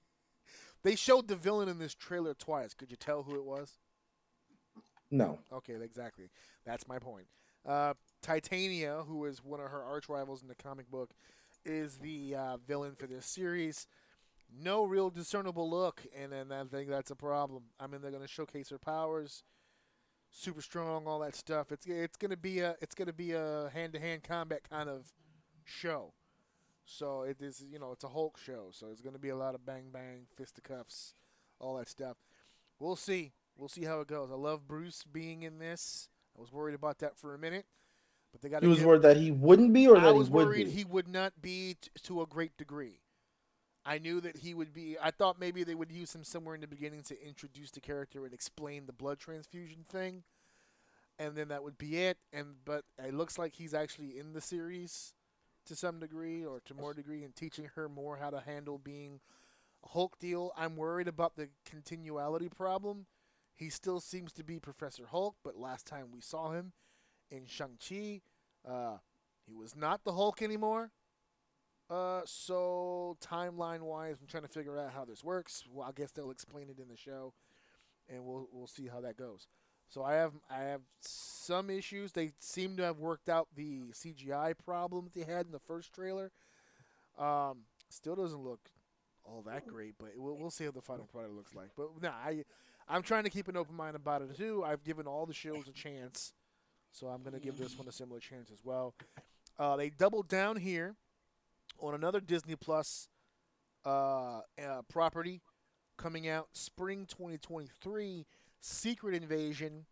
they showed the villain in this trailer twice. Could you tell who it was? No. Okay, exactly. That's my point. Uh, Titania, who is one of her arch rivals in the comic book, is the uh, villain for this series. No real discernible look, and then I think that's a problem. I mean, they're going to showcase her powers, super strong, all that stuff. It's it's going to be a it's going to be a hand to hand combat kind of show. So it is you know it's a Hulk show, so it's going to be a lot of bang bang, fisticuffs, all that stuff. We'll see. We'll see how it goes. I love Bruce being in this. I was worried about that for a minute, but they got. He was worried that he wouldn't be or I that was he would worried be. he would not be t- to a great degree. I knew that he would be. I thought maybe they would use him somewhere in the beginning to introduce the character and explain the blood transfusion thing, and then that would be it. And but it looks like he's actually in the series to some degree or to more degree and teaching her more how to handle being a Hulk deal. I'm worried about the continuality problem. He still seems to be Professor Hulk, but last time we saw him in Shang-Chi, uh, he was not the Hulk anymore. Uh, so timeline wise, I'm trying to figure out how this works. Well, I guess they'll explain it in the show, and we'll we'll see how that goes. So I have I have some issues. They seem to have worked out the CGI problem that they had in the first trailer. Um, still doesn't look all that great, but we'll we'll see how the final product looks like. But nah, I I'm trying to keep an open mind about it too. I've given all the shows a chance, so I'm gonna give this one a similar chance as well. Uh, they doubled down here on another Disney Plus uh, uh, property coming out spring 2023. Secret Invasion.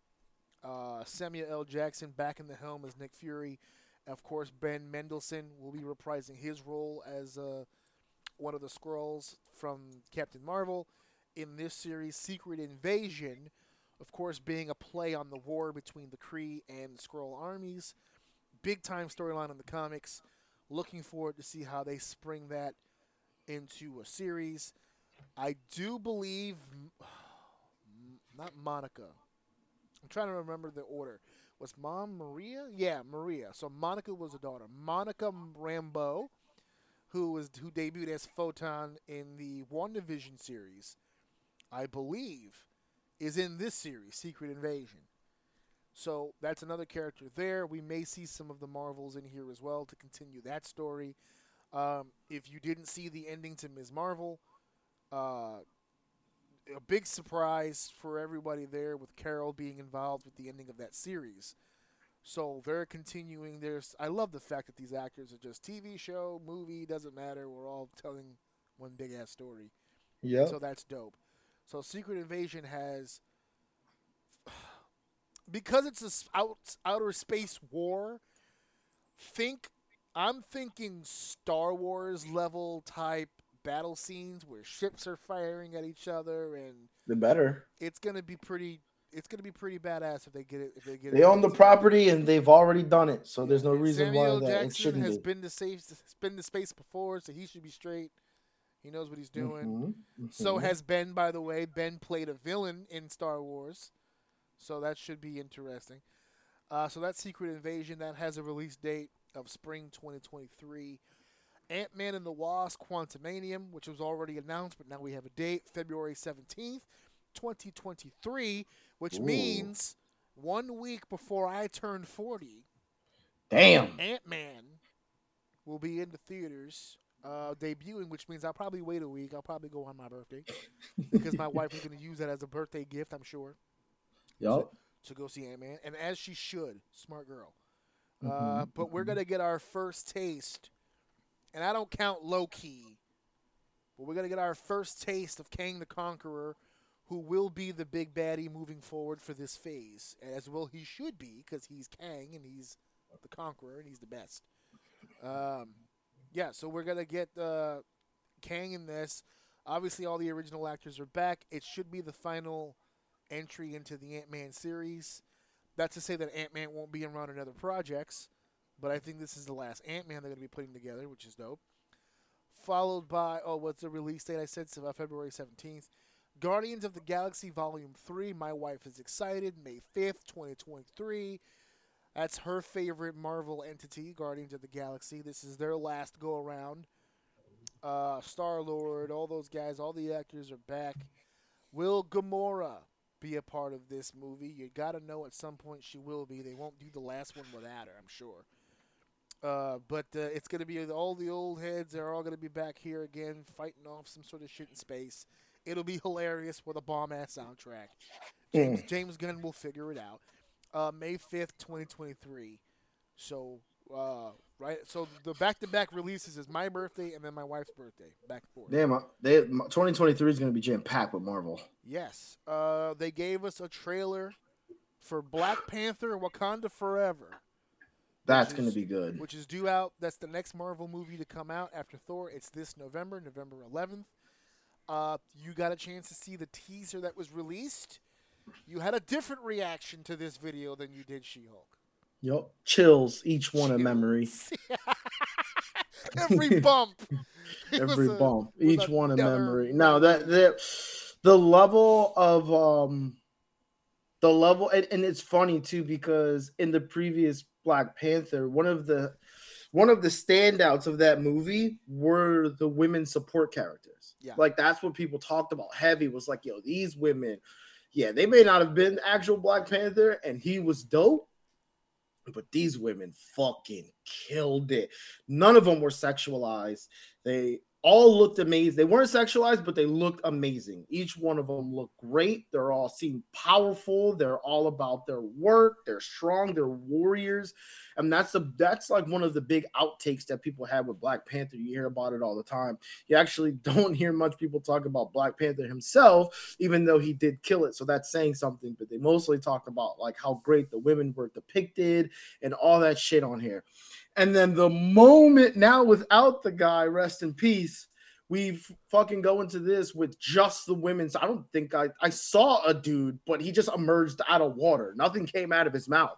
Uh, Samuel L. Jackson back in the helm as Nick Fury. Of course, Ben Mendelsohn will be reprising his role as uh, one of the Skrulls from Captain Marvel in this series, Secret Invasion. Of course, being a play on the war between the Kree and Skrull armies. Big time storyline in the comics. Looking forward to see how they spring that into a series. I do believe, not Monica. I'm trying to remember the order. Was mom Maria? Yeah, Maria. So Monica was a daughter. Monica Rambeau, who was who debuted as Photon in the WandaVision series, I believe, is in this series, Secret Invasion. So that's another character there. We may see some of the Marvels in here as well to continue that story. Um, if you didn't see the ending to Ms. Marvel, uh, a big surprise for everybody there with Carol being involved with the ending of that series. So they're continuing. There's I love the fact that these actors are just TV show, movie doesn't matter. We're all telling one big ass story. Yeah. So that's dope. So Secret Invasion has because it's a out, outer space war. Think I'm thinking Star Wars level type battle scenes where ships are firing at each other and the better. it's going to be pretty it's gonna be pretty badass if they get it. If they get They it own the property and they've already done it, so there's no reason Samuel why that it shouldn't has be. been to safe, has been to space before, so he should be straight. He knows what he's doing. Mhm, So mhm. has Ben, by the way. Ben played a villain in Star Wars, so that should be interesting. Uh, so that Secret Invasion. That has a release date of spring 2023. Ant Man and the Wasp: Quantumanium, which was already announced, but now we have a date, February 17th, 2023, which Ooh. means one week before I turn 40, damn. Ant Man will be in the theaters uh, debuting, which means I'll probably wait a week. I'll probably go on my birthday because my wife is going to use that as a birthday gift, I'm sure, Yep. to go see Ant Man, and as she should. Smart girl. Uh, Mhm, but we're going to get our first taste, and I don't count Loki, but we're going to get our first taste of Kang the Conqueror. Who will be the big baddie moving forward for this phase? As well, he should be because he's Kang and he's the Conqueror and he's the best. Um, yeah, so we're gonna get uh, Kang in this. Obviously, all the original actors are back. It should be the final entry into the Ant Man series. That's to say that Ant Man won't be around in other projects, but I think this is the last Ant Man they're gonna be putting together, which is dope. Followed by oh, what's the release date? I said uh, February seventeenth. Guardians of the Galaxy Volume Three. My wife is excited. May fifth, twenty twenty three. That's her favorite Marvel entity, Guardians of the Galaxy. This is their last go around. Uh, Star Lord, all those guys, all the actors are back. Will Gamora be a part of this movie? You gotta know at some point she will be. They won't do the last one without her, I'm sure. Uh, but uh, it's gonna be all the old heads. They're all gonna be back here again, fighting off some sort of shit in space. It'll be hilarious with a bomb ass soundtrack. James, James Gunn will figure it out. Uh, May fifth, twenty twenty three. So, uh, right. So the back to back releases is my birthday and then my wife's birthday. Back and forth. Damn, uh, they 2023 is going to be jam packed with Marvel. Yes. Uh, they gave us a trailer for Black Panther: Wakanda Forever, That's going to be good. which is due out. That's the next Marvel movie to come out after Thor. It's this November, November 11th. Uh, you got a chance to see the teaser that was released. You had a different reaction to this video than you did She-Hulk. Yup. Chills, each one a Chills. memory. Every bump. Every bump, was each one a memory. No, that that the level of um the level and, and it's funny too because in the previous Black Panther, one of the one of the standouts of that movie were the women support characters. Yeah. Like that's what people talked about heavy was like, yo, these women, yeah, they may not have been actual Black Panther and he was dope, but these women fucking killed it. None of them were sexualized. They all looked amazing. They weren't sexualized, but they looked amazing. Each one of them looked great. They're all seem powerful. They're all about their work. They're strong. They're warriors. And that's the that's like one of the big outtakes that people have with Black Panther. You hear about it all the time. You actually don't hear much people talk about Black Panther himself, even though he did kill it. So that's saying something. But they mostly talk about like how great the women were depicted and all that shit on here. And then the moment now without the guy, rest in peace, we fucking go into this with just the women. So I don't think I I saw a dude, but he just emerged out of water. Nothing came out of his mouth.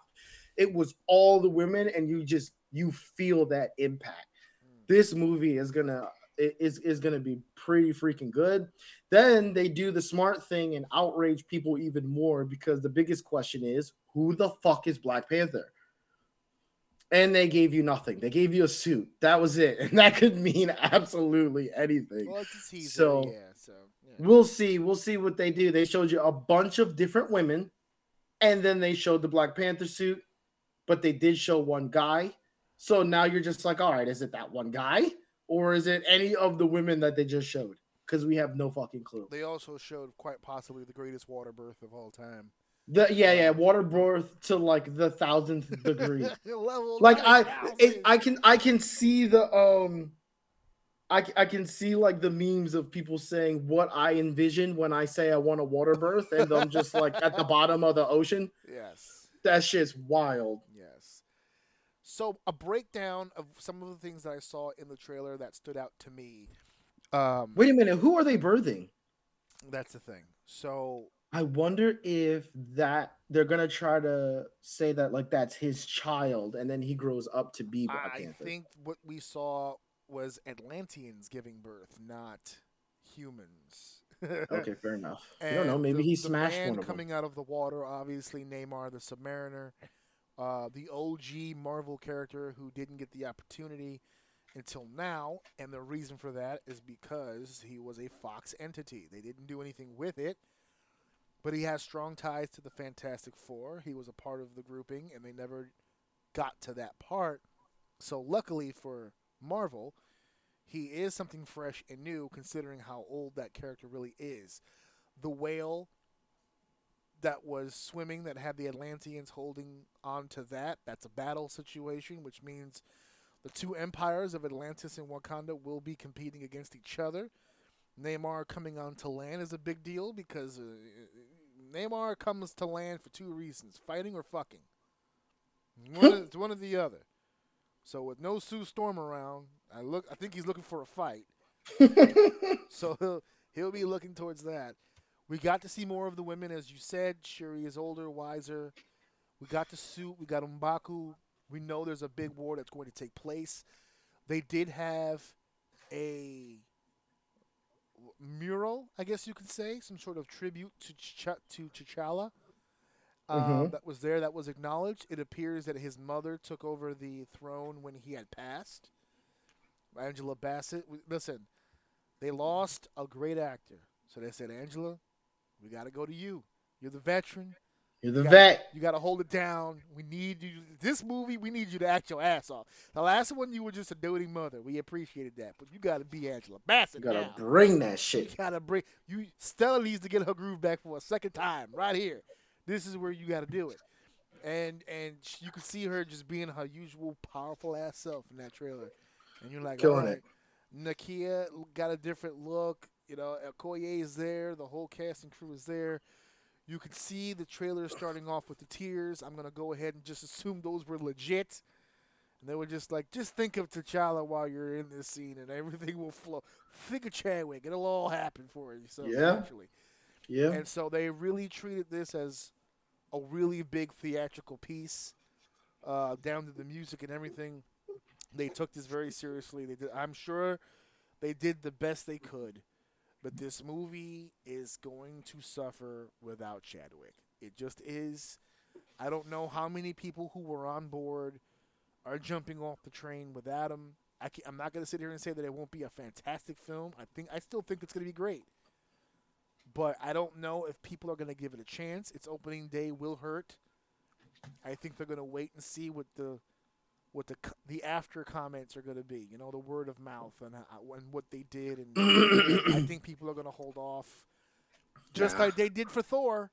It was all the women, and you just you feel that impact. Hmm. This movie is gonna is is gonna be pretty freaking good. Then they do the smart thing and outrage people even more because the biggest question is who the fuck is Black Panther? And they gave you nothing. They gave you a suit. That was it, and that could mean absolutely anything. Well, it's a teaser, So- yeah. So yeah. We'll see. We'll see what they do. They showed you a bunch of different women, and then they showed the Black Panther suit, but they did show one guy. So now you're just like, all right, is it that one guy, or is it any of the women that they just showed? Because we have no fucking clue. They also showed quite possibly the greatest water birth of all time. The yeah, yeah, water birth to like the thousandth degree. Like I, it, I can, I can see the um, I, I can see like the memes of people saying what I envision when I say I want a water birth, and I'm just like at the bottom of the ocean. yes, That shit's wild. yes. So a breakdown of some of the things that I saw in the trailer that stood out to me. Um, Wait a minute, who are they birthing? That's the thing. So I wonder if that they're gonna try to say that like that's his child, and then he grows up to be Black I Panther. think what we saw was Atlanteans giving birth, not humans. Okay, fair enough. I don't know. Maybe the, he the smashed man one of them. coming out of the water. Obviously, Namor the Submariner, uh, the OG Marvel character who didn't get the opportunity until now, and the reason for that is because he was a Fox entity. They didn't do anything with it, but he has strong ties to the Fantastic Four. He was a part of the grouping, and they never got to that part. So, luckily for Marvel, he is something fresh and new, considering how old that character really is. The whale that was swimming that had the Atlanteans holding on to that, that's a battle situation, which means the two empires of Atlantis and Wakanda will be competing against each other. Namor coming onto land is a big deal because uh, Namor comes to land for two reasons fighting or fucking. One, of- it's one or the other. So with no Sue Storm around, I look. I think he's looking for a fight. so he'll he'll be looking towards that. We got to see more of the women, as you said. Shuri is older, wiser. We got the suit. We got Mbaku. We know there's a big war that's going to take place. They did have a mural, I guess you could say, some sort of tribute to Ch- to T'Challa. Um, Mhm. That was there. That was acknowledged. It appears that his mother took over the throne when he had passed. Angela Bassett. Listen, they lost a great actor, so they said, Angela, we got to go to you. You're the veteran. You're the You vet. You got to hold it down. We need you. This movie, we need you to act your ass off. The last one, you were just a doting mother. We appreciated that, but you got to be Angela Bassett You gotta bring that shit. You gotta bring you. Stella needs to get her groove back for a second time, right here. This is where you got to do it, and and you can see her just being her usual powerful ass self in that trailer, and you're like, Killing all it. Nakia got a different look. You know, Okoye is there. The whole cast and crew is there. You can see the trailer starting off with the tears. I'm gonna go ahead and just assume those were legit. And they were just like, just think of T'Challa while you're in this scene, and everything will flow. Think of Chadwick; it'll all happen for you. So Yeah. eventually, Yeah. and so they really treated this as a really big theatrical piece, uh, down to the music and everything. They took this very seriously. They did, I'm sure they did the best they could, but this movie is going to suffer without Chadwick. It just is. I don't know how many people who were on board are jumping off the train without him. I am not going to sit here and say that it won't be a fantastic film. I think I still think it's going to be great but I don't know if people are going to give it a chance. Its opening day will hurt. I think they're going to wait and see what the what the the after comments are going to be. You know, the word of mouth and how, and what they did, and I think people are going to hold off, just Nah. like they did for Thor.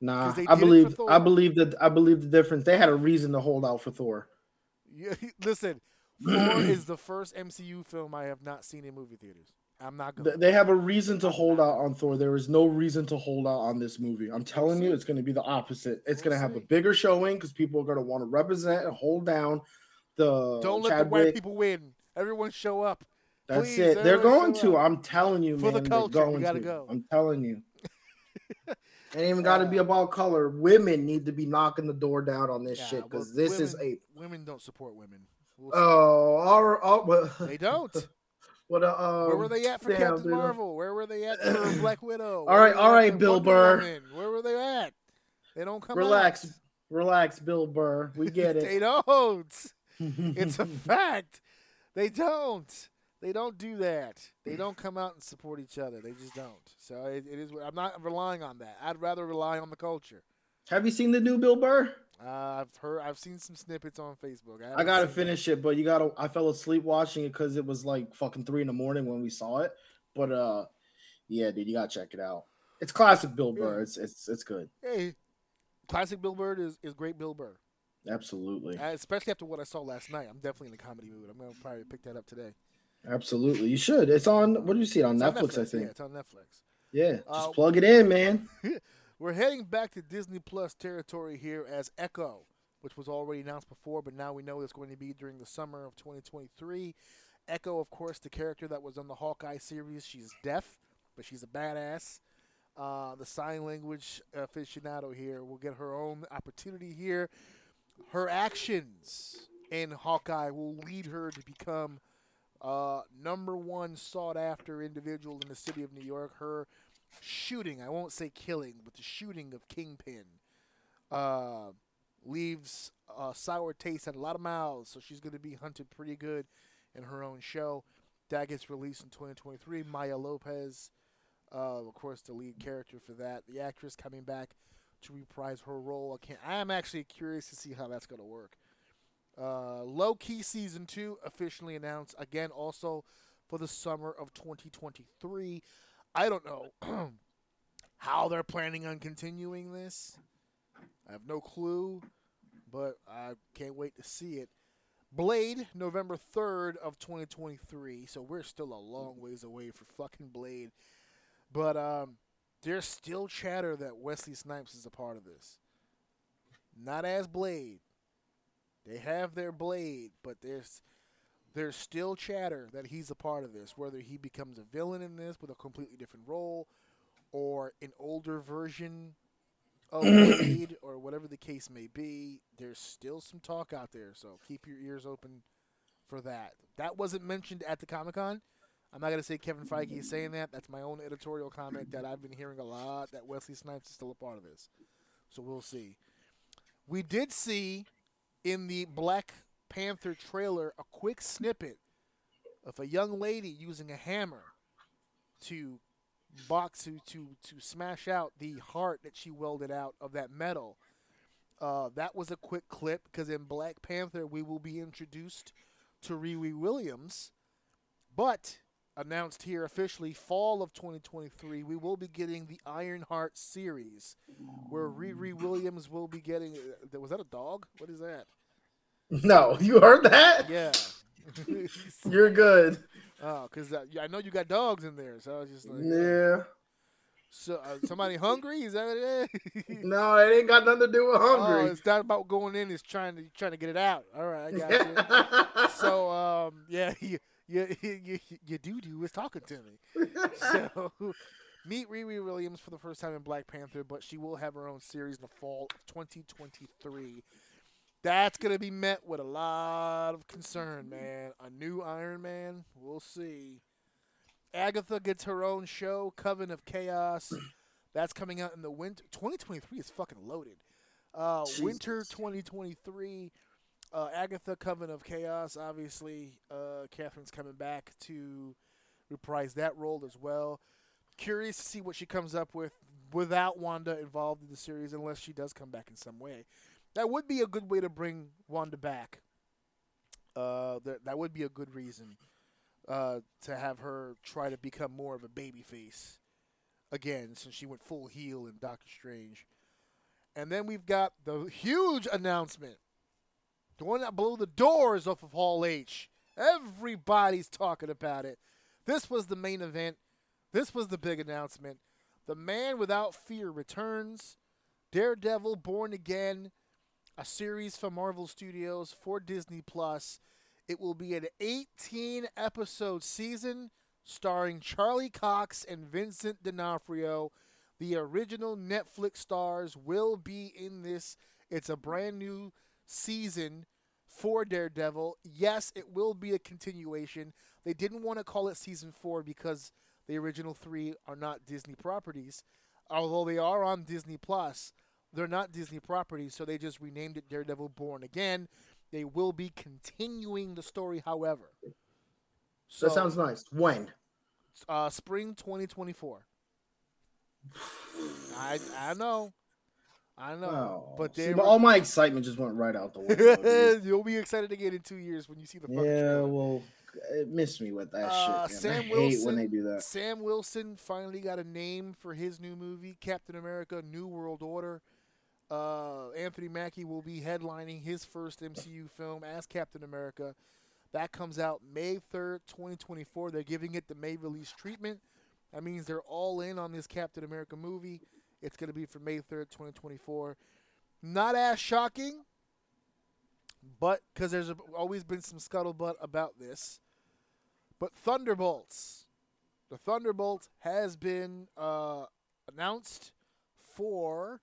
Nah, I did it for believe I believe that I believe the difference. They had a reason to hold out for Thor. You, listen, Thor is the first MCU film I have not seen in movie theaters. I'm not going. They have a reason to hold out on Thor. There is no reason to hold out on this movie. I'm telling you, it's going to be the opposite. It's We'll going to have a bigger showing because people are going to want to represent and hold down the Don't let the white people win. Everyone show up. That's Please, it. They're going to. up. I'm telling you, For the man. they're culture, we going gotta to. go. I'm telling you. It ain't even got to be about color. Women need to be knocking the door down on this Yeah, shit because this is a. women don't support women. We'll. Oh, all right. Oh, well, they don't. what a, um, Where were they at for damn, Captain dude. Marvel? Where were they at for Black Widow? All Where right, were they all right, Bill Burr. Woman? Where were they at? They don't come. Relax, out. relax, Bill Burr. We get it. they don't. It's a fact. They don't. They don't do that. They don't come out and support each other. They just don't. So it, it is. I'm not relying on that. I'd rather rely on the culture. Have you seen the new Bill Burr? Uh, I've heard. I've seen some snippets on Facebook. I haven't gotta finish it, but you gotta. I fell asleep watching it because it was like fucking three in the morning when we saw it. But uh, yeah, dude, you gotta check it out. It's classic Bill Burr. Yeah. It's it's it's good. Hey, classic Bill Burr is, is great Bill Burr. Absolutely, Uh, especially after what I saw last night. I'm definitely in a comedy mood. I'm gonna probably pick that up today. absolutely. You should. It's on. What do you see it on It's Netflix? I think. Yeah, it's on Netflix. Yeah, just Uh, plug it in, man. We're heading back to Disney Plus territory here as Echo, which was already announced before, but now we know it's going to be during the summer of 2023. Echo, of course, the character that was on the Hawkeye series. She's deaf, but she's a badass. uh, the sign language aficionado here, will get her own opportunity here. Her actions in Hawkeye will lead her to become uh, number one sought after individual in the city of New York. Her shooting, I won't say killing, but the shooting of Kingpin uh, leaves a sour taste at a lot of mouths, so she's going to be hunted pretty good in her own show. That gets released in 2023. Maya Lopez, uh, of course, the lead character for that. The actress coming back to reprise her role. I can't. I am actually curious to see how that's going to work. Uh, Loki season two officially announced again, also for the summer of 2023. I don't know how they're planning on continuing this. I have no clue, but I can't wait to see it. Blade, November 3rd of 2023. So we're still a long ways away for fucking Blade. But um, there's still chatter that Wesley Snipes is a part of this. Not as Blade. They have their Blade, but there's there's still chatter that he's a part of this. Whether he becomes a villain in this with a completely different role, or an older version of Blade, or whatever the case may be, there's still some talk out there. So keep your ears open for that. That wasn't mentioned at the Comic Con. I'm not gonna say Kevin Feige is saying that. That's my own editorial comment that I've been hearing a lot that Wesley Snipes is still a part of this. So we'll see. We did see in the Black Panther trailer a quick snippet of a young lady using a hammer to box to to to smash out the heart that she welded out of that metal. Uh, that was a quick clip because in Black Panther we will be introduced to Riri Williams, but announced here officially fall of 2023 we will be getting the Ironheart series where Riri Williams will be getting uh, was that a dog what is that No, you heard that? yeah You're good. oh cuz uh, I know you got dogs in there so I was just like Yeah. so uh, somebody hungry is that what it is No, it ain't got nothing to do with hungry. oh it's not about going in it's trying to trying to get it out all right I got you so um yeah you you you, you doo doo was talking to me so meet Riri Williams for the first time in Black Panther, but she will have her own series in the fall of 2023. That's gonna be met with a lot of concern, man. A new Iron Man, we'll see. Agatha gets her own show, Coven of Chaos. That's coming out in the winter. 2023 is fucking loaded. Uh, winter 2023. Uh, Agatha, Coven of Chaos. Obviously, uh, Kathryn's coming back to reprise that role as well. Curious to see what she comes up with without Wanda involved in the series, unless she does come back in some way. That would be a good way to bring Wanda back. Uh, that that would be a good reason uh, to have her try to become more of a baby face again, since she went full heel in Doctor Strange. And then we've got the huge announcement, the one that blew the doors off of Hall H. Everybody's talking about it. This was the main event. This was the big announcement. The Man Without Fear returns. Daredevil Born Again, a series from Marvel Studios for Disney Plus. It will be an 18 episode season starring Charlie Cox and Vincent D'Onofrio. The original Netflix stars will be in this. It's a brand new season for Daredevil. Yes, it will be a continuation. They didn't want to call it season four because the original three are not Disney properties. Although they are on Disney Plus, they're not Disney properties, so they just renamed it Daredevil Born Again. They will be continuing the story, however. So, that sounds nice. When? uh, spring 2024. I I know, I know, Oh, but see, but all my excitement just went right out the window. you'll be excited again in two years when you see the yeah, trailer. well, it missed me with that Uh, shit. Man. Sam I hate Wilson- when they do that. Sam Wilson finally got a name for his new movie, Captain America: New World Order. Uh, Anthony Mackie will be headlining his first MCU film as Captain America. That comes out May 3rd, 2024. They're giving it the May release treatment. That means they're all in on this Captain America movie. It's going to be for May 3rd, 2024. Not as shocking, but because there's always been some scuttlebutt about this. But Thunderbolts. The Thunderbolt has been uh, announced for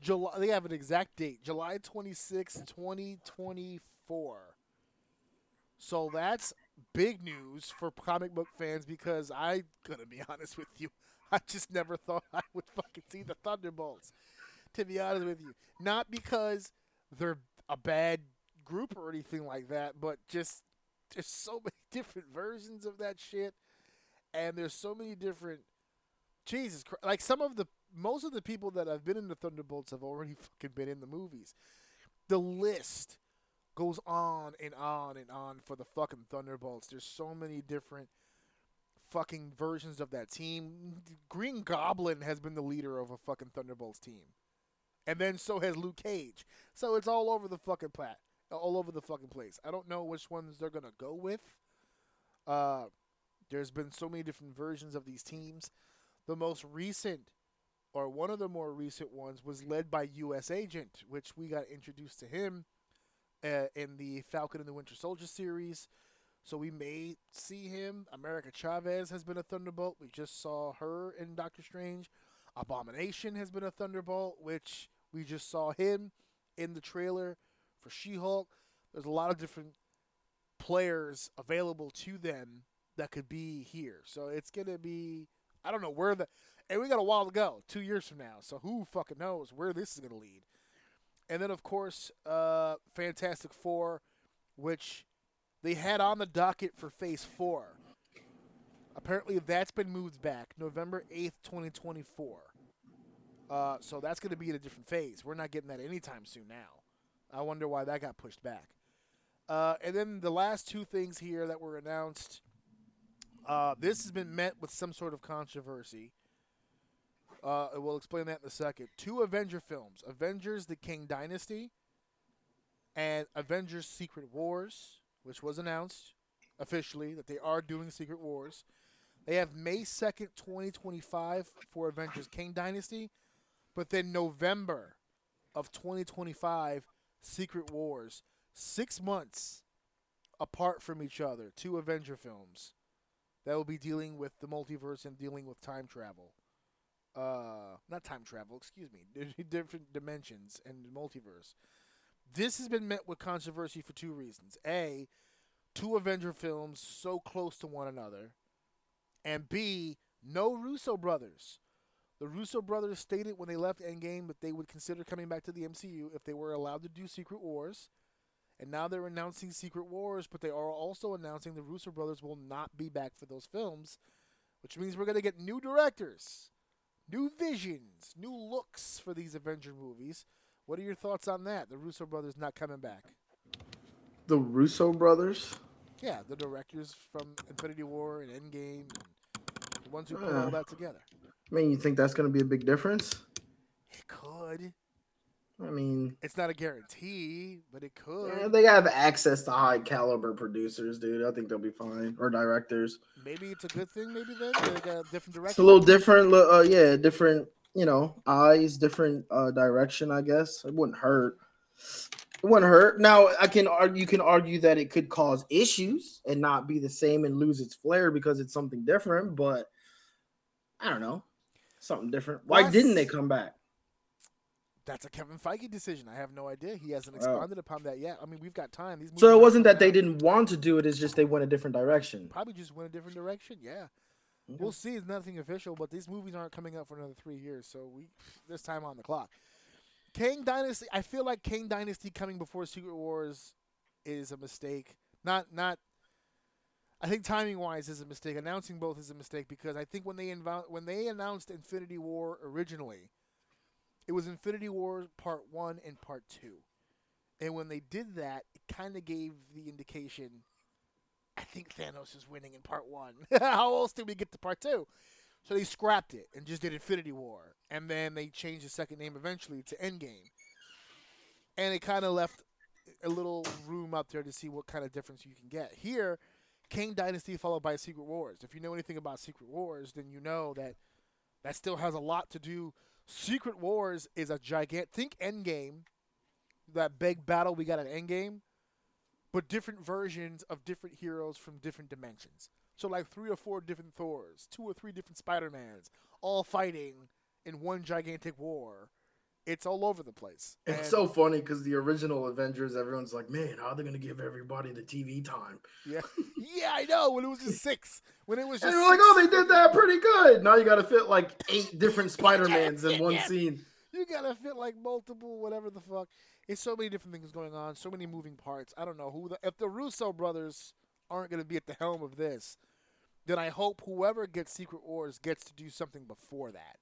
July. They have an exact date, July 26, 2024. So that's big news for comic book fans because I'm gonna be honest with you, I just never thought I would fucking see the Thunderbolts. To be honest with you, not because they're a bad group or anything like that, but just there's so many different versions of that shit, and there's so many different. Jesus Christ! Like some of the most of the people that have been in the Thunderbolts have already fucking been in the movies. The list goes on and on and on for the fucking Thunderbolts. There's so many different fucking versions of that team. Green Goblin has been the leader of a fucking Thunderbolts team. And then so has Luke Cage. So it's all over the fucking plat, all over the fucking place. I don't know which ones they're gonna go with. Uh, there's been so many different versions of these teams. The most recent, or one of the more recent ones, was led by U.S. Agent, which we got introduced to him uh, in the Falcon and the Winter Soldier series. So we may see him. America Chavez has been a Thunderbolt. We just saw her in Doctor Strange. Abomination has been a Thunderbolt, which we just saw him in the trailer for She Hulk. There's a lot of different players available to them that could be here. So it's going to be, I don't know where the, and we got a while to go, two years from now. So who fucking knows where this is going to lead. And then, of course, uh, Fantastic Four, which they had on the docket for Phase 4. Apparently, that's been moved back November 8th, 2024. Uh, so that's going to be in a different phase. We're not getting that anytime soon now. I wonder why that got pushed back. Uh, and then the last two things here that were announced. Uh, this has been met with some sort of controversy. Uh, we'll explain that in a second. Two Avenger films Avengers The Kang Dynasty and Avengers Secret Wars, which was announced officially that they are doing Secret Wars. They have May 2nd, 2025 for Avengers Kang Dynasty, but then November of 2025, Secret Wars. Six months apart from each other, two Avenger films that will be dealing with the multiverse and dealing with time travel. Uh, not time travel, excuse me, different dimensions and multiverse. This has been met with controversy for two reasons. A, two Avenger films so close to one another, and B, no Russo brothers. The Russo brothers stated when they left Endgame that they would consider coming back to the MCU if they were allowed to do Secret Wars. And now they're announcing Secret Wars, but they are also announcing the Russo brothers will not be back for those films, which means we're going to get new directors, new visions, new looks for these Avenger movies. What are your thoughts on that? The Russo brothers not coming back. The Russo brothers? Yeah, the directors from Infinity War and Endgame, and the ones who put all that together. I mean, you think that's going to be a big difference? It could. I mean, It's not a guarantee, but it could. yeah, they have access to high caliber producers, dude. I think they'll be fine, or directors. Maybe it's a good thing. Maybe then they got a different direction. It's a little different. Uh, yeah, different. You know, eyes, different uh, direction. I guess it wouldn't hurt. It wouldn't hurt. Now, I can argue. You can argue that it could cause issues and not be the same and lose its flair because it's something different. But I don't know, something different. Why didn't they come back? That's a Kevin Feige decision. I have no idea. He hasn't Wow. expounded upon that yet. I mean, we've got time. These So it wasn't that they didn't want to do it. It's just they went a different direction. Probably just went a different direction. Yeah, We'll see. It's nothing official, but these movies aren't coming out for another three years, so we there's time on the clock. Kang Dynasty. I feel like Kang Dynasty coming before Secret Wars is a mistake. Not not. I think timing wise is a mistake. Announcing both is a mistake because I think when they invo- when they announced Infinity War originally, it was Infinity War Part One and Part Two, and when they did that, it kind of gave the indication. I think Thanos is winning in Part One. How else did we get to Part Two? So they scrapped it and just did Infinity War, and then they changed the second name eventually to Endgame, and it kind of left a little room out there to see what kind of difference you can get. Here, Kang Dynasty followed by Secret Wars. If you know anything about Secret Wars, then you know that that still has a lot to do. Secret Wars is a gigantic. Think Endgame, that big battle we got at Endgame, but different versions of different heroes from different dimensions. So like three or four different Thors, two or three different Spider Mans, all fighting in one gigantic war. It's all over the place. It's And- so funny because the original Avengers, everyone's like, man, how are they gonna give everybody the TV time? yeah, yeah, I know. When it was just six, when it was And just they're like, oh, they did that pretty good. Now you got to fit like eight different Spider Mans in one scene. You gotta fit like multiple, whatever the fuck. It's so many different things going on, so many moving parts. I don't know who the if the Russo brothers aren't gonna be at the helm of this, then I hope whoever gets Secret Wars gets to do something before that,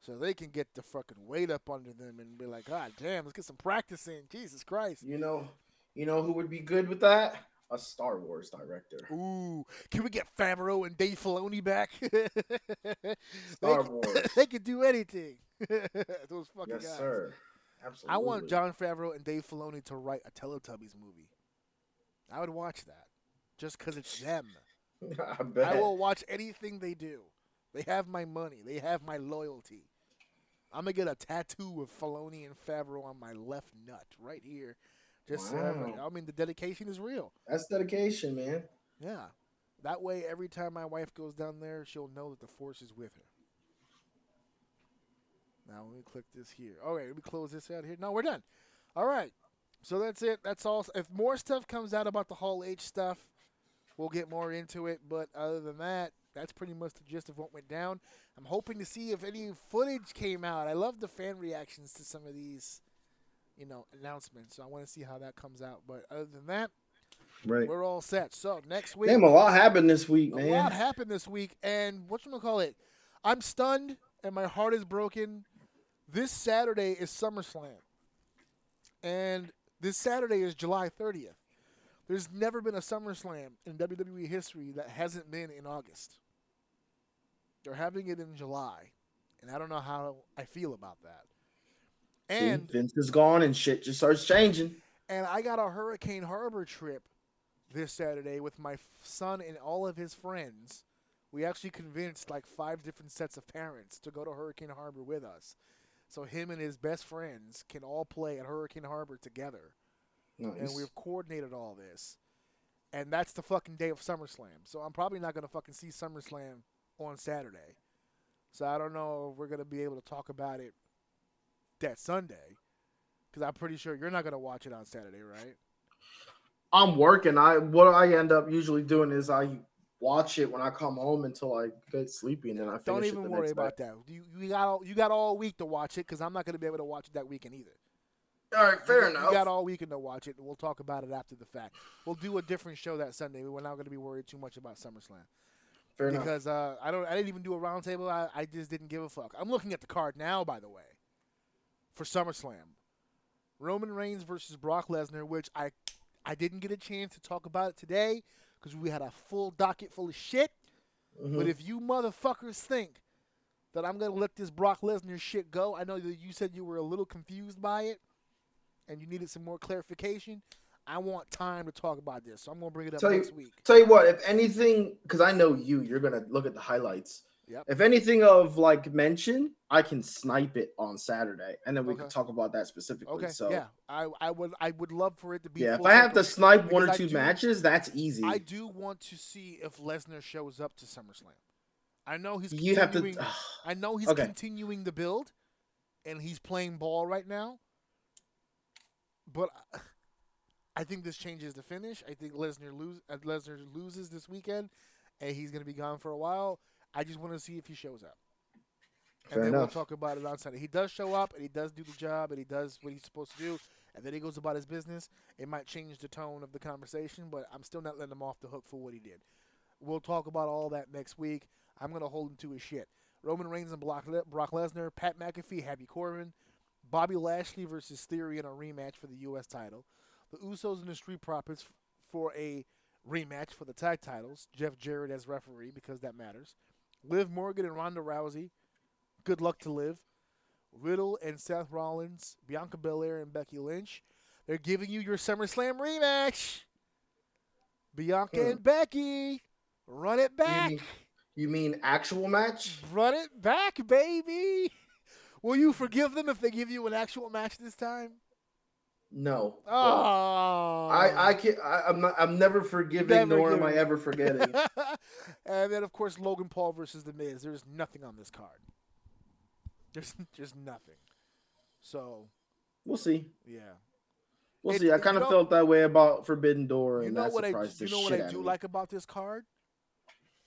so they can get the fucking weight up under them and be like, God damn, let's get some practice in. Jesus Christ. You know, you know who would be good with that? A Star Wars director. Ooh, can we get Favreau and Dave Filoni back? they, Star can, Wars. they can do anything. Those fucking guys. Yes, guys. sir. Absolutely. I want Jon Favreau and Dave Filoni to write a Teletubbies movie. I would watch that just because it's them. I. I will watch anything they do. They have my money. They have my loyalty. I'm gonna get a tattoo of Filoni and Favreau on my left nut right here. Just so everybody- I mean, the dedication is real. That's dedication, man. Yeah. That way, every time my wife goes down there, she'll know that the force is with her. Now, let me click this here. All right, let me close this out here. No, we're done. All right. So that's it. That's all. If more stuff comes out about the Hall H stuff, we'll get more into it. But other than that, that's pretty much the gist of what went down. I'm hoping to see if any footage came out. I love the fan reactions to some of these, you know, announcements. So I want to see how that comes out. But other than that, Right. we're all set. So next week, Damn, a lot happened this week, a man. lot happened this week, and what you gonna call it? I'm stunned, and my heart is broken. This Saturday is SummerSlam, and this Saturday is July 30th. There's never been a SummerSlam in WWE history that hasn't been in August. They're having it in July, and I don't know how I feel about that. See, And Vince is gone and shit just starts changing. and I got a Hurricane Harbor trip this Saturday with my son and all of his friends. We actually convinced like five different sets of parents to go to Hurricane Harbor with us. So him and his best friends can all play at Hurricane Harbor together. And we've coordinated all this. And that's the fucking day of SummerSlam. So I'm probably not going to fucking see SummerSlam on Saturday. So I don't know if we're going to be able to talk about it that Sunday. Because I'm pretty sure you're not going to watch it on Saturday, right? I'm working. I what I end up usually doing is I watch it when I come home until I get sleepy, and then I finish Don't it even worry about day. that. You, you got all, you got all week to watch it because I'm not going to be able to watch it that weekend either. All right, fair you, enough. You got all weekend to watch it, we'll talk about it after the fact. We'll do a different show that Sunday. We're not going to be worried too much about SummerSlam fair enough. because uh, I don't. I didn't even do a roundtable. I, I just didn't give a fuck. I'm looking at the card now, by the way, for SummerSlam. Roman Reigns versus Brock Lesnar, which I I didn't get a chance to talk about it today because we had a full docket full of shit. Mhm. But if you motherfuckers think that I'm gonna let this Brock Lesnar shit go, I know that you said you were a little confused by it and you needed some more clarification. I want time to talk about this, so I'm gonna bring it up Tell you- next week. Tell you what, if anything, because I know you, you're gonna look at the highlights. Yep. If anything of like mention, I can snipe it on Saturday, and then we Okay. can talk about that specifically. Okay, so yeah, I, I would I would love for it to be. yeah, if I have to snipe one or two do- matches, that's easy. I do want to see if Lesnar shows up to SummerSlam. I know he's you have continuing, to. I know he's Okay. continuing the build, and he's playing ball right now. But I- I think this changes the finish. I think Lesnar lose uh, Lesnar loses this weekend, and he's going to be gone for a while. I just want to see if he shows up, Fair and then enough. we'll talk about it on Sunday. He does show up, and he does do the job, and he does what he's supposed to do, and then he goes about his business. It might change the tone of the conversation, but I'm still not letting him off the hook for what he did. We'll talk about all that next week. I'm going to hold him to his shit. Roman Reigns and Brock, Le- Brock Lesnar, Pat McAfee, Happy Corbin, Bobby Lashley versus Theory in a rematch for the U.S. title. The Usos and the Street Profits for a rematch for the tag titles. Jeff Jarrett as referee because that matters. Liv Morgan and Ronda Rousey. Good luck to Liv. Riddle and Seth Rollins, Bianca Belair and Becky Lynch. They're giving you your SummerSlam rematch. Bianca Hmm. and Becky. Run it back. mean- You mean actual match? Run it back, baby. Will you forgive them if they give you an actual match this time? No. Oh, I I can I, I'm not, I'm never forgiving, Never nor am I ever forgetting. and then, of course, Logan Paul versus The Miz. There's nothing on this card. There's just nothing. So We'll see. yeah, We'll It- see. I kind of know- felt that way about Forbidden Door, you and know that what I you know what I do like about this card.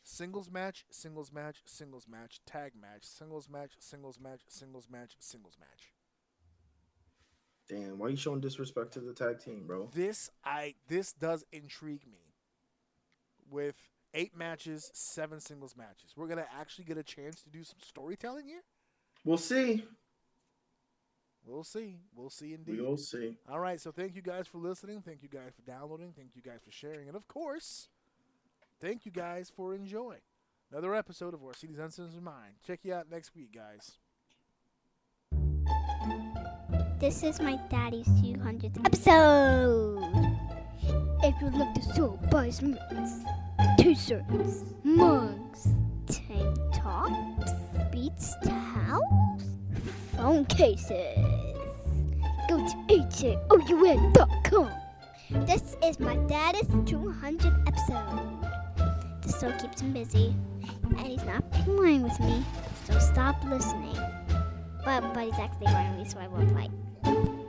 Singles match, singles match, singles match, tag match, singles match, singles match, singles match, singles match. Damn, why are you showing disrespect to the tag team, bro? This I this does intrigue me. With eight matches, seven singles matches, we're gonna actually get a chance to do some storytelling here. We'll see. We'll see. We'll see indeed. We'll see. All right, so thank you guys for listening. Thank you guys for downloading. Thank you guys for sharing. And of course, thank you guys for enjoying another episode of Our City's Uncensored Mind. Check you out next week, guys. This is my daddy's 200th episode. If you'd like to still buy some t-shirts, mugs, tank tops, beats towels, phone cases, go to ajoun.com. This is my daddy's 200th episode. This still keeps him busy, and he's not playing with me, so stop listening. But, but he's actually running me, so I won't fight you